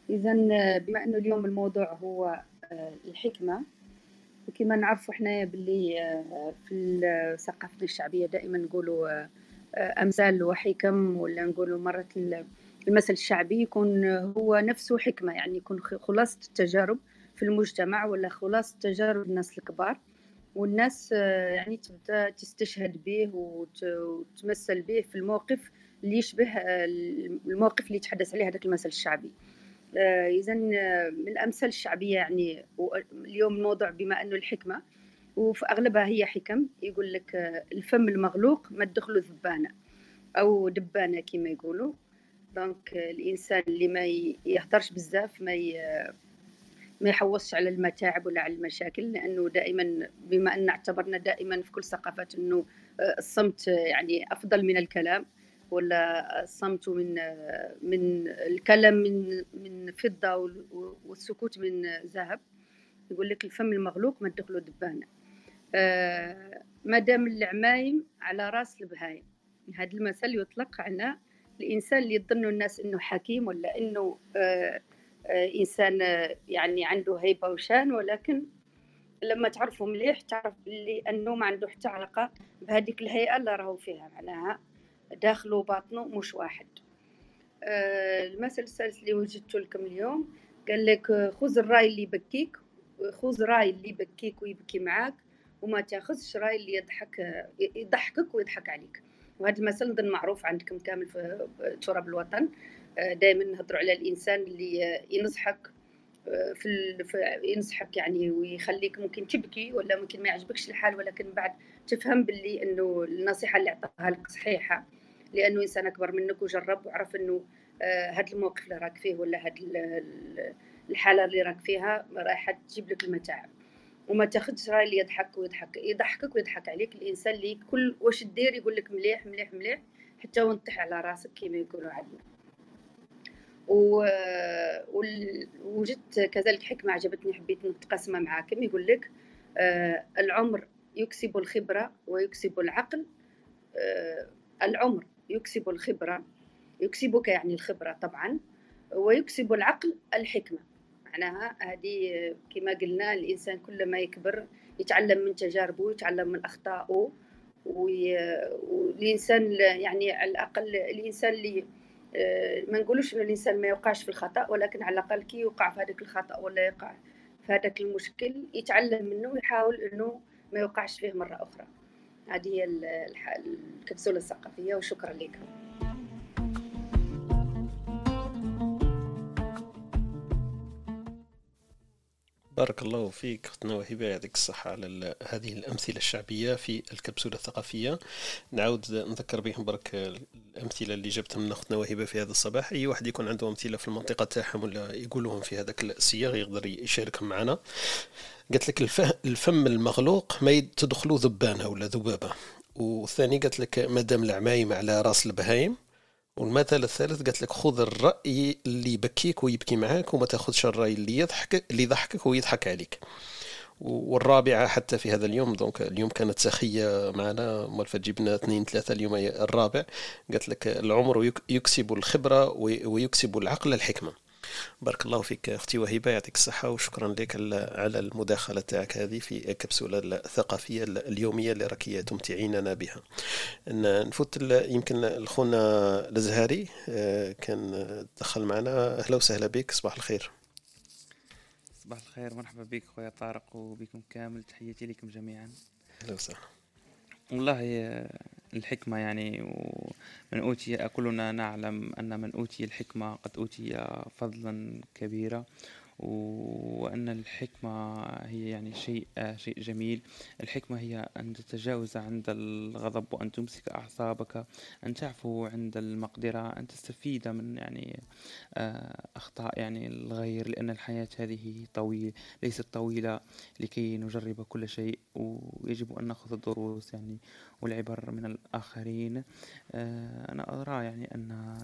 إذا بما أنه اليوم الموضوع هو آه، الحكمة وكما نعرفوا إحنا باللي آه، في الثقافة الشعبية دائما نقولوا أمثال وحكم ولا نقولوا مرة المثل الشعبي يكون هو نفسه حكمة يعني يكون خلاصة التجارب في المجتمع ولا خلاصة تجارب الناس الكبار. والناس يعني تبدا تستشهد به وتمثل به في الموقف اللي يشبه الموقف اللي يتحدث عليه هذاك المثل الشعبي. اذا من الأمثال الشعبية يعني اليوم الموضوع بما أنه الحكمة وفي أغلبها هي حكم. يقول لك الفم المغلوق ما تدخله ذبانة أو دبانة كما يقولوا. دونك الإنسان اللي ما يهضرش بزاف ما ما يحوصش على المتاعب ولا على المشاكل لأنه دائما بما أن اعتبرنا دائما في كل ثقافات إنه الصمت يعني أفضل من الكلام ولا الصمت من من الكلام من من فضة والسكوت من ذهب. يقول لك الفم المغلوق ما تدخلوا دبانة. آه ما دام العمايم على راس البهايم. هذا المثل يطلق على الإنسان اللي يظن الناس إنه حكيم ولا إنه آه آه إنسان يعني عنده هيبه وشان ولكن لما تعرفه مليح تعرف اللي انه ما عنده حتى علاقة بهذيك الهيئة اللي راهو فيها. معناها داخله وباطنه مش واحد. آه المثل الثالث اللي وجدته لكم اليوم قال لك خذ الراي اللي يبكيك خذ راي اللي يبكيك ويبكي معاك وما تاخذش راي اللي يضحك يضحكك ويضحك عليك. وهذا المثل نظن معروف عندكم كامل في تراب الوطن. دائما نهضروا على الإنسان اللي ينصحك في, في ينصحك يعني ويخليك ممكن تبكي ولا ممكن ما يعجبكش الحال ولكن بعد تفهم باللي إنه النصيحة اللي عطاها لك صحيحة لأنه إنسان أكبر منك وجرب وعرف إنه هذا الموقف اللي راك فيه ولا هذا الحالة اللي راك فيها رايحه تجيب لك المتاعب. وما تاخذش راي اللي يضحك ويضحك يضحكك ويضحك عليك الإنسان اللي كل واش دير يقول لك مليح مليح مليح حتى ونطيح على راسك كما يقولوا عندنا و... وجدت كذلك حكمة عجبتني حبيت نتقاسمها معاكم يقول لك؟ آه العمر يكسب الخبرة ويكسب العقل. آه العمر يكسب الخبرة يكسبك يعني الخبرة طبعا ويكسب العقل الحكمة. معناها هذه كما قلنا الإنسان كل ما يكبر يتعلم من تجاربه يتعلم من أخطائه والإنسان يعني على الأقل الإنسان اللي ما نقولوش إنه الإنسان ما يوقعش في الخطأ ولكن على الأقل كي يوقع في هذاك الخطأ ولا يقع في هذاك المشكل يتعلم منه ويحاول إنه ما يوقعش فيه مرة أخرى. هذه هي الكبسولة الثقافية وشكرا لكم بارك الله فيك أختنا وهبه يعطيك الصحة على هذه الأمثلة الشعبية في الكبسولة الثقافية. نعاود نذكر بهم برك الأمثلة اللي جبتها من أختنا وهبه في هذا الصباح. أي واحد يكون عنده أمثلة في المنطقة تاعهم ولا يقولهم في هذاك السياق يقدر يشاركهم معنا. قالت لك الفم المغلوق ما تدخلوا ذبانة ولا ذبابة. والثاني قالت لك مادام العمايم على راس البهايم. والمثل الثالث قالت لك خذ الرأي اللي يبكيك ويبكي معاك وما تاخذش الرأي اللي يضحك اللي يضحكك ويضحك عليك. والرابعة حتى في هذا اليوم دونك اليوم كانت سخية معنا مالفة جبنا اثنين ثلاثة اليوم الرابع. قالت لك العمر يكسب الخبرة ويكسب العقل الحكمة. بارك الله فيك أختي وهبة يعطيك الصحة وشكرا لك على المداخلة تاعك هذه في الكبسولة الثقافية اليومية اللي راكي تمتعيننا بها. نفوت يمكن الخونا الزهاري كان دخل معنا. أهلا وسهلا بك صباح الخير. صباح الخير مرحبا بك خويا طارق وبكم كامل تحياتي لكم جميعا. أهلا وسهلا. والله الحكمة يعني ومن أوتي كلنا نعلم أن من أوتي الحكمة قد أوتي فضلا كبيرا وأن الحكمة هي يعني شيء شيء جميل. الحكمة هي أن تتجاوز عند الغضب وأن تمسك أعصابك أن تعفو عند المقدرة أن تستفيد من يعني أخطاء يعني الغير لأن الحياة هذه طويلة ليست طويلة لكي نجرب كل شيء ويجب أن نأخذ الدروس يعني. والعبر من الآخرين. أنا أرى يعني أن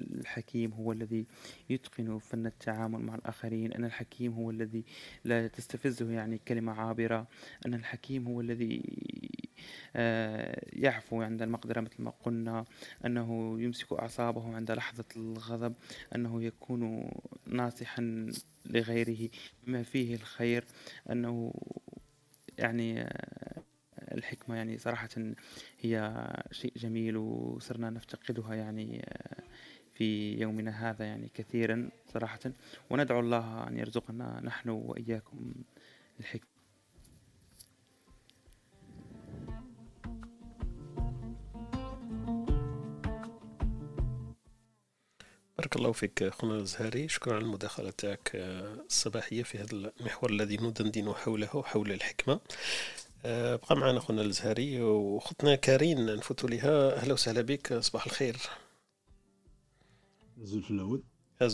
الحكيم هو الذي يتقن فن التعامل مع الآخرين أن الحكيم هو الذي لا تستفزه يعني كلمة عابرة أن الحكيم هو الذي يعفو عند المقدرة مثل ما قلنا أنه يمسك أعصابه عند لحظة الغضب أنه يكون ناصحا لغيره بما فيه الخير أنه يعني الحكمة يعني صراحة هي شيء جميل وصرنا نفتقدها يعني آه، في يومنا هذا يعني كثيرا صراحة. وندعو الله أن يرزقنا نحن وإياكم الحكمة. بارك الله فيك أخونا الزهري. شكرا على المداخله تاعك آه، الصباحية في هذا المحور الذي ندندن حوله حول الحكمة. آه، بقى معنا اخونا الزهري واختنا كارين نفوت لها أهلا وسهلا بك صباح الخير. زول في اللون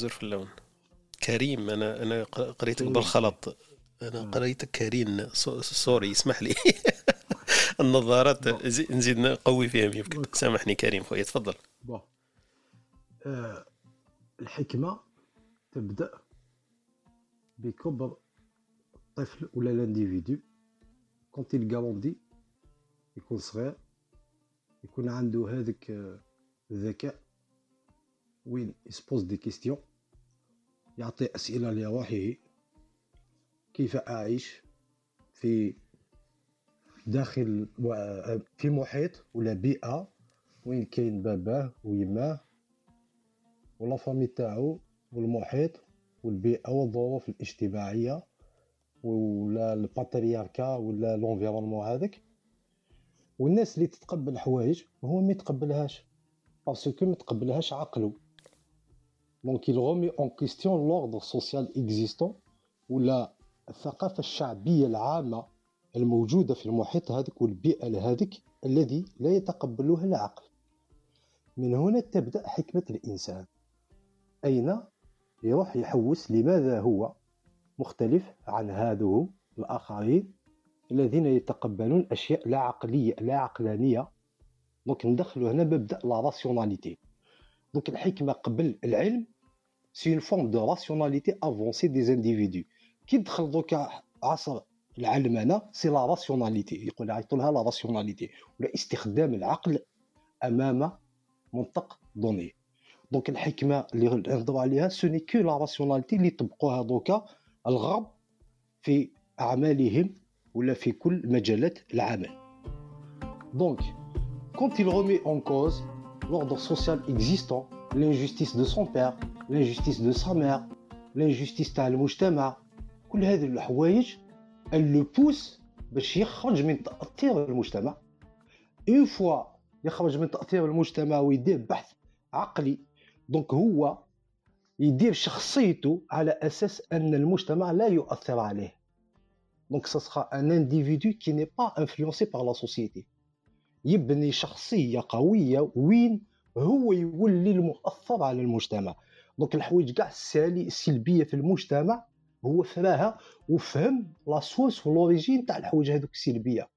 في اللون. كريم أنا أنا قريتك بالخلط. أنا آه. قريتك كارين sorry اسمح لي. [laughs] النظارات نزيد نقوي فيها يمكن. سامحني كريم خويا تفضل. bon الحكمة تبدأ بكبر الطفل ولا l'individu quand يلقى يكون صغير يكون عنده هذاك الذكاء وين il se pose des questions يعطي أسئلة لروحه كيف أعيش في داخل في محيط ولا بيئة وين كاين باباه ويماه و la famille تاعو والمحيط والبيئة والظروف الاجتماعية. ولا ال patriarcat ولا l'environnement هذاك. والناس اللي تتقبل حوايج هو ما يتقبلهاش parce que ما يتقبلهاش عقلو. donc il remet en question l'ordre social existant ولا الثقافة الشعبية العامة الموجودة في المحيط هذاك والبيئة هذيك الذي لا يتقبلها العقل. من هنا تبدأ حكمة الإنسان. أين يروح يحوس؟ لماذا هو؟ مختلف عن هذو الآخرين الذين يتقبلون أشياء لا عقلية لا عقلانية. donc ندخلوا هنا مبدأ la rationalité donc الحكمة قبل العلم c'est une forme de rationalité avancée des individus qui دخل دوكا عصر العلمانة c'est la rationalité يقول يعيطوا لها la rationalité ولا استخدام العقل أمام منطق دوني. donc الحكمة اللي نهضروا عليها ce n'est que la rationalité اللي طبقوها دوكا الغرب في أعمالهم ولا في كل مجالات العمل. donc quand il remet en cause l'ordre social existant l'injustice de son père l'injustice de sa mère l'injustice تاع المجتمع كل هذه الحوايج elle le pousse باش يخرج من تأثير المجتمع. une fois يخرج من تأثير المجتمع ويدير بحث عقلي donc هو يدير شخصيته على أساس أن المجتمع لا يؤثر عليه. donc ça sera un individu qui n'est pas influencé par la société يبني شخصية قوية وين هو يولي المؤثر على المجتمع. donc الحوايج كاع السلبية في المجتمع هو فراها وفهم la source و l'origine تاع الحوايج هذوك السلبية.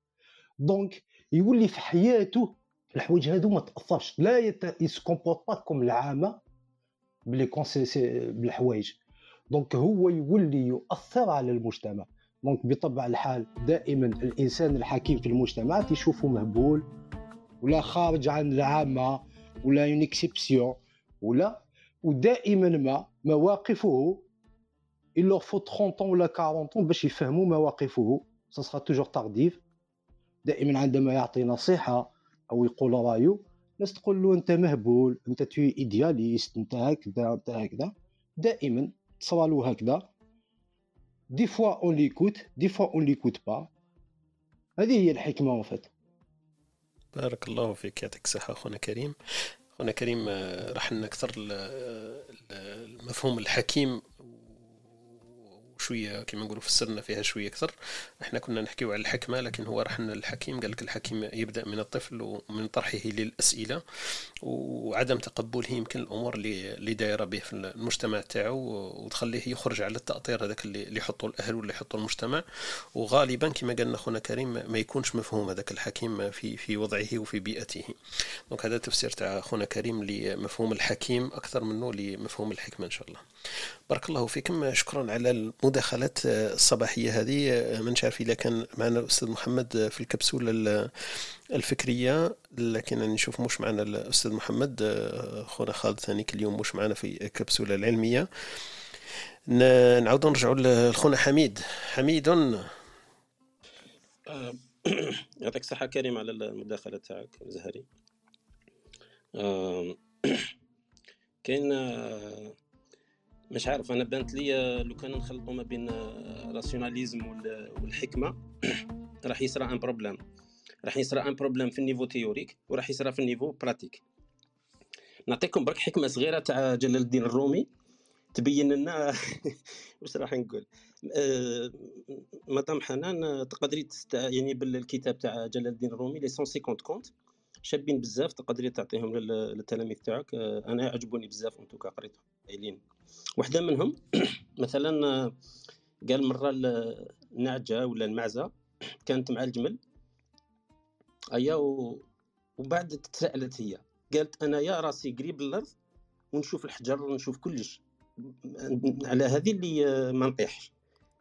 donc يولي في حياته الحوايج هادو ما تأثرش لا يت... يسكومبورت pas comme العامة بلي conscient بالحوايج donc هو يولي يؤثر على المجتمع. donc بطبع الحال دائما الإنسان الحكيم في المجتمع تشوفه مهبول ولا خارج عن العامة ولا un ولا ودائما ما مواقفه il leur faut 30 ans ولا 40 ans باش يفهموا مواقفه. ça sera toujours tardif دائما عندما يعطي نصيحة أو يقول رأيه الناس تقول له أنت مهبول أنت trop idéaliste أنت هكذا أنت هكذا. دائما تصرالو هكذا. des fois on l'écoute des fois on l'écoute pas هذه هي الحكمة وفات بارك الله فيك يعطيك الصحة أخونا كريم. أخونا كريم راح نكثر المفهوم الحكيم شوية كما نقولوا فسرنا فيها شوية أكثر. إحنا كنا نحكيو على الحكمة لكن هو راح الحكيم قال لك الحكيم يبدأ من الطفل ومن طرحه للأسئلة وعدم تقبله يمكن الأمور اللي دايرة به في المجتمع تاعو وتخليه يخرج على التأطير هذاك اللي يحطوا الأهل ولا يحطوا المجتمع. وغالبا كما قالنا اخونا كريم ما يكونش مفهوم هذاك الحكيم في في وضعه وفي بيئته. دونك هذا تفسير تاع اخونا كريم لمفهوم الحكيم أكثر منه لمفهوم الحكمة إن شاء الله. بارك الله فيكم. شكرا على المداخلات الصباحية هذه. ما نعرف إذا كان معنا الأستاذ محمد في الكبسولة الفكرية لكن نشوف مش معنا الأستاذ محمد خونا خالد ثاني اليوم مش معنا في الكبسولة العلمية. نعود نرجع لخونا حميد. حميد آه، [clears throat] يعطيك الصحة كريم على المداخلة تاعك زهري. [clears throat] كاين مش عارف أنا بانت لي لو كان نخلطوا ما بين rationalisme والحكمة [clears throat] راح يصرى un problème. راح يصرى un problème في ال niveau théorique وراح يصرى في ال niveau pratique. نعطيكم برك حكمة صغيرة تاع جلال الدين الرومي. تبين لنا [laughs] واش راح نقول. آه مدام حنان تقدري تست... يعني بالكتاب تاع جلال الدين الرومي لي 150 كونت. شابين بزاف تقدري تعطيهم للتلاميذ تاعك. آه أنا عجبوني بزاف انتو قريتهم قايلين. وحدة منهم [coughs] مثلا قال مرة النعجه ولا المعزة [coughs] كانت مع الجمل. أيا. وبعد تسالت هي. قالت أنا يا راسي قريب الأرض ونشوف الحجر ونشوف كلش. على هذه اللي ما نطيحش.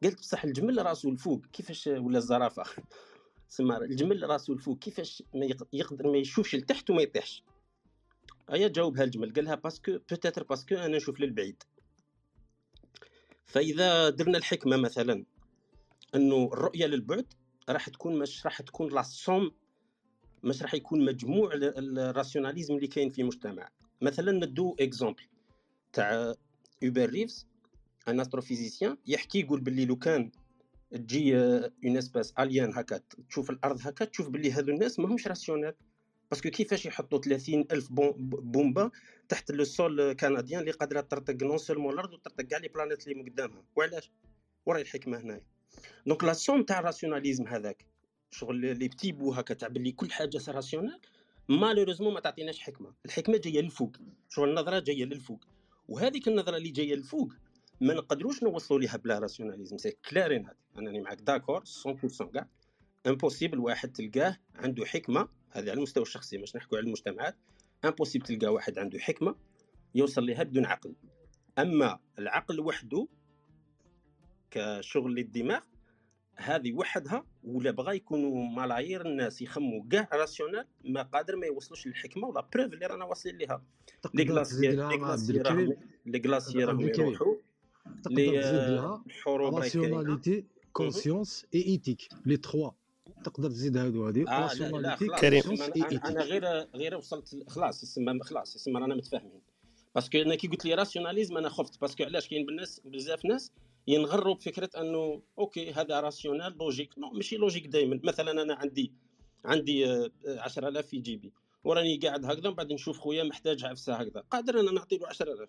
قالت بصح الجمل راسو الفوق كيفاش ولا الزرافة؟ [laughs] سما الجمل راسو الفوق كيفاش ما يقدر ما يشوفش لتحت وما يطيحش. ايا جاوبها الجمل قالها parce que peut-être parce que أنا نشوف للبعيد. فإذا درنا الحكمة مثلا أنه الرؤية للبعد راح تكون مش راح تكون la somme مش راح يكون مجموع ال rationalisme اللي كاين في المجتمع مثلا ندو exemple تاع Hubert Reeves un astrophysicien يحكي يقول باللي لو كان تجي une espèce alien هكا تشوف الأرض هكا تشوف باللي هذو الناس ماهمش rationnels parce que كيفاش يحطوا 30 ألف بومبا تحت le seul candidat اللي قادرة ترتق non seulement الأرض وترتق كاع les planètes اللي قدامها وعلاش؟ وراي الحكمة هنايا. donc la somme تاع ال rationalisme هذاك شغل les petits bouts هكا تاع باللي كل حاجة rationnelle malheureusement ما تعطيناش حكمة. الحكمة جاية للفوق شغل النظرة جاية للفوق. وهذيك النظرة اللي جاية للفوق ما نقدروش نوصلوا ليها بلا rationalisme. c'est clair هذه أنني معك d'accord 100% كاع. impossible واحد تلقاه عنده حكمة. هذه على المستوى الشخصي مش نحكوا على المجتمعات. impossible تلقى واحد عنده حكمة يوصل لها بدون عقل. أما العقل وحده كشغل للدماغ هذه وحدها ولا بغى يكونوا ملايير الناس يخموا كاع راسيونال ما قادر ما يوصلوش للحكمة ولا بروف اللي رانا واصلين ليها. لي غلاسيير لي غلاسيير راهم يروحوا. لي حروب راسيوناليتي كونسيونس اي ايتيك لي تخوا. تقدر تزيد هادو هادي راسيوناليتي كريم. أنا غير غير وصلت خلاص يسمى خلاص يسمى رانا متفاهمين. parce que أنا كي قلت لي rationalisme أنا خفت. parce que علاش كاين بالناس بزاف ناس ينغروا بفكرة أنه OK هذا rationnel logique. Non ماشي logique دائما مثلا أنا عندي عندي 10000 في جيبي وراني قاعد هكذا وبعد نشوف خويا محتاج عفسة هكذا. قادر أنا نعطي له 10000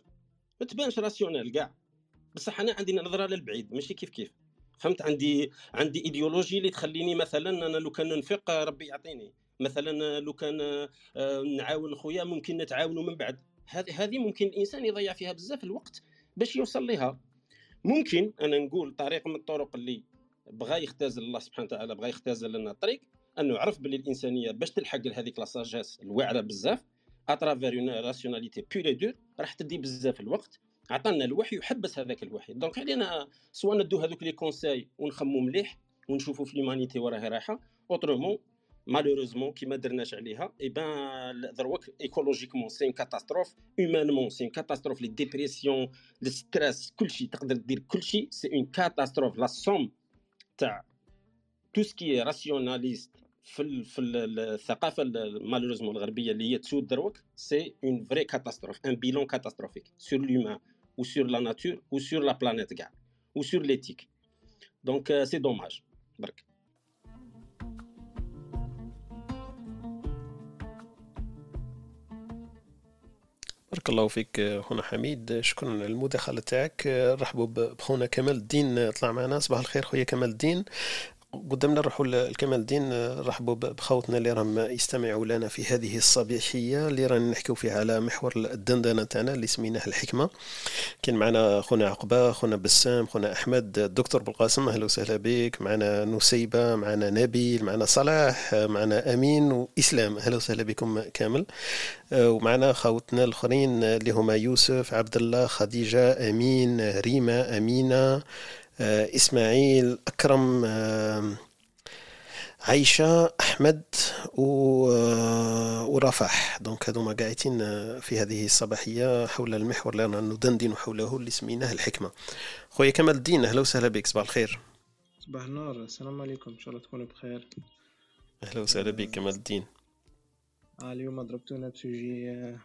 ما تبانش rationnel كاع بصح أنا عندي نظرة للبعيد ماشي كيف كيف؟ فهمت؟ عندي عندي ايديولوجي اللي تخليني مثلا أنا لو كان ننفق ربي يعطيني. مثلا لو كان آه، نعاون خويا ممكن نتعاونوا من بعد. هذه ممكن الإنسان يضيع فيها بزاف الوقت باش يوصل لها ممكن أنا نقول طريق من الطرق اللي بغى يختزل الله سبحانه وتعالى بغى يختزل لنا الطريق أنه عرف باللي الإنسانية باش تلحق لهذيك la sagesse الواعره بزاف à travers une rationalité pure dure راح تدي بزاف الوقت. عطانا الوحي وحبس هذاك الوحي. donc خلينا سواء ندو هذوك les conseils ونخمو مليح ونشوفوا في l'humanité وراها رايحة. autrement malheureusement كي ما درناش عليها eh ben دروك écologiquement c'est catastrophe humainement c'est catastrophe les dépressions les stress كلشي تقدر دير كلشي c'est une catastrophe la somme تاع tout ce qui est rationaliste في في الثقافة malheureusement الغربية اللي هي تسود دروك c'est une vraie catastrophe un bilan catastrophique sur l'humain ou sur la nature ou sur la planète ou sur l'éthique. Donc c'est dommage. برك بارك الله فيك خونا حميد. شكرا على المداخلة تاعك. رحبوا بخونا كمال الدين. طلع معنا. صباح الخير خويا كمال الدين. قدامنا نروحوا لكمال الدين رحبوا بخوتنا اللي راهم يستمعوا لنا في هذه الصباحية اللي رانا نحكيو فيها على محور الدندنة تاعنا اللي سميناه الحكمة. كاين معنا خونا عقبة خونا بسام خونا أحمد الدكتور بالقاسم أهلا وسهلا بك. معنا نسيبة معنا نبيل معنا صلاح معنا أمين وإسلام. أهلا وسهلا بكم كامل. ومعنا خوتنا الآخرين اللي هما يوسف عبد الله خديجة أمين ريما أمينة آه، إسماعيل أكرم آه، عيشة أحمد آه، ورفح دونك هذوما قاعدين في هذه الصباحية حول المحور اللي رانا ندندن حوله اللي سميناه الحكمة. خويا كمال الدين أهلا وسهلا بك صباح الخير. صباح النور السلام عليكم إن شاء الله تكونوا بخير. أهلا وسهلا بك كمال الدين. آه اليوم ضربتونا ب sujet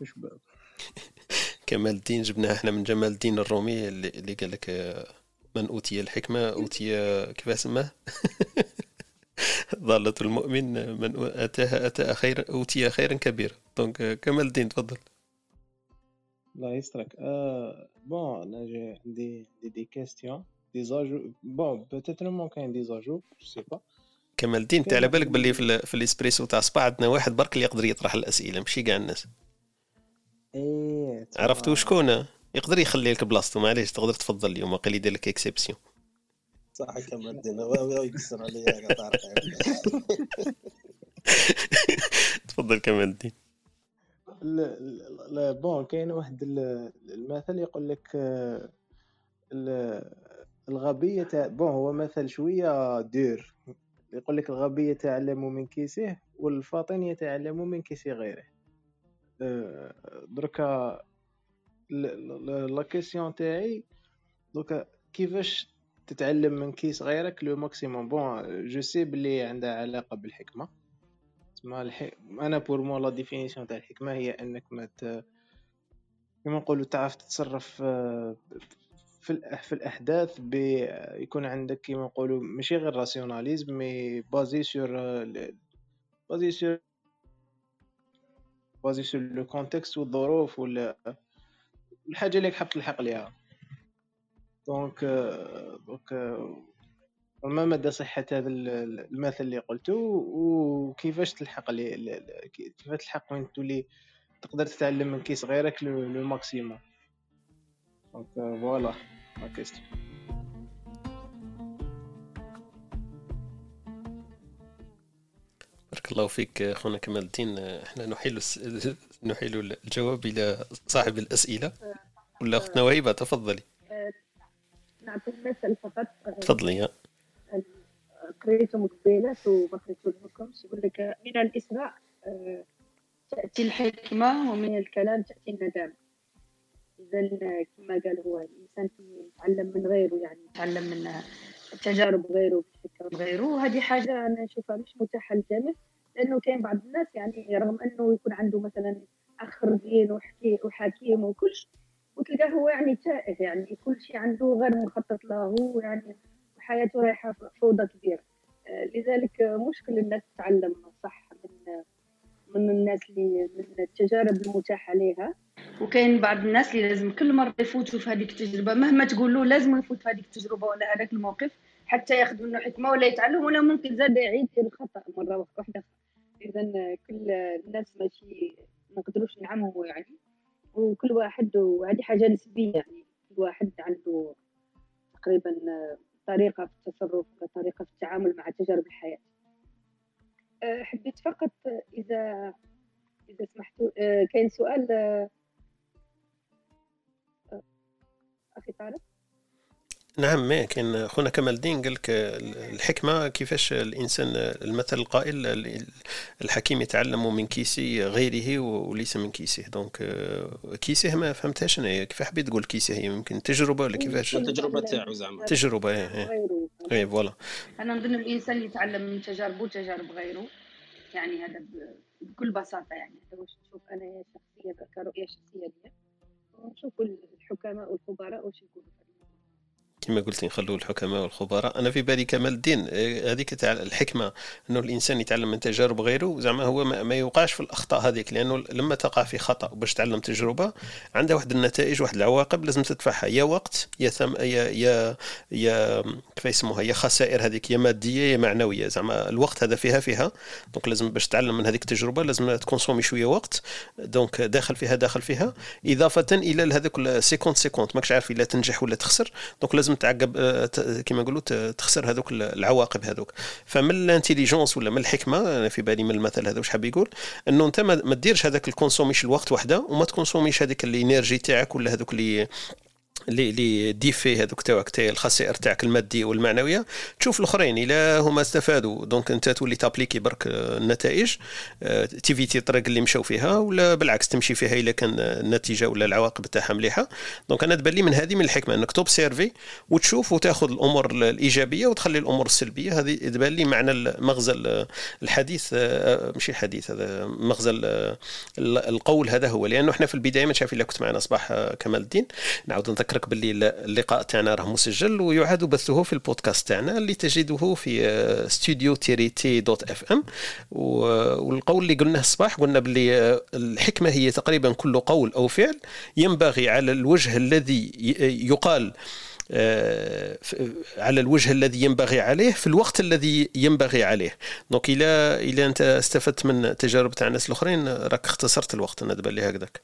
[laughs] كمال الدين جبناه إحنا من جمال الدين الرومي اللي, اللي قال لك آه، من أوتي الحكمة أوتي آه، كيف سماه [laughs] ضالة المؤمن من اتاها اتى خيرا اوتي خيرا كبيرا. donc كمال الدين تفضل. الله يسترك. آه bon أنا j'ai عندي des des questions des ajouts bon peut-être même كاين des ajouts je sais pas كمال الدين انت على بالك باللي في, في الإسبريسو تاع سبا عندنا واحد برك اللي يقدر يطرح الأسئلة ماشي كاع الناس. إيه عرفتوا شكون يقدر يخلي لك بلاصتو معليش تقدر تفضل اليوم وقيل يدير لك exception صح كمال الدين يكسر عليا [laughs] تفضل كمال الدين. لا bon كاين واحد المثل يقول لك آه، الغبي تاع bon هو مثل شوية دير. يقول لك الغبي يتعلم من كيسه والفاطن يتعلم من كيس غيره. دركا la question تاعي دركا كيفاش تتعلم من كيس غيرك le maximum bon je sais بلي عندها علاقه بالحكمه الح... أنا pour moi la définition تاع الحكمه هي انك ما ت... كما نقولوا تعرف تتصرف في في الاحداث بيكون عندك كما نقولوا ماشي غير rationalisme mais basé sur basé sur basé sur le contexte والظروف ولا الحاجة اللي حاب تلحق ليها. donc donc ما مدى صحة هذا المثل اللي قلته وكيفاش تلحق لي كيفاش تلحق وين تولي تقدر تتعلم من كيس غيرك le maximum donc voilà la question بارك الله فيك خونا كمال الدين. إحنا نحيل نحيل الجواب إلى صاحب الأسئلة. ولا أختنا وهيبة تفضلي. نعطي مثل فقط. تفضلي قريتهم قبيلات وما لكمش يقول لك من الإسراء آه، تأتي الحكمة ومن الكلام تأتي الندامة إذا كما قال هو الإنسان يتعلم من غيره يعني يتعلم من تجارب غيره فكر غيره. وهذه حاجة أنا نشوفها مش متاحة للجميع لأنه كاين بعض الناس يعني رغم أنه يكون عنده مثلا أخ رزين وحكيم وكل شيء وتلقاه هو يعني تائه يعني كل شيء عنده غير مخطط له يعني حياته رايحة فوضى كبيرة آه، لذلك مش كل الناس تتعلم صح من من الناس اللي من التجارب المتاحة لها وكاين بعض الناس اللي لازم كل مرة يفوتوا في هذيك التجربة مهما تقول له لازم يفوت في هذيك التجربة ولا هذاك الموقف حتى ياخذ منه حكمة ولا يتعلم ولا ممكن زاد يعيد الخطأ مرة واحدة. إذا كل الناس ماشي ما نقدروش نعمموا يعني. وكل واحد وهذه حاجة نسبية يعني. كل واحد عنده تقريبا طريقة في التصرف طريقة في التعامل مع تجارب الحياة. أه، حبيت فقط إذا إذا سمحتوا أه، كاين سؤال؟ أه، أخي طارق؟ نعم ما كان خونا كمال الدين قال لك الحكمة كيفاش الإنسان المثل القائل الحكيم يتعلم من كيس غيره وليس من كيسه donc كيسه ما فهمتهاش أنا. كيف حبيت تقول كيسه هي يمكن تجربة ولا كيفاش؟ التجربة تاعو زعما. تجربة إيه إيه. voilà. أنا نظن الإنسان يتعلم من تجاربه وتجارب غيره. يعني هذا بكل بساطة يعني. هذا واش نشوف أنا شخصيا كرؤية شخصية لي نشوف الحكماء والخبراء واش يقولوا. كما قلت نخلوا الحكماء والخبراء. أنا في بالي كمال الدين آه، هذيك تاع الحكمة إنه الإنسان يتعلم من تجارب غيره زعما هو ما يوقعش في الأخطاء هذيك لأنه لما تقع في خطأ باش تعلم تجربة عندها واحد النتائج واحد العواقب لازم تدفعها. يا وقت يا ثم يا يا يا كيف يسموها يا خسائر هذيك يا مادية يا معنوية. زعما الوقت هذا فيها فيها. donc لازم باش تعلم من هذيك التجربة لازم ت consommer شوية وقت. donc داخل فيها داخل فيها. إضافة إلى هذاك cinquante cinquante. ماكش عارف إلا تنجح ولا تخسر. donc لازم لازم تعقب آه، كما نقولوا تخسر هذوك العواقب هذوك. فمن ال intelligence ولا من الحكمة أنا في بالي من المثل هذا واش حاب يقول؟ إنه أنت ما ديرش هذاك ال consommation الوقت وحدة وما ت consommer ش هذيك ال énergie تاعك ولا هذوك اللي les les défis هذوك تاعك تاع الخسائر تاعك الماديه والمعنوية. تشوف الأخرين إلا هما استفادوا. donc أنت تولي ت appliquer برك النتائج. آه، ت éviter الطريق اللي مشاو فيها ولا بالعكس تمشي فيها إلا كان النتيجة ولا العواقب تاعها مليحة. donc أنا تبان لي من هذه من الحكمة أنك ت observer وتشوف وتاخذ الأمور الإيجابية وتخلي الأمور السلبية. هذه تبان لي معنى مغزى الحديث آه، ماشي الحديث هذا مغزى القول هذا هو. لأنه إحنا في البداية ما شايف إلا كنت معنا صباح آه، كمال الدين. نعاود نذكر نذكرك باللي اللقاء تاعنا راه مسجل ويعاد بثه في البودكاست تاعنا اللي تجده في ستوديو تيري تي dot fm. والقول اللي قلناه الصباح قلنا باللي آه، الحكمة هي تقريبا كل قول أو فعل ينبغي على الوجه الذي يقال آه، على الوجه الذي ينبغي عليه في الوقت الذي ينبغي عليه. دونك إلى إلى انت استفدت من تجارب تاع الناس الأخرين راك اختصرت الوقت أنا دابا لي هكذاك.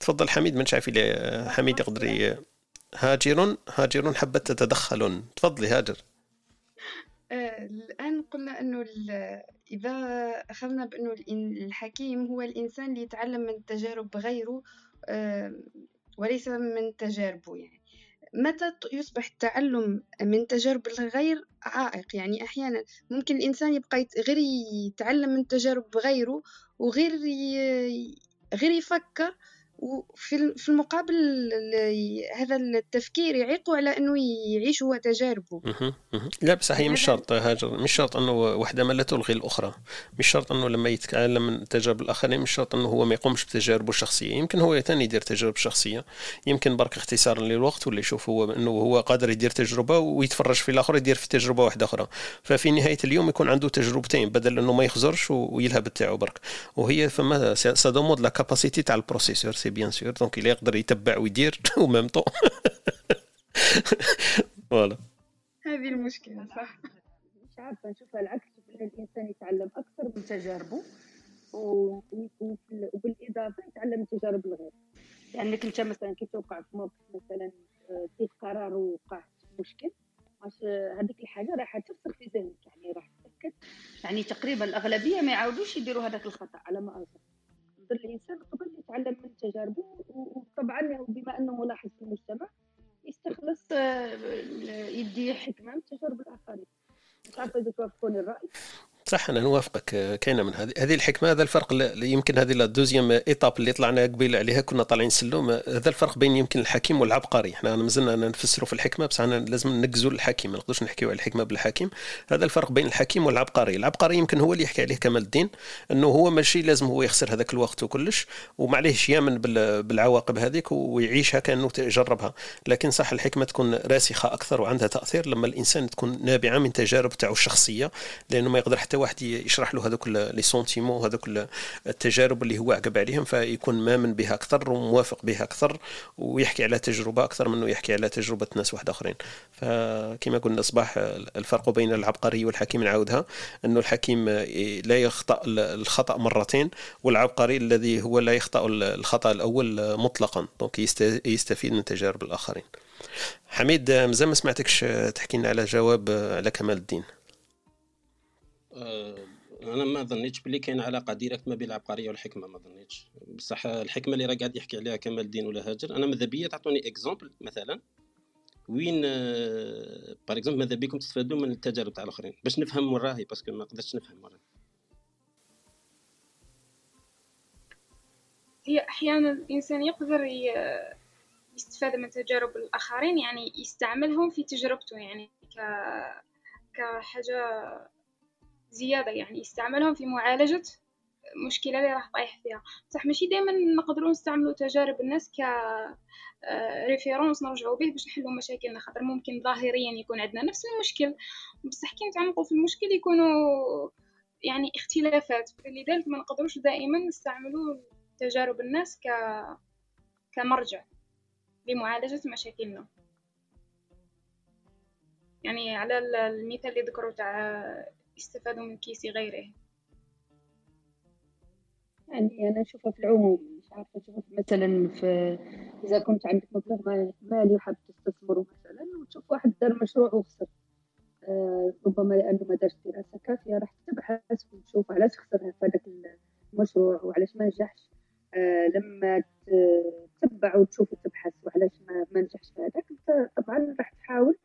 تفضل حميد من شايف حميد يقدر هاجر هاجر حبت تتدخل تفضلي هاجر. آه، الآن قلنا أنه إذا أخذنا بأنه الحكيم هو الإنسان اللي يتعلم من تجارب غيره آه، وليس من تجاربه يعني. متى يصبح التعلم من تجارب الغير عائق؟ يعني أحيانا ممكن الإنسان يبقى غير يتعلم من تجارب غيره وغير غير يفكر وفي في المقابل هذا التفكير يعيقه على انه يعيش هو تجاربه لا بصح هي مش شرط هاجر مش شرط انه وحده ما لا تلغي الاخرى مش شرط انه لما يتعلم من تجارب الاخرين مش شرط انه هو ما يقومش بتجاربه الشخصيه يمكن هو ثاني يدير تجارب شخصيه يمكن برك اختصارا للوقت ولا يشوف هو انه هو قادر يدير تجربه ويتفرج في الآخر يدير في تجربه واحدة أخرى ففي نهايه اليوم يكون عنده تجربتين بدل انه ما يخزرش ويلهب تاعو برك وهي فما ça demande la capacité تاع ال processeur c'est bien sûr donc il يقدر يتبع ويدير au même temps voilà هذه المشكلة صح مش عارفه نشوفها العكس الانسان يتعلم أكثر من تجاربه وبالاضافه يتعلم من تجارب الغير. يعني انت مثلا كي توقع في موقف مثلا في قرار في مشكل هذيك الحاجة راح ترسخ في ذهنك يعني راح تتاكد يعني تقريبا الأغلبية ما يعاودوش يديروا هذاك الخطأ على ما أظن. الإنسان قبل يتعلم من تجاربه وطبعا بما أنه ملاحظ في المجتمع يستخلص آه، يدي حكمة من تجارب الآخرين. عارفه اذا توافقوني الرأي. صح أنا نوافقك كاينة من هذه. هذه الحكمة هذا الفرق يمكن هذه لا دوزيام ايتاب اللي طلعنا قبيل عليها كنا طالعين سلوم هذا الفرق بين يمكن الحكيم والعبقري. إحنا مازلنا نفسروا في الحكمة بس أنا لازم نقزوا الحكيم ما نقدرش نحكيو على الحكمة بالحكيم. هذا الفرق بين الحكيم والعبقري. العبقري يمكن هو اللي يحكي عليه كمال الدين إنه هو ماشي لازم هو يخسر هذاك الوقت وكلش ومعليهش يامن بالعواقب هذيك ويعيشها كأنه جربها لكن صح الحكمة تكون راسخة أكثر وعندها تأثير لما الإنسان تكون نابعة من تجارب تاعو الشخصية لأنه ما يقدر حتى واحد يشرح له هذوك لي سونتيمون هذوك التجارب اللي هو عقب عليهم فيكون مامن بها أكثر وموافق بها أكثر ويحكي على تجربة أكثر منه يحكي على تجربة ناس واحد آخرين. فكما قلنا صباح الفرق بين العبقري والحكيم نعاودها إنه الحكيم لا يخطأ الخطأ مرتين والعبقري الذي هو لا يخطأ الخطأ الأول مطلقا donc يستفيد من تجارب الآخرين. حميد مازال ما سمعتكش تحكي لنا على جواب على كمال الدين؟ أنا ما ظنيتش بلي كاين علاقة directe ما بين العبقرية والحكمة ما ظنيتش. بصح الحكمة اللي راه قاعد يحكي عليها كمال الدين ولا هاجر أنا ماذا بيا؟ تعطوني exemple مثلا. وين par exemple ماذا بيكم تستفادوا من التجارب تاع الآخرين؟ باش نفهم وين راهي parce que ما قدرتش نفهم وين هي أحيانا الإنسان يقدر يستفاد من تجارب الآخرين يعني يستعملهم في تجربته يعني ك كحاجة زيادة يعني يستعملهم في معالجة مشكلة اللي راح طايح فيها. بصح ماشي دائما نقدروا نستعملوا تجارب الناس ك référence آه، نرجعوا به باش نحلوا مشاكلنا خاطر ممكن ظاهريا يكون عندنا نفس المشكل. بصح كي نتعمقوا في المشكل يكونوا يعني اختلافات. لذلك ما نقدروش دائما نستعملوا تجارب الناس ك كمرجع لمعالجة مشاكلنا. يعني على المثال اللي ذكروا تاع يستفادوا من كيس غيره. يعني أنا أشوفها في العموم مش عارفة أشوفها مثلا في إذا كنت عندك مبلغ مالي وحاب تستثمره مثلا وتشوف واحد دار مشروع وخسر. آه ربما لأنه ما دارش دراسة كافية راح تبحث وتشوف علاش خسر في هذاك المشروع وعلاش ما نجحش. آه لما تتبع وتشوف وتبحث وعلاش ما, ما نجحش في هذاك طبعا راح تحاول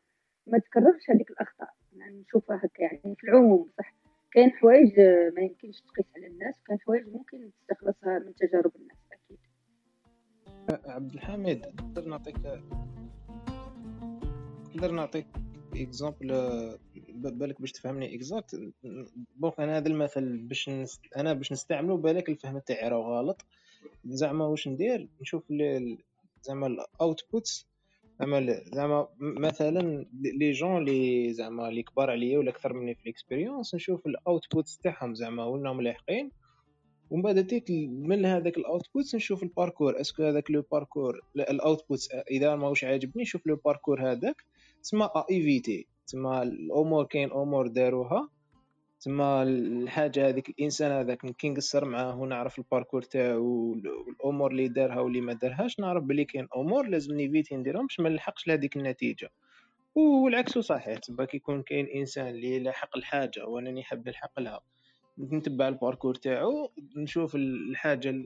ما تكررش هذيك الأخطاء. يعني نشوفها هكا يعني في العموم صح. كاين حوايج ما يمكنش تقيس على الناس وكاين حوايج ممكن تستخلصها من تجارب الناس أكيد. عبد الحميد نقدر نعطيك نقدر نعطيك exemple بالك باش تفهمني exact parce que أنا هذا المثل باش. أنا باش نستعملو بالك الفهم تاعي راه غلط. زعما واش ندير؟ نشوف زعما ال outputs زعما زعما مثلا les jeunes لي زعما لي كبار عليا ولا أكثر مني في ال expérience نشوف ال outputs تاعهم زعما ولناهم لاحقين. ومن بعد تستنتج من هذاك ال outputs نشوف ال parcours. est-ce que هذاك le parcours ال outputs إذا ماهوش عاجبني نشوف le parcours هذاك. تسمى évité تسمى الأمور كاين أمور داروها. تما الحاجة هذيك الإنسان هذاك كي نقصر معاه ونعرف ال parcours تاعو والأمور اللي دارها واللي ما دارهاش نعرف بلي كاين أمور لازم ن évité نديرهم باش ما نلحقش لهذيك النتيجة. والعكس صحيح تما كيكون كاين إنسان اللي لاحق الحاجة وأنا نحب نلحق لها نتبع ال parcours تاعو نشوف الحاجة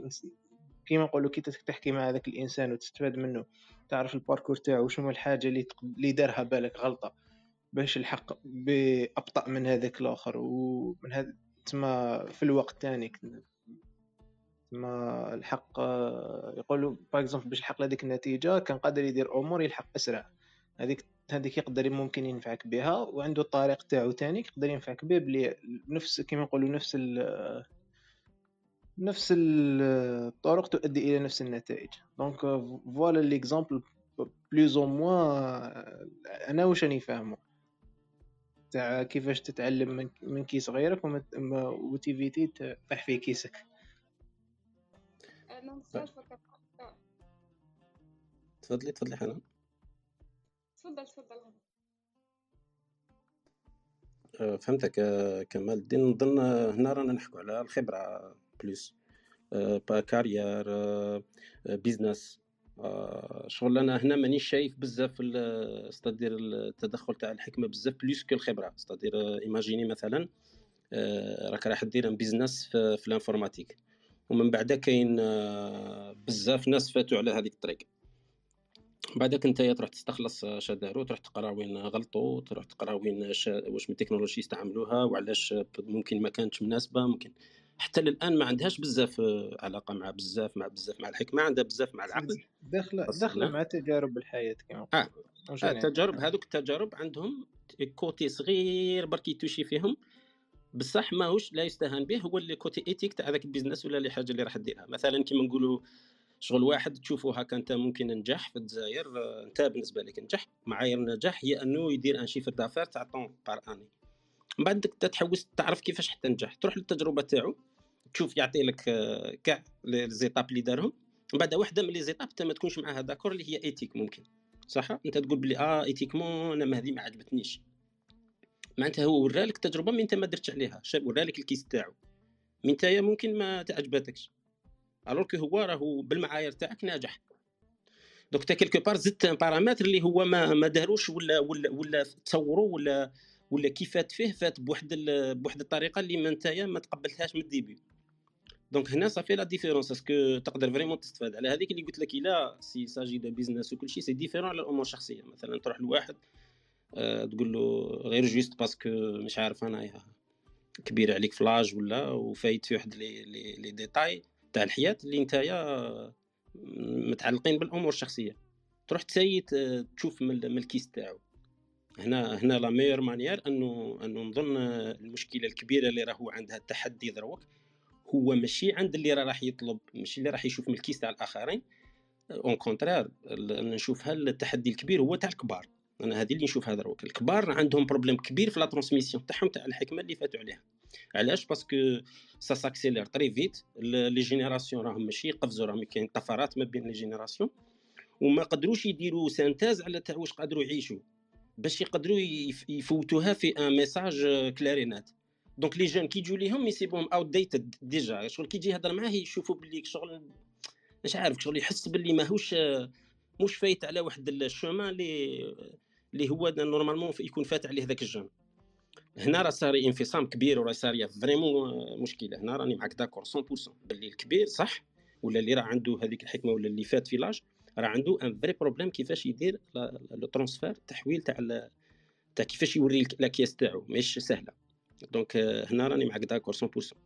كيما نقولوا كي تحكي مع هذاك الإنسان وتستفاد منه تعرف ال parcours تاعو شنو الحاجة اللي اللي دارها بالك غلطة. باش لحق بأبطأ من هذاك الآخر ومن هذا تما في الوقت تاني تما لحق يقولوا par exemple باش يحقق هذيك النتيجة كان قادر يدير أمور يلحق أسرع. هذيك هذيك يقدر ممكن ينفعك بها وعنده الطريق تاعو تاني يقدر ينفعك به بلي نفس كيما نقولوا نفس ال نفس الطرق تؤدي إلى نفس النتائج. donc voilà l'exemple plus ou moins أنا واش راني فاهمه. تاع كيفاش تتعلم من, من case غيرك وت évité تطيح في كيسك. تفضلي تفضلي حنان. تفضل تفضل. أه، فهمتك. أه، كمال الدين نظن هنا رانا نحكوا على الخبرة plus par carrière business شغل أنا هنا مانيش شايف بزاف c'est-à-dire التدخل تاع الحكمة بزاف plus que الخبرة. c'est-à-dire imaginez مثلا آه، راك راح دير business في, l'informatique ومن بعد كاين آه، بزاف ناس فاتوا على هذيك الطريق بعدك أنت تروح تستخلص شدارو تروح تقرا وين غلطوا تروح تقرا وين واش من التكنولوجي استعملوها وعلاش ممكن ما كانتش مناسبة ممكن حتى للآن ما عندهاش بزاف آه، علاقة مع بزاف مع بزاف مع الحكمة عندها بزاف مع العقل. داخلة داخلة مع تجارب الحياة كما آه التجارب آه، هذوك التجارب عندهم côté صغير برك ي touché فيهم. بصح ماهوش لا يستهان به هو اللي côté éthique تاع هذاك ال business ولا اللي حاجة اللي راح ديرها. مثلا كيما نقولوا شغل واحد تشوفه هكا أنت ممكن نجح في الجزائر آه، أنت بالنسبة لك نجح معايير النجاح هي أنه يدير un chiffre d'affaires تاع tant par année من بعد تحوس تعرف كيفاش حتى نجح. تروح للتجربة تاعو. تشوف يعطي لك آه، كاع les étapes اللي دارهم. من بعد وحدة من les étapes انت ما تكونش معاها d'accord اللي هي éthique ممكن. صح؟ أنت تقول بلي آه éthiquement أنا هذه ما عجبتنيش. معناتها هو ورا لك تجربة من أنت ما درتش عليها. ورا لك ال case تاعو. من انت ممكن ما تعجبتكش. alors هو راهو بالمعايير تاعك ناجح. donc quelque part زدت un paramètre اللي هو ما ما داروش ولا ولا ولا تصوروا ولا ولا كي فات فيه فات بواحد بواحد الطريقة اللي ما نتايا ما تقبلتهاش من le début. donc هنا صافي la différence est-ce que تقدر vraiment تستفاد على هذيك اللي قلت لك إلا s'il s'agit de business وكل شيء c'est différent على الأمور الشخصية. مثلا تروح لواحد أه تقول له غير juste parce que مش عارف انايا كبير عليك ف l'âge ولا وفايت في واحد لي لي, لي ديتاي تاع الحياة اللي نتايا متعلقين بالأمور الشخصية. تروح تسيت تشوف من ال case تاعو. هنا هنا la meilleure manière أنه أنه نظن المشكلة الكبيرة اللي راهو عندها التحدي دروك هو ماشي عند اللي راح يطلب ماشي اللي راح يشوف من ال case تاع الآخرين. au contraire نشوف هل التحدي الكبير هو تاع الكبار. أنا هذه اللي نشوفها دروك الكبار عندهم problème كبير في la transmission تاعهم تاع الحكمة اللي فاتوا عليها. علاش؟ parce que ça s'accélère très vite les générations راهم ماشي يقفزوا راهم كاين طفرات ما بين les générations وما قدروش يديروا synthèse على تاع واش قادروا يعيشوا. باش يقدروا يفوتوها في un message clair et net donc les jeunes كي يجوا ليهم يسيبوهم outdated déjà شغل كي يجي يهضر معاه يشوفوا باللي شغل مش عارف شغل يحس باللي ماهوش مش فايت على واحد le chemin اللي اللي هو normalement يكون فات عليه ذاك ال jeune هنا راه صار انفصام كبير وراه صار vraiment مشكله هنا راني معاك d'accord 100% باللي الكبير صح ولا اللي راه عنده هذيك الحكمه ولا اللي فات في l'âge راه عنده un vrai problème كيفاش يدير le transfert التحويل تاع تاع كيفاش يوري le case تاعو ماهيش سهله donc هنا راني معك d'accord 100%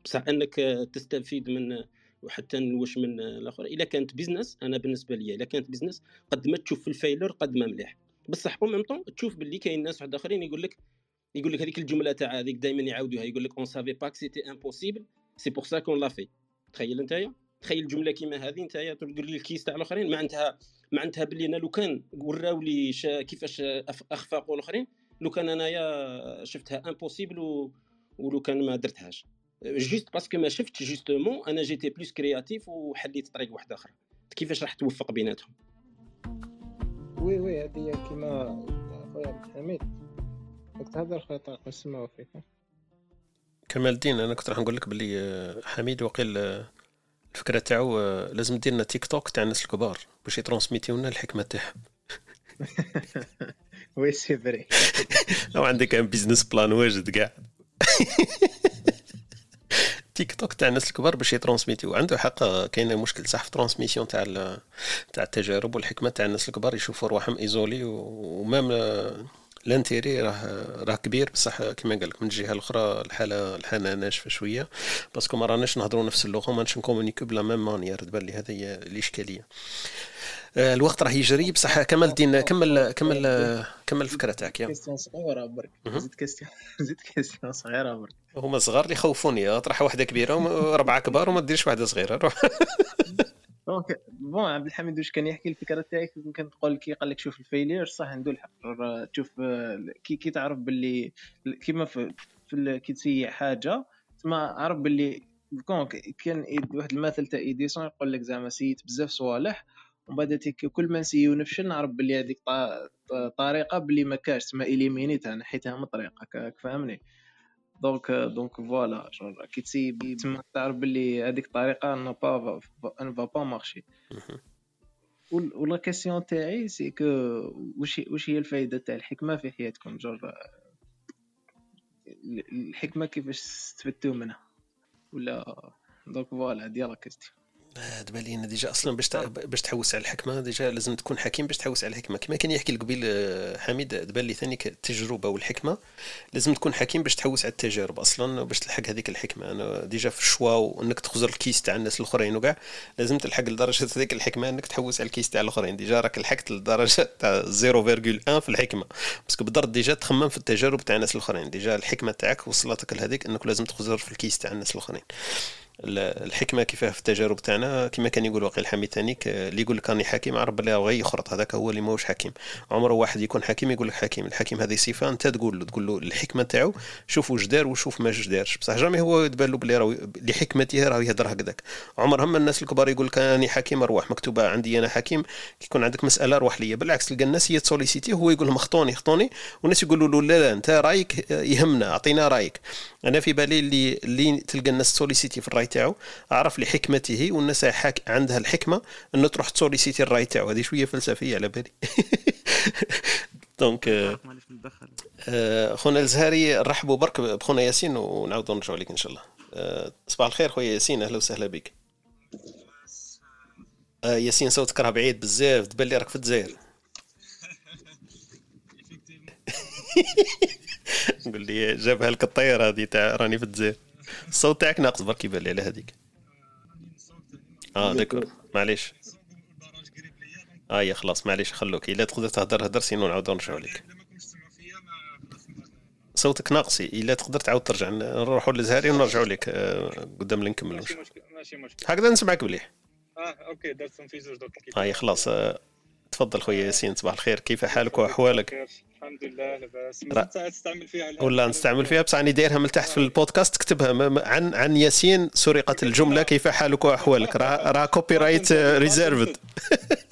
بصح إنك تستفيد من وحتى نوش من الآخر. إلا كانت business أنا بالنسبة لي إلا كانت business قد ما تشوف في ال failure قد ما مليح. بصح au même temps تشوف باللي كاين ناس واحد آخرين يقول لك يقول لك هذيك الجملة تاع هذيك دائما يعاودوها. يقول لك on savait pas c'était impossible c'est pour ça qu'on l'a fait تخيل نتايا تخيل جملة كيما هذه نتايا تقول لي ال case تاع الآخرين. معناتها معناتها باللي أنا لو كان وراو لي كيفاش أخفاقوا الآخرين لو كان انايا شفتها impossible و... ولو كان ما درتهاش. juste parce que ما شفتش justement أنا j'étais plus créatif وحليت طريق واحدة أخرى كيفاش راح توفق بيناتهم؟ oui oui هذه كيما خويا عبد الحميد. راك تهضر خويا طارق نسمعو فيك. كمال الدين أنا كنت راح نقول لك باللي آه، حميد وقيل آه، الفكرة تاعو آه، لازم دير لنا تيك توك تاع الناس الكبار باش يترونسميتيو لنا الحكمة تاعهم. [laughs] oui c'est vrai لو عندك un business plan واجد كاع تيك توك تاع الناس الكبار باش يترونسميتيو عنده حق كاين مشكل صح في transmission تاع تاع التجارب والحكمة تاع الناس الكبار يشوفوا رواحهم isolés و même l'intérêt راه راه كبير بصح كما قال لك من الجهة الأخرى الحاله الحالة ناشفة شوية. parce que ما راناش نهضروا نفس اللغة وما نكومونيكو ب la même manière. تبان لي هذه هي الإشكالية. آه، الوقت راه يجري. بصح كمل الدين كمل كمل كمل الفكرة تاعك يا. question صغيرة برك. زيد question [laughs] زيد question صغيرة برك. هما صغار اللي يخوفوني اطرح واحدة كبيرة واربعه كبار وما ديرش واحدة صغيرة روح. [laughs] donc bon عبد الحميد واش كان يحكي الفكرة تاعك؟ يمكن تقول كي قال لك شوف الفيلير صح عنده الحق تشوف كي كي تعرف باللي كيما في, في كي تسيي حاجة تما عرف باللي كان واحد المثل تاع إيديسون يقول لك زعما سيت بزاف صوالح ومن بعد كل ما نسيو نفشل نعرف بلي هذيك طريقة بلي ما كاش تما إليمينيتها نحيتها من طريقه فهمني؟ donc donc voilà كي تسي تما تعرف بلي هذيك الطريقة n'a pas n'a pas pas marché ولا question تاعي c'est que واش واش هي الفائده تاع الحكمة في حياتكم جور الحكمة كيفاش استفدتوا منها؟ ولا donc voilà ديال la question تبان لي déjà أصلا باش باش تحوس على الحكمة déjà لازم تكون حكيم باش تحوس على الحكمة. كما كان يحكي قبيل آه، حميد تبان لي ثاني التجربة والحكمة لازم تكون حكيم باش تحوس على التجارب أصلا باش تلحق هذيك الحكمة. أنا déjà في ال choix وإنك تخزر ال case تاع الناس الآخرين وكاع لازم تلحق لدرجة هذيك الحكمة إنك تحوس على ال case تاع الآخرين. déjà راك لحقت لدرجة تاع 0.1 في الحكمة. parce que بالضبط déjà تخمم في التجارب تاع الناس الآخرين. déjà الحكمة تاعك وصلتك لهذيك إنك لازم تخزر في ال case تاع الناس الآخرين. الحكمة كيفاه في التجارب تاعنا كما كان يقول وقيل حميد ثانيك اللي يقول لك راني حكيم عرف بلي غير يخرط هذاك هو اللي ماهوش حكيم. عمره واحد يكون حكيم يقول لك حكيم الحكيم هذه صفة أنت تقول له تقول له الحكمة تاعو شوف واش دار وشوف ما دارش. بصح jamais هو يتبان له بلي راه لحكمته راه يهضر هكذاك. عمرهم الناس الكبار يقول لك راني حكيم أروح مكتوبة عندي أنا حكيم كي يكون عندك مسألة روح ليا. بالعكس تلقى الناس هي تسوليسيتي هو يقول لهم خطوني خطوني والناس يقولوا له لا لا أنت رايك يهمنا أعطينا رأيك. أنا في بالي اللي اللي تلقى الناس تسوليسيتي في الرأي تاعو عرف لحكمته والناس حاك عندها الحكمة إنه تروح تسوليسيتي الراي تاعو. هذه شوية فلسفية على بالي. [laughs] donc آه، خونا الزهري نرحبوا برك بخونا ياسين ونعاودوا نرجعوا لك إن شاء الله. آه، صباح الخير خويا ياسين أهلا وسهلا بك. آه، ياسين صوتك راه بعيد بزاف تبان لي راك في الجزائر. [laughs] [laughs] نقول لي جابها لك الطيارة هذه تاع راني في الجزائر. الصوت تاعك ناقص برك يبان لي على هذيك. آه داكور. معليش. آه يا خلاص معليش خلوك. إلا تقدر تهدر هدر سينو نعاودو نرجعو لك. صوتك ناقص إلا تقدر تعاود ترجع نروحوا للزهري ونرجعوا لك آه قدام نكملوا ماشي مشكل ماشي. مشكل هكذا نسمعك مليح. آه okay درتهم في زوج دوك آه خلاص آه تفضل خويا ياسين صباح الخير. كيف حالك وأحوالك؟ الحمد لله. لاباس. تستعمل فيها ولا نستعمل فيها؟ بصح راني دايرها من تحت في البودكاست. تكتبها عن عن ياسين سرقت الجملة. كيف حالك وأحوالك؟ راه راه copyright reserved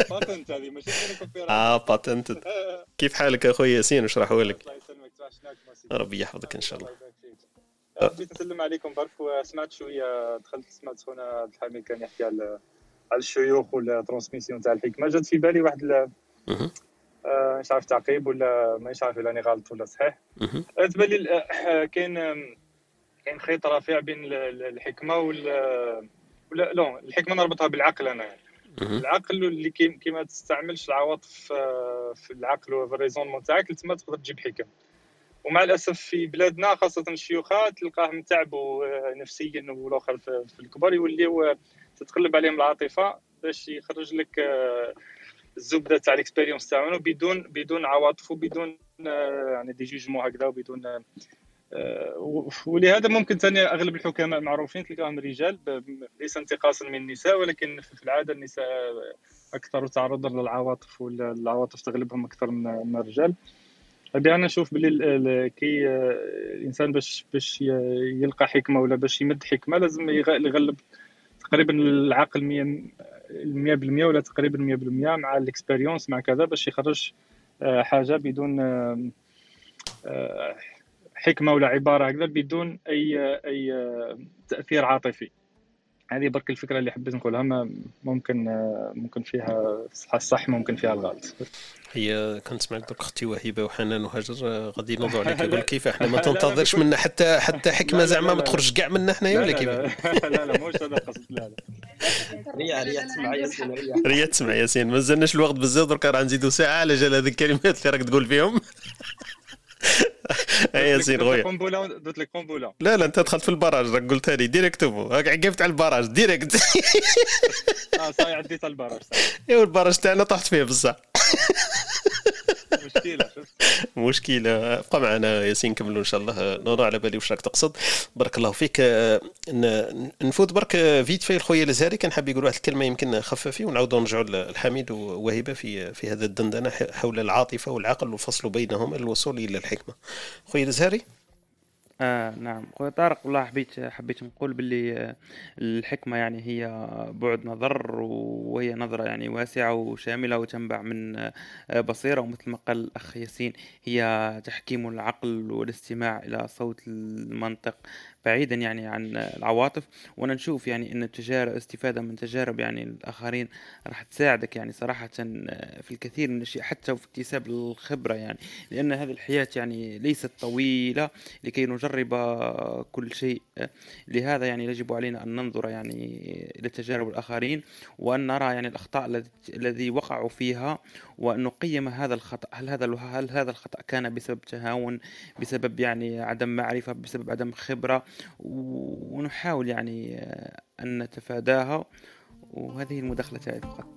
patent هذه ماشي copy [laughs] آه patent [laughs] كيف حالك اخويا ياسين؟ واش راح لك؟ ربي يحفظك إن شاء الله. جيت نسلم عليكم برك وسمعت شوية دخلت سمعت خونا عبد الحميد كان يحكي على الشيوخ وال transmission تاع الحكمة. جات في بالي واحد آه، مش عارف تعقيب ولا مانيش عارف راني غلط ولا صحيح. آه، تبان لي كاين كاين خيط رفيع بين الحكمة وال لا لا الحكمة نربطها بالعقل أنا. يعني. العقل اللي كي ما تستعملش العواطف آه، في العقل وفي ال raisonnement تاعك تما تقدر تجيب حكم. ومع الأسف في بلادنا خاصة الشيوخات تلقاهم تعبوا آه، نفسيا والآخر في الكبار يوليو تتقلب عليهم العاطفة باش يخرج لك آه، الزبده تاع ال expérience تاعهم بدون بدون عواطف وبدون يعني des jugements هكذا وبدون ولهذا ممكن ثاني أغلب الحكماء معروفين تلقاهم رجال ليس انتقاصا من النساء ولكن في العادة النساء أكثر تعرضا للعواطف والعواطف تغلبهم أكثر من الرجال. هذه أنا نشوف بلي كي الإنسان باش باش يلقى حكمة ولا باش يمد حكمة لازم يغلب تقريبا العقل 100% ولا تقريبا 100% مع ال expérience مع كذا باش يخرج آه، حاجة بدون آه، آه، حكمة ولا عبارة هكذا بدون أي أي تأثير عاطفي. هذه برك الفكرة اللي حبيت نقولها ممكن ممكن فيها الصح ممكن فيها الغلط. هي كنت سمعت دوك أختي وهبه وحنان وهاجر غادي ينوضوا عليك [laughs] يقول كيف؟ إحنا ما [laughs] تنتظرش منا حتى حتى حكمة زعما ما تخرج كاع منا حنايا ولا كيف؟ لا. [laughs] لا مش هذا القصد لا لا. ريا ريا تسمع ياسين ريا. تسمع ياسين مازلناش الوقت بزاف درك راه نزيدوا ساعة على جال هذه الكلمات اللي راك تقول فيهم. اي ياسين خويا درت لك قنبلة لا لا أنت دخلت في ال barrage راك قلتها لي direct هاك عقبت على ال barrage direct آه صاي عديت على ال barrage ايوا ال barrage تاعنا طحت فيه بصح. مشكلة. [laughs] مشكلة. معنا ياسين كملوا إن شاء الله. نورا على بالي واش راك تقصد. بارك الله فيك. نفوت برك vite fait لخويا الازهري كان حاب يقول واحد الكلمة يمكن خففي ونعاودوا نرجعوا لحميد ووهبه في في هذا الدندنة حول العاطفة والعقل والفصل بينهما للوصول إلى الحكمة. خويا الازهري آه نعم. خويا طارق والله حبيت حبيت نقول باللي آه، الحكمة يعني هي بعد نظر وهي نظرة يعني واسعة وشاملة وتنبع من آه، بصيرة ومثل ما قال الأخ ياسين هي تحكيم العقل والاستماع إلى صوت المنطق. بعيدا يعني عن العواطف. وأنا نشوف يعني إن التجارب استفادة من تجارب يعني الآخرين راح تساعدك يعني صراحة في الكثير من الأشياء حتى في اكتساب الخبرة يعني. لأن هذه الحياة يعني ليست طويلة لكي نجرب كل شيء. لهذا يعني يجب علينا أن ننظر يعني إلى تجارب الآخرين وأن نرى يعني الأخطاء الذي وقعوا فيها وأن نقيم هذا الخطأ. هل هذا هل هذا الخطأ كان بسبب تهاون بسبب يعني عدم معرفة بسبب عدم خبرة ونحاول يعني أن نتفاداها وهذه المداخلة تاعي فقط.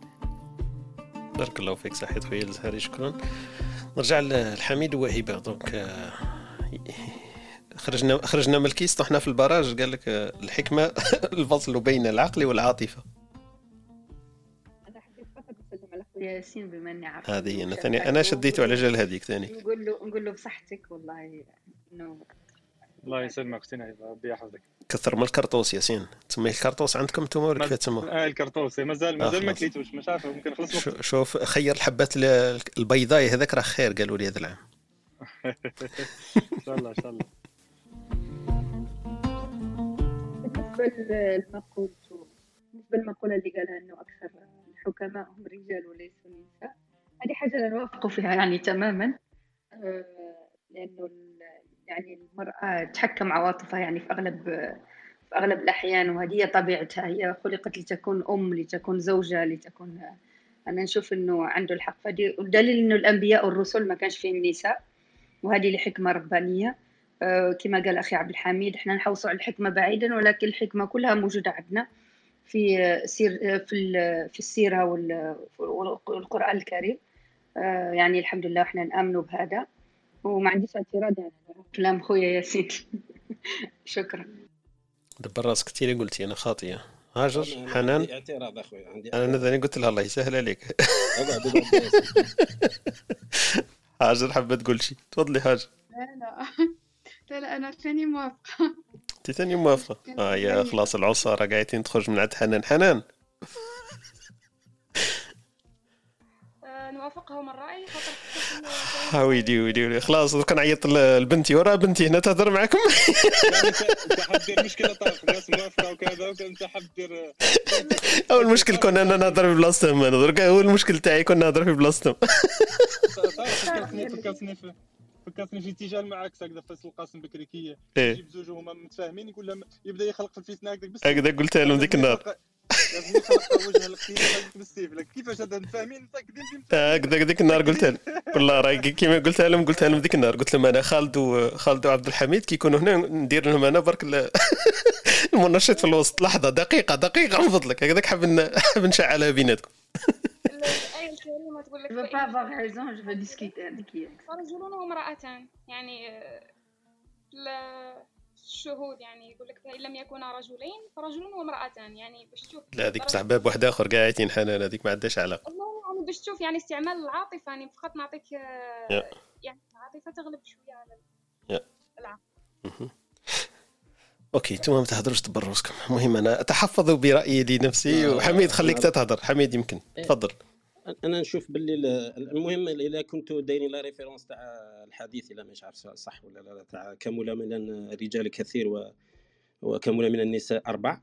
بارك الله فيك صحيت خويا الزهري شكرا. نرجع لحميد وهبة. دونك خرجنا خرجنا من الكيس طحنا في البراج قال لك الحكمة [laughs] الفصل بين العقل والعاطفة. ياسين بما إني عارفة هذه أنا ثاني أنا شديته على جال هذيك ثاني. نقول له نقول له بصحتك والله إنه الله يسلمك اختنا ربي يحفظك. كثر من الكرطوس ياسين. تسميه الكرطوس عندكم أنتم ولا كيف تسموه؟ آه الكرطوس. مازال مازال آه ما كليتوش مش عارف ممكن خلص شوف خير الحبات البيضاء هذاك راه خير قالوا لي هذا العام. [laughs] إن شاء الله إن شاء الله. بالنسبة لما قلت بالنسبة للمقولة اللي قالها إنه أكثر الحكماء هم رجال وليسوا نساء هذه حاجة لا نوافق فيها يعني تماما. آه، لأنه يعني المرأة تحكم عواطفها يعني في أغلب في أغلب الأحيان وهذه طبيعتها. هي خلقت لتكون أم لتكون زوجة لتكون أنا نشوف إنه عنده الحق. فدي والدليل إنه الأنبياء والرسل ما كانش فيهم نساء وهذه لحكمة ربانية. آه، كما قال أخي عبد الحميد إحنا نحوصوا على الحكمة بعيدا ولكن الحكمة كلها موجودة عندنا في سير في في السيرة والقرآن الكريم. آه، يعني الحمد لله إحنا نامنوا بهذا. وما عنديش اعتراض على كلام خويا ياسين. [laughs] شكرا. دبر راسك كثير قلتي أنا خاطيه هاجر حنان؟ اعتراض أخوي عندي أنا ثاني قلت لها الله يسهل عليك. [laughs] [laughs] هاجر حبت تقول شيء تفضلي هاجر. لا لا. لا لا أنا ثاني موافقة. أنت ثاني موافقة؟ آه يا خلاص العصاره قاعدين تخرج من عند حنان. حنان! نوافقهم الراي خاطر ويدي ويدي خلاص كان عيط لبنتي ورا بنتي هنا تهضر معكم. انت حاب دير مشكله طارق الناس موافقة وكذا وانت حاب دير اول مشكل كنا أنا نهضر في بلاصتهم أنا درك هو المشكل تاعي كنا نهضر في بلاصتهم فكرتني فكرتني في فكرتني في اتجاه المعاكس هكذا فاصل القاسم بكري كي إيه. يجيب زوج هما متفاهمين يقول لهم يبدأ يخلق في الفتنه هكذاك بس هكذا قلتها لهم ديك النهار. كيفاش هذا متاكدين هكذا ديك النهار قلتها لهم والله راهي كيما قلتها لهم قلتها لهم ديك النهار. قلت لهم أنا خالد وخالد وعبد الحميد كي يكونوا هنا ندير لهم أنا برك ال- [laughs] المنشط في الوسط. لحظة دقيقة دقيقة من فضلك. هكذاك حاب حاب نشعلها بيناتكم. الكريمة تقول لك هذيك هي فرجل وامرأتان يعني ال- الشهود يعني يقول لك فإن لم يكونا رجلين فرجل وامرأتان يعني باش تشوف لا هذيك بصح باب واحد آخر قاعدين حنان هذيك ما عندهاش علاقة والله يعني باش تشوف يعني استعمال العاطفة يعني فقط نعطيك آه،. يعني العاطفة تغلب شوية على. العقل. أوكي أنتم ما تهضروش تبروسكم المهم أنا أتحفظ برأيي لنفسي وحميد خليك تتهضر حميد يمكن إيه. تفضل أنا نشوف باللي ال- المهم إذا كنتوا دايرين la référence تاع الحديث إلا مش عارف صح ولا لا تاع كمل من الرجال كثير و وكمل من النساء أربع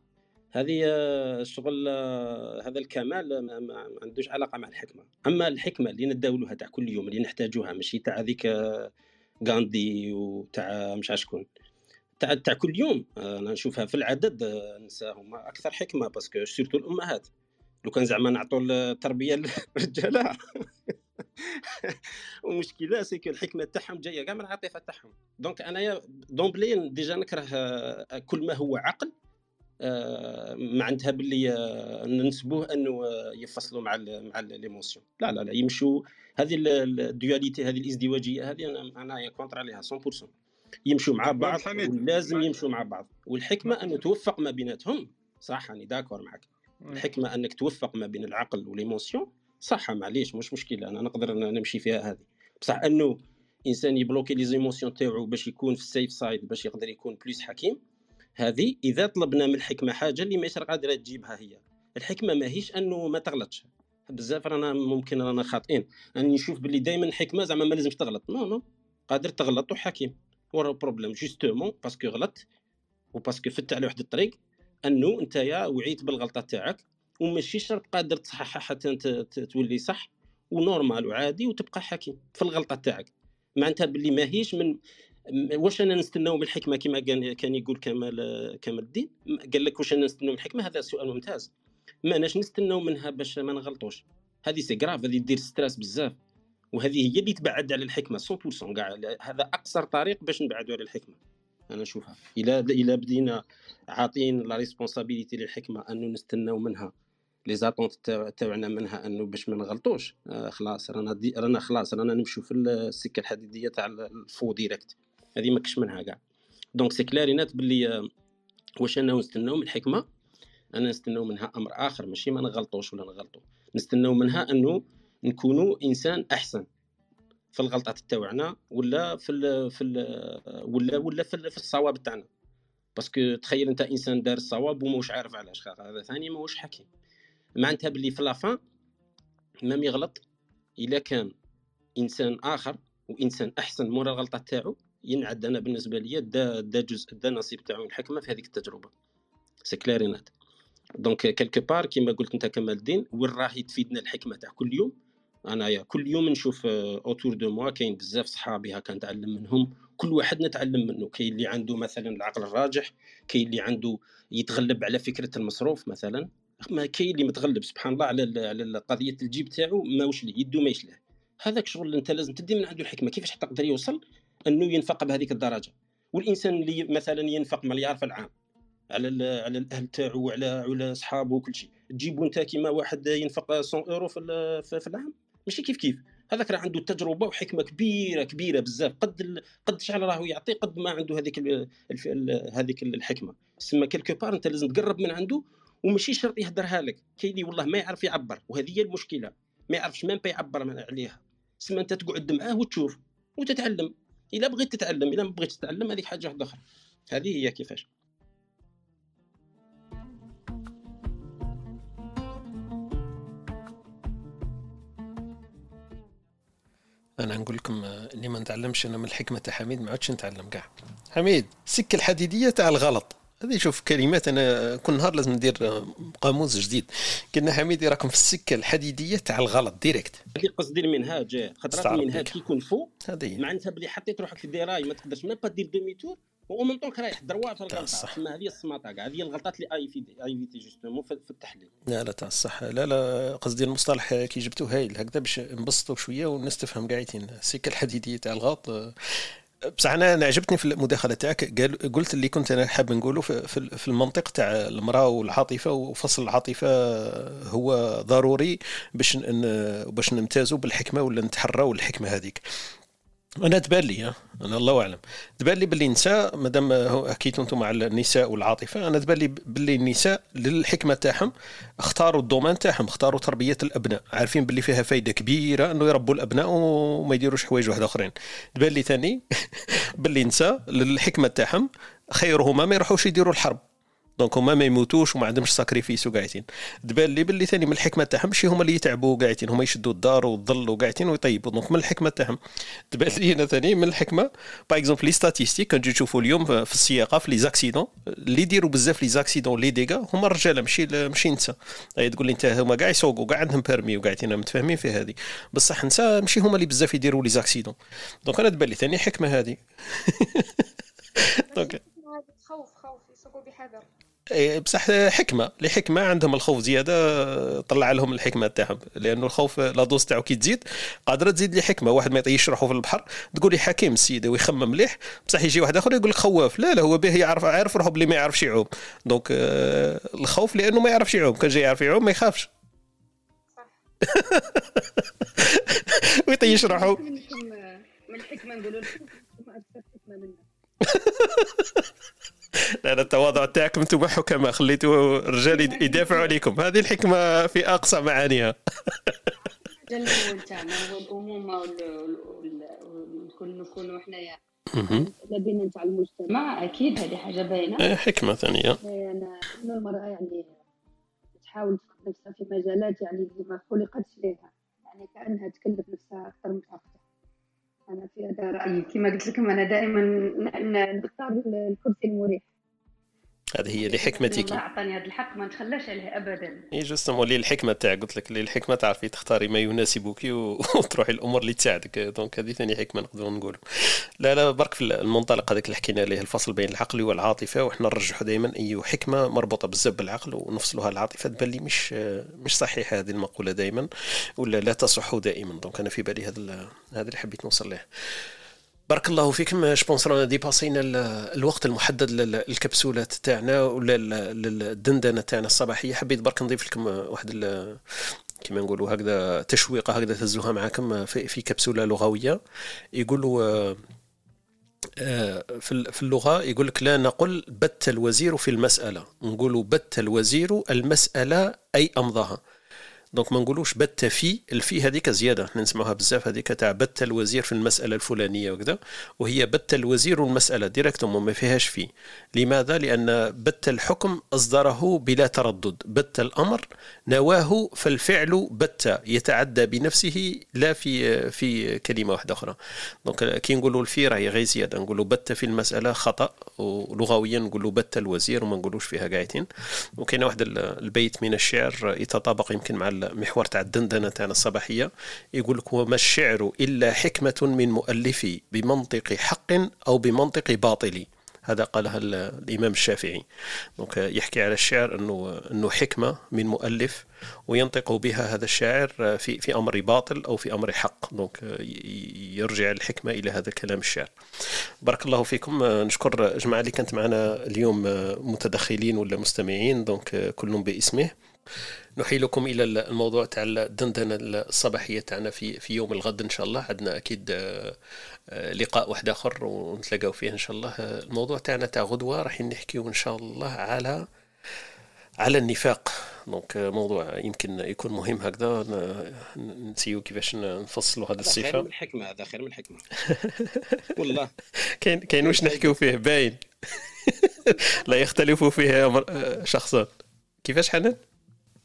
هذه آه، شغل آه، هذا الكمال ما, عندوش علاقة مع الحكمة. أما الحكمة اللي نداولوها تاع كل يوم اللي نحتاجوها ماشي تاع هذيك آه، غاندي وتاع مش عارف شكون. تاع تاع كل يوم آه، أنا نشوفها في العدد آه، النساء هما أكثر حكمة parce que surtout الأمهات. لو كان زعما نعطوا التربية للرجاله [laughs] [laughs] ومشكلة c'est الحكمة تاعهم جاية كاع من العاطفة تاعهم. donc أنايا d'emblée déjà نكره آه، كل ما هو عقل آه، معناتها باللي آه، ننسبوه أنه يفصلوا مع ال مع l'émotion لا لا لا يمشوا. هذه ال- ال- ال dualité هذه الإزدواجية هذه أنا أنا contre عليها 100% يمشوا مع بعض. ولازم يمشوا مع بعض. والحكمة أنه توفق ما بيناتهم. صح راني d'accord معك. الحكمه أنك توفق ما بين العقل و l'émotion صح معليش مش مشكلة أنا نقدر نمشي فيها هذه. بصح أنه إنسان يبلوكي les émotions تاعو باش يكون في ال safe side باش يقدر يكون بليس حكيم هذه إذا طلبنا من الحكمه حاجة اللي ماهيش قادرة تجيبها هي. الحكمة ماهيش أنه ما تغلطش. بزاف رانا ممكن رانا خاطئين. اني نشوف باللي دائما الحكمه زعما ما لازمش تغلط. non non. قادر تغلط وحكيم. ورا problème justement parce que غلط و parce que فت على واحد الطريق أنه أنت يا وعيت بالغلطة تاعك وماشي شرط قادر تصححها حتى تولي صح و normal وعادي وتبقى حكيم في الغلطة تاعك. معناتها باللي ماهيش من واش أنا نستناو من الحكمة كما كان كان يقول كمال كمال الدين؟ قال لك واش أنا نستناو من الحكمة؟ هذا سؤال ممتاز. ما اناش نستناو منها باش ما نغلطوش. هذه c'est grave هذه دير stress بزاف. وهذه هي اللي تبعد على الحكمة 100% كاع هذا أقصر طريق باش نبعدوا على الحكمة. أنا نشوفها إلى إلى بدينا عاطين la responsabilité للحكمة أنه نستناو منها. les attentes تاعنا منها أنه باش ما نغلطوش. آه خلاص رانا دي رانا خلاص رانا نمشوا في السكة الحديدية تاع ال faux direct هذه ما منها كاع. donc c'est clair ونات باللي واش أنا نستناو من الحكمة؟ أنا نستناو منها أمر آخر ماشي ما نغلطوش ولا نغلطوا نستناو منها أنه نكونوا إنسان أحسن. في الغلطات تاعنا ولا في ال في ال ولا ولا في, في الصواب تاعنا. parce que تخيل انت انسان دار الصواب وماهوش عارف علاش. هذا ثاني ماهوش حكيم. معناتها باللي في la fin même يغلط إلا كان إنسان آخر وإنسان أحسن مورا الغلطة تاعو ينعد. أنا بالنسبة لي دا دا جزء دا نصيب تاعو الحكمة في هذيك التجربة. c'est clair ونات donc quelque part كيما قلت أنت كمال الدين وين راهي تفيدنا الحكمة تاع كل يوم أنايا. كل يوم نشوف autour de moi كاين بزاف صحابي هكا نتعلم منهم. كل واحد نتعلم منه. كاين اللي عنده مثلا العقل الراجح كاين اللي عنده يتغلب على فكرة المصروف مثلا. ما كاين اللي متغلب. سبحان الله على على قضية الجيب تاعو ماوش ليه؟ يدو ما يشله هذاك شغل انت لازم تدي من عنده الحكمه كيفاش حتى يقدر يوصل أنه ينفق بهذيك الدرجة؟ والإنسان اللي مثلا ينفق مليار في العام على على الأهل تاعو وعلى على أصحابه وكل شيء. تجيبو انت كيما واحد ينفق 100 اورو في في العام. ماشي كيف كيف؟ هذاك راه عنده تجربة وحكمة كبيرة كبيرة بزاف. قد. قد شحال راهو يعطي قد ما عنده هذيك. هذيك الحكمة. تسمى quelque part أنت لازم تقرب من عنده وماشي شرط يهدرها لك. كاين اللي والله ما يعرف يعبر وهذه هي المشكلة. ما يعرفش با يعبر عليها. تسمى أنت تقعد معاه وتشوف وتتعلم. إلا بغيت تتعلم إلا ما بغيتش تتعلم هذيك حاجة واحدة أخرى. هذه هي كيفاش. أنا نقول لكم آه، اللي ما نتعلمش أنا من الحكمة تاع حميد ما عادش نتعلم كاع. حميد سك الحديدية تاع الغلط. هذه شوف كلمات أنا كل نهار لازم ندير قاموس جديد. قلنا حميدي راكم في السكه الحديدية تاع الغلط ديريكت اللي قصدي المنهاج خاطر المنهاج كي يكون فوق معناتها بلي حطيت روحك في الدراي ما تقدرش ما دير دومي تور و ميم طونك رايح دروا في الغلطه تسمى هذه السماطه كاع هذه الغلطات اللي ايفيتي جوستومون في التحليل. لا لا تاع الصح لا لا قصدي المصطلح كي جبتو هايل هكذا باش نبسطوا شوية والناس تفهم قاعدين السكه الحديدية تاع الغلط بصح أنا أنا عجبتني في المداخلة تاعك. قلت اللي كنت أنا حاب نقوله في, في المنطق تاع المرأة والعاطفة وفصل العاطفة هو ضروري باش باش نمتازوا بالحكمة ولا نتحروا الحكمه هذيك. أنا تبان لي أنا الله أعلم. تبان لي باللي النساء مادام حكيتوا أنتم على النساء والعاطفة أنا تبان لي باللي النساء للحكمة تاعهم اختاروا الدومين تاعهم اختاروا تربية الأبناء. عارفين باللي فيها فايدة كبيرة إنه يربوا الأبناء وما يديروش حوايج واحد أخرين. تبان لي ثاني [laughs] باللي النساء للحكمة تاعهم خيرهما ما يروحوش يديروا الحرب. donc هما ما يموتوش وما عندهمش sacrifice وقاعدين. تبان لي باللي ثاني من الحكمة تاعهم ماشي هما اللي يتعبوا قاعدين هما يشدوا الدار والظل وقاعدين ويطيبوا. donc من الحكمة تاعهم. تبان لي هنا ثاني من الحكمة par exemple les statistiques كنجي نشوفوا اليوم في السياقة في les accidents اللي يديروا بزاف les accidents les dégâts هما الرجال ماشي ماشي النساء تقول لي أنت هما كاع يسوقوا كاع عندهم permis وقاعدين متفاهمين في هذه. بصح النساء ماشي هما اللي بزاف يديروا les accidents donc أنا تبان لي ثاني حكمة هذه. [laughs] دونك. خوف خوف يسوقوا بحذر. بصح حكمة. لحكمة عندهم الخوف زيادة طلع لهم الحكمة تاعهم. لأنه الخوف la dose تاعو كي تزيد قادرة تزيد لي حكمه واحد ما يطيش روحه في البحر تقول لي حكيم السيد ويخمم مليح. بصح يجي واحد آخر يقول لك خواف لا لا هو به يعرف عارف روحه بلي ما يعرفش يعوم. donc آه الخوف لأنه ما يعرفش يعوم. كان جاي يعرف يعوم ما يخافش. [laughs] ويطيش روحه من الحكمه نقولوا لكم أكثر حكمة منا [laughs] [laughs] لا لا التواضع تاعكم أنتم حكماء. خليتوا الرجال يدافعوا عليكم. هذه الحكمة في أقصى معانيها. الأول تاعنا. هو الأمومة نكون نكونوا حنايا لابين تاع المجتمع أكيد هذه حاجة باينة. حكمة ثانية. انه المرأة يعني تحاول تفرض نفسها في مجالات يعني ما خلقتش لها يعني كأنها تكلف نفسها أكثر من اختها أنا في هذا رأيي. كما قلت لكم أنا دائما نختار الكرسي المريح. هذه هي لحكمتك الله أعطاني هذا الحق ما نتخلاش عليه ابدا. et justement اللي الحكمة تاع قلت لك اللي الحكمة تعرفي تختاري ما يناسبك [laughs] وتروحي الأمور اللي تساعدك. donc هذه ثاني حكمة نقدروا نقولوا. لا لا برك في المنطلق هذاك اللي حكينا عليه الفصل بين العقل والعاطفة وحنا نرجحوا دائما أي حكمة مربوطة بزاف بالعقل ونفصلوها العاطفة. تبان لي مش مش صحيحة هذه المقولة دائما ولا لا تصح دائما. donc أنا في بالي هذا هذا اللي حبيت نوصل له بارك الله فيكم. je pense dépass ينا الوقت المحدد للكبسولات تاعنا ولا للدندنة تاعنا الصباحية. حبيت برك نضيف لكم واحد كما نقولوا هكذا تشويقة هكذا تهزوها معكم في, كبسولة لغوية. يقولوا في اللغة يقول لك لا نقول بت الوزير في المسألة. نقول بت الوزير المسألة أي أمضاها. donc ما نقولوش بت في الفي هذيك زيادة. إحنا نسمعوها بزاف هذيك تاع بت الوزير في المسألة الفلانية وكذا وهي بت الوزير المساله directement ما فيهاش في. لماذا؟ لأن بت الحكم أصدره بلا تردد. بت الأمر نواه فالفعل بت يتعدى بنفسه لا في في كلمة واحدة أخرى. donc كي نقولوا الفي راهي غير زيادة. نقولوا بت في المسألة خطأ ولغويا نقولوا بت الوزير وما نقولوش فيها قاعدين وكاين واحد البيت من الشعر يتطابق يمكن مع المحور تاع الدندنة تاعنا الصباحية. يقول لك وما الشعر إلا حكمة من مؤلفي بمنطق حق أو بمنطق باطل. هذا قالها الإمام الشافعي. donc يحكي على الشعر انه إنه حكمة من مؤلف وينطق بها هذا الشاعر في في أمر باطل أو في أمر حق. donc يرجع الحكمة إلى هذا كلام الشعر بارك الله فيكم. نشكر جماعة اللي كانت معنا اليوم متدخلين ولا مستمعين. donc كل باسمه. نحيلكم إلى الموضوع تاع الدندنة الصباحية تاعنا في في يوم الغد إن شاء الله. عندنا أكيد لقاء واحد آخر ونتلاقاو فيه إن شاء الله. الموضوع تاعنا تاع غدوة راح نحكيو إن شاء الله على على النفاق. donc موضوع يمكن يكون مهم هكذا. نسيو كيفاش نفصلوا هذه الصفه خير من الحكمه هذا خير من الحكمه والله. [laughs] كاين كاين واش نحكيو فيه؟ باين. [laughs] لا يختلف فيه شخصان كيفاش حنان؟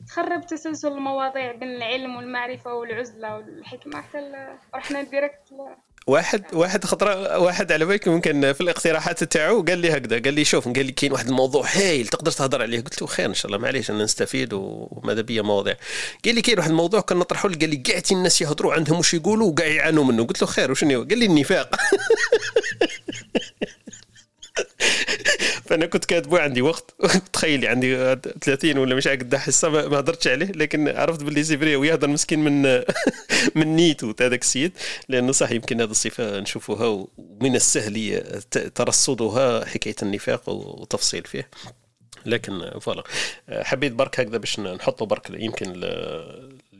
تخرب تسلسل المواضيع بين العلم والمعرفة والعزلة والحكمة حتى رحنا direct واحد واحد خطره واحد على بالك ممكن في الاقتراحات تاعو قال لي هكذا قال لي شوف قال لي كاين واحد الموضوع هايل تقدر تهضر عليه. قلت له خير إن شاء الله معليش أنا نستفيد وماذا بيا مواضيع. قال لي كاين واحد الموضوع كنا نطرحه قال لي كاع الناس يهضروا عندهم واش يقولوا وكاع يعانوا منه. قلت له خير وشنو؟ قال لي النفاق. [laughs] فانا كنت كاتبه عندي وقت. [laughs] تخيلي عندي 30 ولا مش قد حصة ما هضرتش عليه. لكن عرفت باللي c'est vrai ويهضر مسكين من [laughs] من نيتو هذاك السيد. لأنه صح يمكن هذه الصفة نشوفوها ومن السهل ترصدها حكاية النفاق وتفصيل فيه. لكن voilà. حبيت برك هكذا باش نحطوا برك يمكن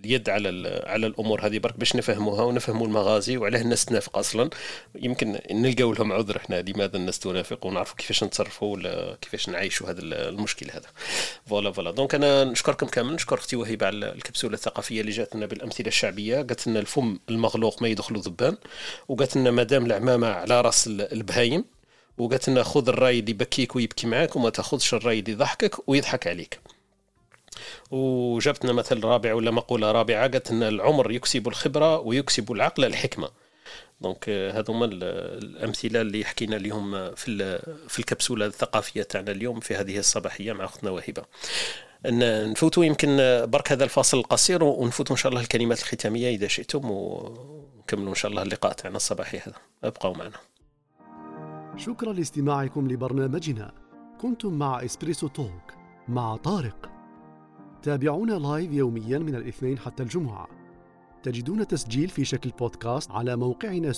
اليد على على الأمور هذه برك باش نفهموها ونفهموا المغازي وعلاه الناس تنافق أصلا. يمكن نلقاو لهم عذر إحنا لماذا الناس تنافق ونعرفوا كيفاش نتصرفوا ولا كيفاش نعيشوا هذا المشكل هذا. voilà voilà. donc أنا نشكركم كامل. نشكر أختي وهبه على الكبسولة الثقافية اللي جاتنا بالأمثلة الشعبية. قالت لنا الفم المغلوق ما يدخلوا ذبان. وقالت لنا مدام العمامة على راس البهايم. وقالت لنا خذ الراي اللي يبكيك ويبكي معاك وما تاخذش الراي اللي يضحكك ويضحك عليك. وجبت لنا مثل رابع ولا مقولة رابعة قالت أن العمر يكسب الخبرة ويكسب العقل الحكمة. donc هذوما الأمثلة اللي حكينا اليوم في في الكبسولة الثقافية تاعنا اليوم في هذه الصباحية مع أختنا وهبة. نفوتوا يمكن برك هذا الفاصل القصير ونفوتوا إن شاء الله الكلمات الختامية إذا شئتم ونكملوا إن شاء الله اللقاء تاعنا الصباحي هذا. ابقوا معنا. شكرا لاستماعكم لبرنامجنا. كنتم مع Espresso Talk مع طارق. تابعونا live يوميا من الاثنين حتى الجمعة. تجدون تسجيل في شكل بودكاست على موقعنا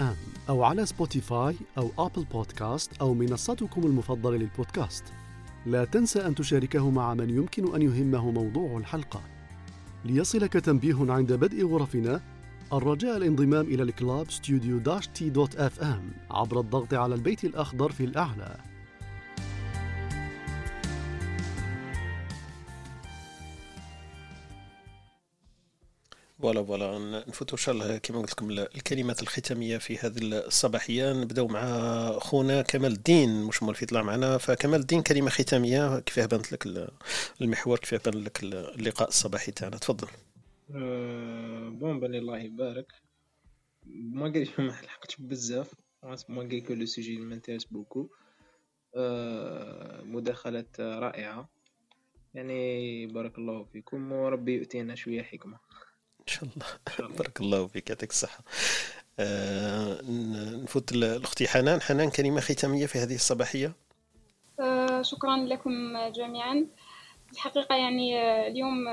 ام أو على Spotify أو Apple Podcasts أو منصتكم المفضلة للبودكاست. لا تنسى أن تشاركه مع من يمكن أن يهمه موضوع الحلقة. ليصلك تنبيه عند بدء غرفنا الرجاء الانضمام إلى ال club ام عبر الضغط على البيت الأخضر في الأعلى. voilà voilà نفوتوا إن شاء الله كما قلت لكم الكلمات الختامية في هذه الصباحية. نبداو مع خونا كمال الدين مش مول في طلع معنا. فكمال الدين كلمة ختامية كيفاه بانت لك المحور كيفاه بان لك اللقاء الصباحي تاعنا؟ تفضل. أه bon بني الله يبارك. ما قال ما لحقتش بزاف ما قال le sujet m'intéresse beaucoup مداخلات رائعة. يعني بارك الله فيكم. وربي يؤتينا شوية حكمة. شاء الله. [laughs] بارك الله فيك يعطيك الصحة. آه نفوت الأختي حنان. حنان كلمة ختامية في هذه الصباحية؟ آه شكرا لكم جميعا. الحقيقة يعني آه، اليوم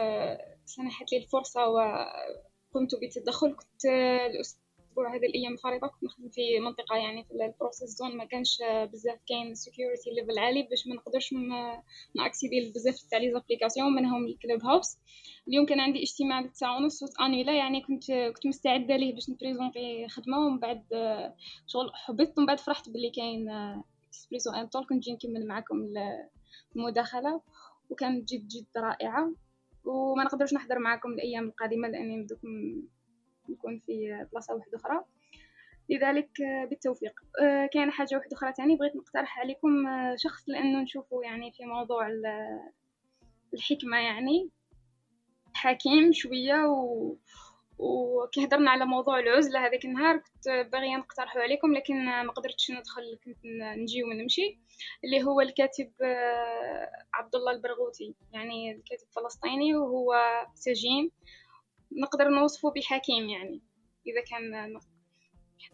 سنحت لي الفرصة وقمت بتدخل كنت الأسبوع الأسبوع هذه الأيام الفارطه كنت نخدم في منطقة يعني في ال process zone ما كانش بزاف كاين security level عالي باش ما نقدرش ن accéder بزاف تاع les applications منهم ال Clubhouse. اليوم كان عندي اجتماع الساعة ونص annulé يعني كنت كنت مستعدة ليه باش ن présenter خدمة ومن بعد شغل حبيت. ومن بعد فرحت باللي كاين Espresso Talk كنت جي نكمل معكم المداخلة. وكانت جد جد رائعة. وما نقدرش نحضر معكم الأيام القادمة لأني بدكم نكون في بلاصة واحدة أخرى. لذلك آه، بالتوفيق. آه، كاين حاجة واحدة أخرى تاني بغيت نقترح عليكم آه، شخص لأنه نشوفه يعني في موضوع الحكمة يعني. حكيم شوية و وكي هضرنا على موضوع العزلة هذاك النهار. كنت باغية نقترحه عليكم لكن ما قدرتش ندخل كنت نجي ونمشي. اللي هو الكاتب عبد الله البرغوثي. يعني الكاتب فلسطيني وهو سجين. نقدر نوصفه بحكيم يعني. إذا كان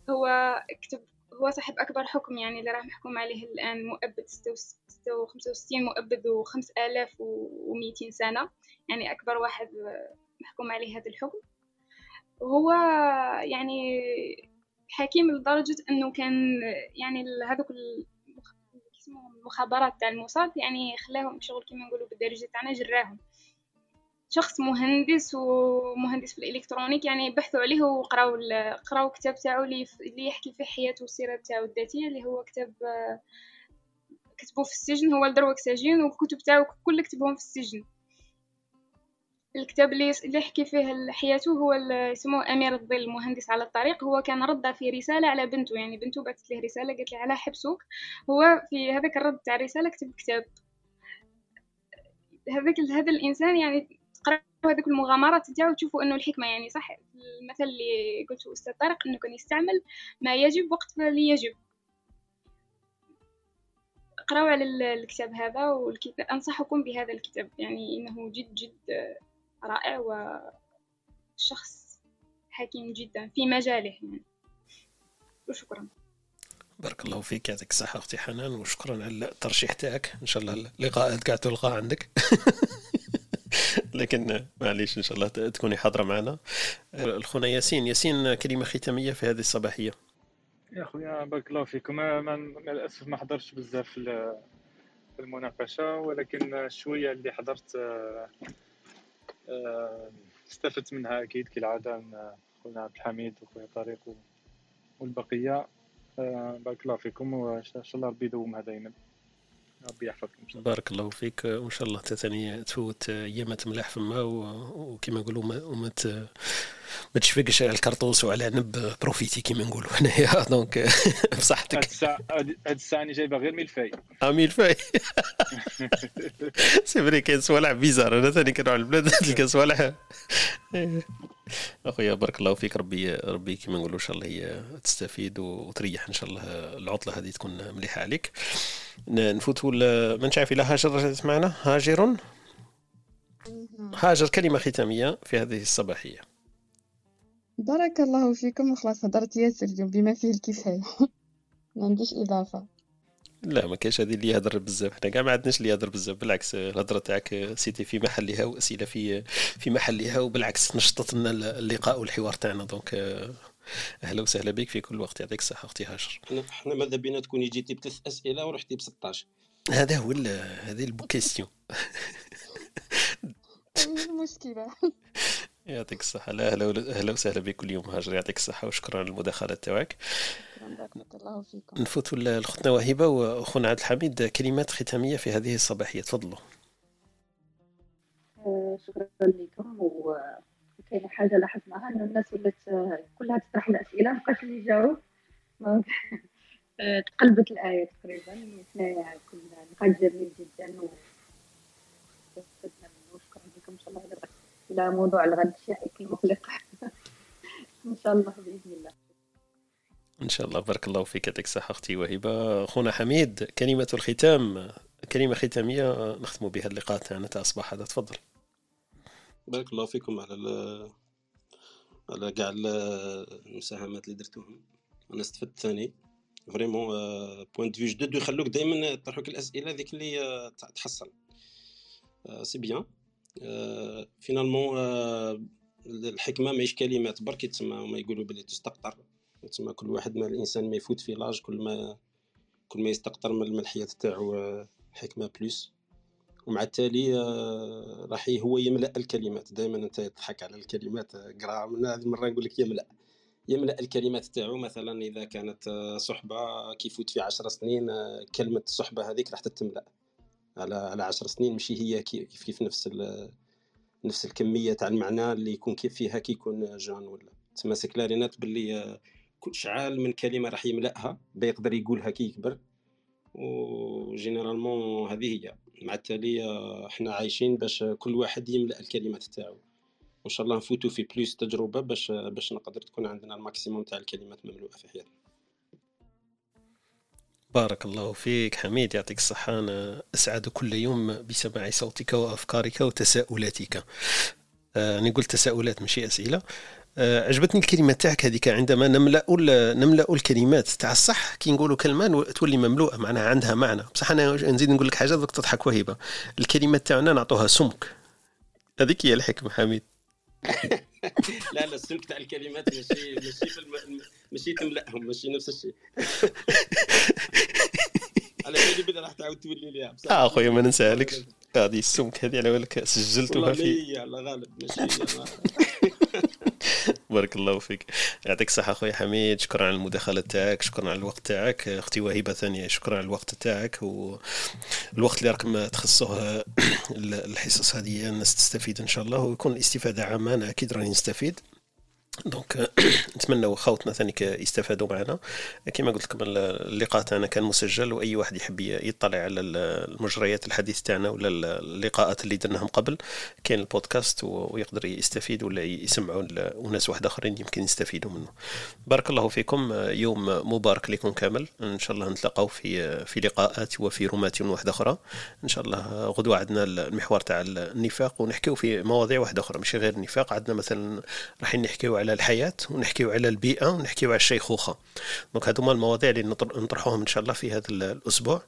هو كتب هو صاحب أكبر حكم يعني اللي راح محكوم عليه الآن مؤبد ستة وخمسة وستين مؤبد وخمس آلاف وميتين سنة. يعني أكبر واحد محكوم عليه هذا الحكم. وهو يعني حكيم لدرجة أنه كان يعني هذوك المخابرات تاع الموساد يعني خلاهم شغل كما نقولوا بالدارجة تاعنا جراهم. شخص مهندس ومهندس في الإلكترونيك يعني بحثوا عليه وقراو قراو كتاب تاعو اللي يحكي في حياته والسيرة تاعو الذاتية اللي هو كتاب كتبوه في السجن هو لدروك سجين والكتب تاعو كل كتبهم في السجن. الكتاب اللي يحكي فيه حياته هو اسمه أمير الظل مهندس على الطريق. هو كان رد في رسالة على بنته يعني بنته بعثت له رسالة قالت له على حبسوك هو في هذاك الرد تاع الرسالة كتب كتاب. هذاك هذا الإنسان يعني هذوك المغامرات تاعو تشوفوا أنه الحكمة يعني صح المثل اللي قلته أستاذ طارق أنه كان يستعمل ما يجب وقت اللي يجب. اقراو على الكتاب هذا والكتاب أنصحكم بهذا الكتاب يعني إنه جد جد رائع وشخص حكيم جدا في مجاله يعني. وشكرا. بارك الله فيك يعطيك الصحة أختي حنان وشكرا على الترشيح تاعك إن شاء الله اللقاءات قاعد تلقى عندك. [laughs] [laughs] لكن معليش إن شاء الله تكوني حاضرة معنا. الخونا ياسين ياسين كلمة ختامية في هذه الصباحية. يا خويا بارك الله فيكم. مع الاسف ما حضرتش بزاف في المناقشة ولكن شوية اللي حضرت آه، آه، استفدت منها أكيد كالعادة خونا عبد الحميد وخويا طارق والبقية. آه، بارك الله فيكم وإن شاء الله ربي يدومها دائما ربي يحفظكم بارك الله فيك. وإن شاء الله ثاني تفوت ايامات ملاح فما. وكما نقولوا وما ما تشفقش على الكرطوس وعلى نب profiter كيما نقولوا هنايا. [laughs] donc [laughs] بصحتك. هاد الساعة هاد الساعة راني جايبه غير ميلفاي. آه mille-feuille. [laughs] c'est vrai كاين صوالح bizarres. أنا ثاني كنروح البلاد تلقى صوالح. أخويا بارك الله فيك. ربي ربي كيما نقولوا إن شاء الله هي تستفيد وتريح إن شاء الله العطلة هذه تكون مليحة عليك. نفوتوا ما نعرف إلى هاجر معنا هاجر. هاجر كلمة ختامية في هذه الصباحية. بارك الله فيكم. وخلاص هضرت ياسر اليوم بما فيه الكفاية. [laughs] ما عنديش إضافة. لا ما كاينش هذه اللي يهضر بزاف. حنا كاع ما عندناش اللي يهضر بزاف. بالعكس الهضرة تاعك سيتي في محلها وأسئلة في في محلها وبالعكس نشطت لنا اللقاء والحوار تاعنا. دونك أهلا وسهلا بك في كل وقت يعطيك الصحة أختي هاجر. إحنا ماذا بينا تكوني جيتي بثلاث أسئلة ورحتي ب 16 هذا هو هذه البوكيستيون المشكلة. يعطيك الصحة. لا أهلا أهلا وسهلا بك كل يوم هاجر يعطيك الصحة وشكرا على المداخلة تاعك. الله فيكم. نفوتوا لأختنا وهبة وأخونا عبد الحميد كلمات ختامية في هذه الصباحية. تفضلوا. آه، شكرا لكم وكاينه حاجة لاحظناها إنه الناس ولات كلها تطرح الاسئله مابقاش اللي يجاوب. [laughs] آه، تقلبت الآية تقريبا وحنايا كنا نقاش جميل جدا منه. وشكرا لكم إن شاء الله إلى موضوع الغد الشائك المقلق [laughs] إن شاء الله بإذن الله. إن شاء الله بارك الله فيك يعطيك الصحة أختي وهبة. أخونا حميد كلمة الختام كلمة ختامية نختم بها اللقاء تاعنا تاع الصباح هذا تفضل. بارك الله فيكم على على كاع المساهمات اللي درتوهم. أنا استفدت ثاني. vraiment points de vue جدد ويخلوك دائما يطرحوك الأسئلة ذيك اللي تحصل. c'est euh, bien finalement euh, euh, الحكمة ماهيش كلمات برك تسمى هما يقولوا بلي تستقطر. تسمى كل واحد ما الإنسان ما يفوت في l'âge كل ما كل ما يستقطر من الحياة تاعو آه، حكمة plus ومع التالي آه، راح هو يملأ الكلمات. دائما أنت تضحك على الكلمات قرا من هذه المرة نقول لك يملأ. يملأ الكلمات تاعو. مثلا إذا كانت آه، صحبة كيفوت في عشر سنين كلمة الصحبه هذيك راح تتملأ. على على 10 سنين ماشي هي كيف كيف نفس نفس الكمية تاع المعنى اللي يكون كيف فيها كي يكون جان ولا. تسمى سكلارينات باللي شعال من كلمة راح يملأها بيقدر يقولها كي يكبر. و généralement هذه هي. مع التالي إحنا عايشين باش كل واحد يملأ الكلمات تاعو. وإن شاء الله نفوتوا في plus تجربة باش باش نقدر تكون عندنا ال maximum تاع الكلمات مملوءة في حياتنا. بارك الله فيك حميد يعطيك الصحة. أنا أسعد كل يوم بسماع صوتك وأفكارك وتساؤلاتك. آه، أنا قلت تساؤلات ماشي أسئلة. آه، عجبتني الكلمة تاعك هذيك عندما نملأ نملأ الكلمات تاع الصح كي نقولوا كلمة تولي مملوءة معناها عندها معنى. بصح أنا نزيد نقول لك حاجة دوك تضحك وهبة الكلمات تاعنا نعطوها سمك. هذيك هي الحكمة حميد. [laughs] لا لا السمك تاع الكلمات ماشي ماشي في الم... ماشي تملأهم ماشي نفس الشيء. [laughs] على بالي بدا راح تعاود تولي ليها بصح. آه أخويا ما ننساهالكش. هذه السمك هذه على بالك سجلتها في والله غالب ماشي [laughs] بارك الله فيك. يعطيك الصحة أخوي حميد. شكرا على المداخلة تاعك شكرا على الوقت تاعك. أختي وهبة ثانية شكرا على الوقت تاعك. والوقت اللي راكم تخصوه [clears throat] الحصص هذه الناس تستفيد إن شاء الله ويكون الاستفادة عامة أنا أكيد راني نستفيد. دونك [clears throat] نتمنى خوتنا ثاني يستفادوا معنا. كما قلت لكم اللقاء تاعنا كان مسجل وأي واحد يحب يطلع على المجريات الحديث تاعنا ولا اللقاءات اللي درناهم قبل كاين البودكاست ويقدر يستفيد ولا يسمعوا وناس واحد آخرين يمكن يستفيدوا منه. بارك الله فيكم. يوم مبارك لكم كامل. إن شاء الله نتلاقاو في في لقاءات وفي رومات واحدة أخرى إن شاء الله غدوة عندنا المحور تاع النفاق ونحكيو في مواضيع واحدة أخرى ماشي غير النفاق. عندنا مثلا راح نحكيو على الحياة ونحكيو على البيئة ونحكيو على الشيخوخه دونك هذوما المواضيع اللي نطرحوهم إن شاء الله في هذا الأسبوع.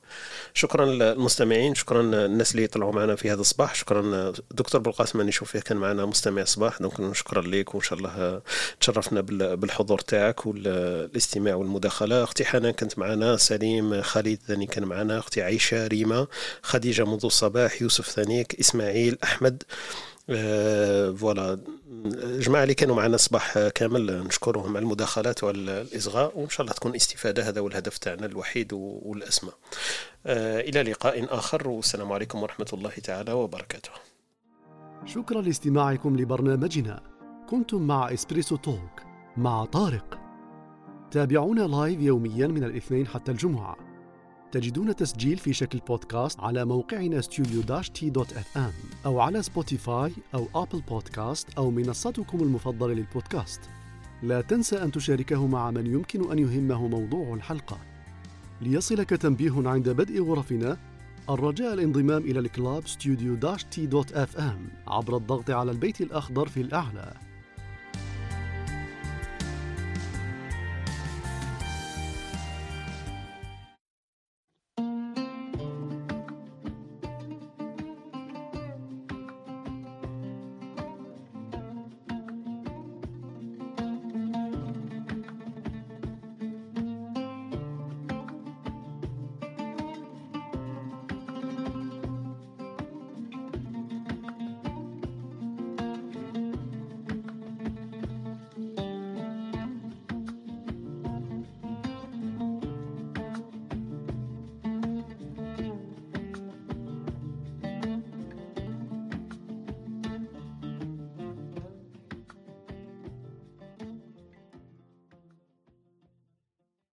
شكرا للمستمعين شكرا الناس اللي طلعوا معنا في هذا الصباح. شكرا دكتور بالقاسم أني نشوف فيه كان معنا مستمع صباح donc شكرا لك وإن شاء الله تشرفنا بالحضور تاعك والاستماع والمداخلة. أختي حنان كانت معنا سليم خالد ثاني كان معنا أختي عائشه ريما خديجة منذ الصباح يوسف ثانيك إسماعيل أحمد. آه، voilà. جماعة اللي كانوا معنا صباح كامل نشكرهم على المداخلات والإصغاء وإن شاء الله تكون استفادة هذا هو الهدف تاعنا الوحيد والأسمى. آه، إلى لقاء آخر والسلام عليكم ورحمة الله تعالى وبركاته. شكرا لاستماعكم لبرنامجنا. كنتم مع Espresso Talk مع طارق. تابعونا live يوميا من الاثنين حتى الجمعة. تجدون تسجيل في شكل بودكاست على موقعنا ام أو على Spotify أو Apple Podcasts أو منصتكم المفضلة للبودكاست. لا تنسى أن تشاركه مع من يمكن أن يهمه موضوع الحلقة. ليصلك تنبيه عند بدء غرفنا الرجاء الانضمام إلى الكلاب ام عبر الضغط على البيت الأخضر في الأعلى.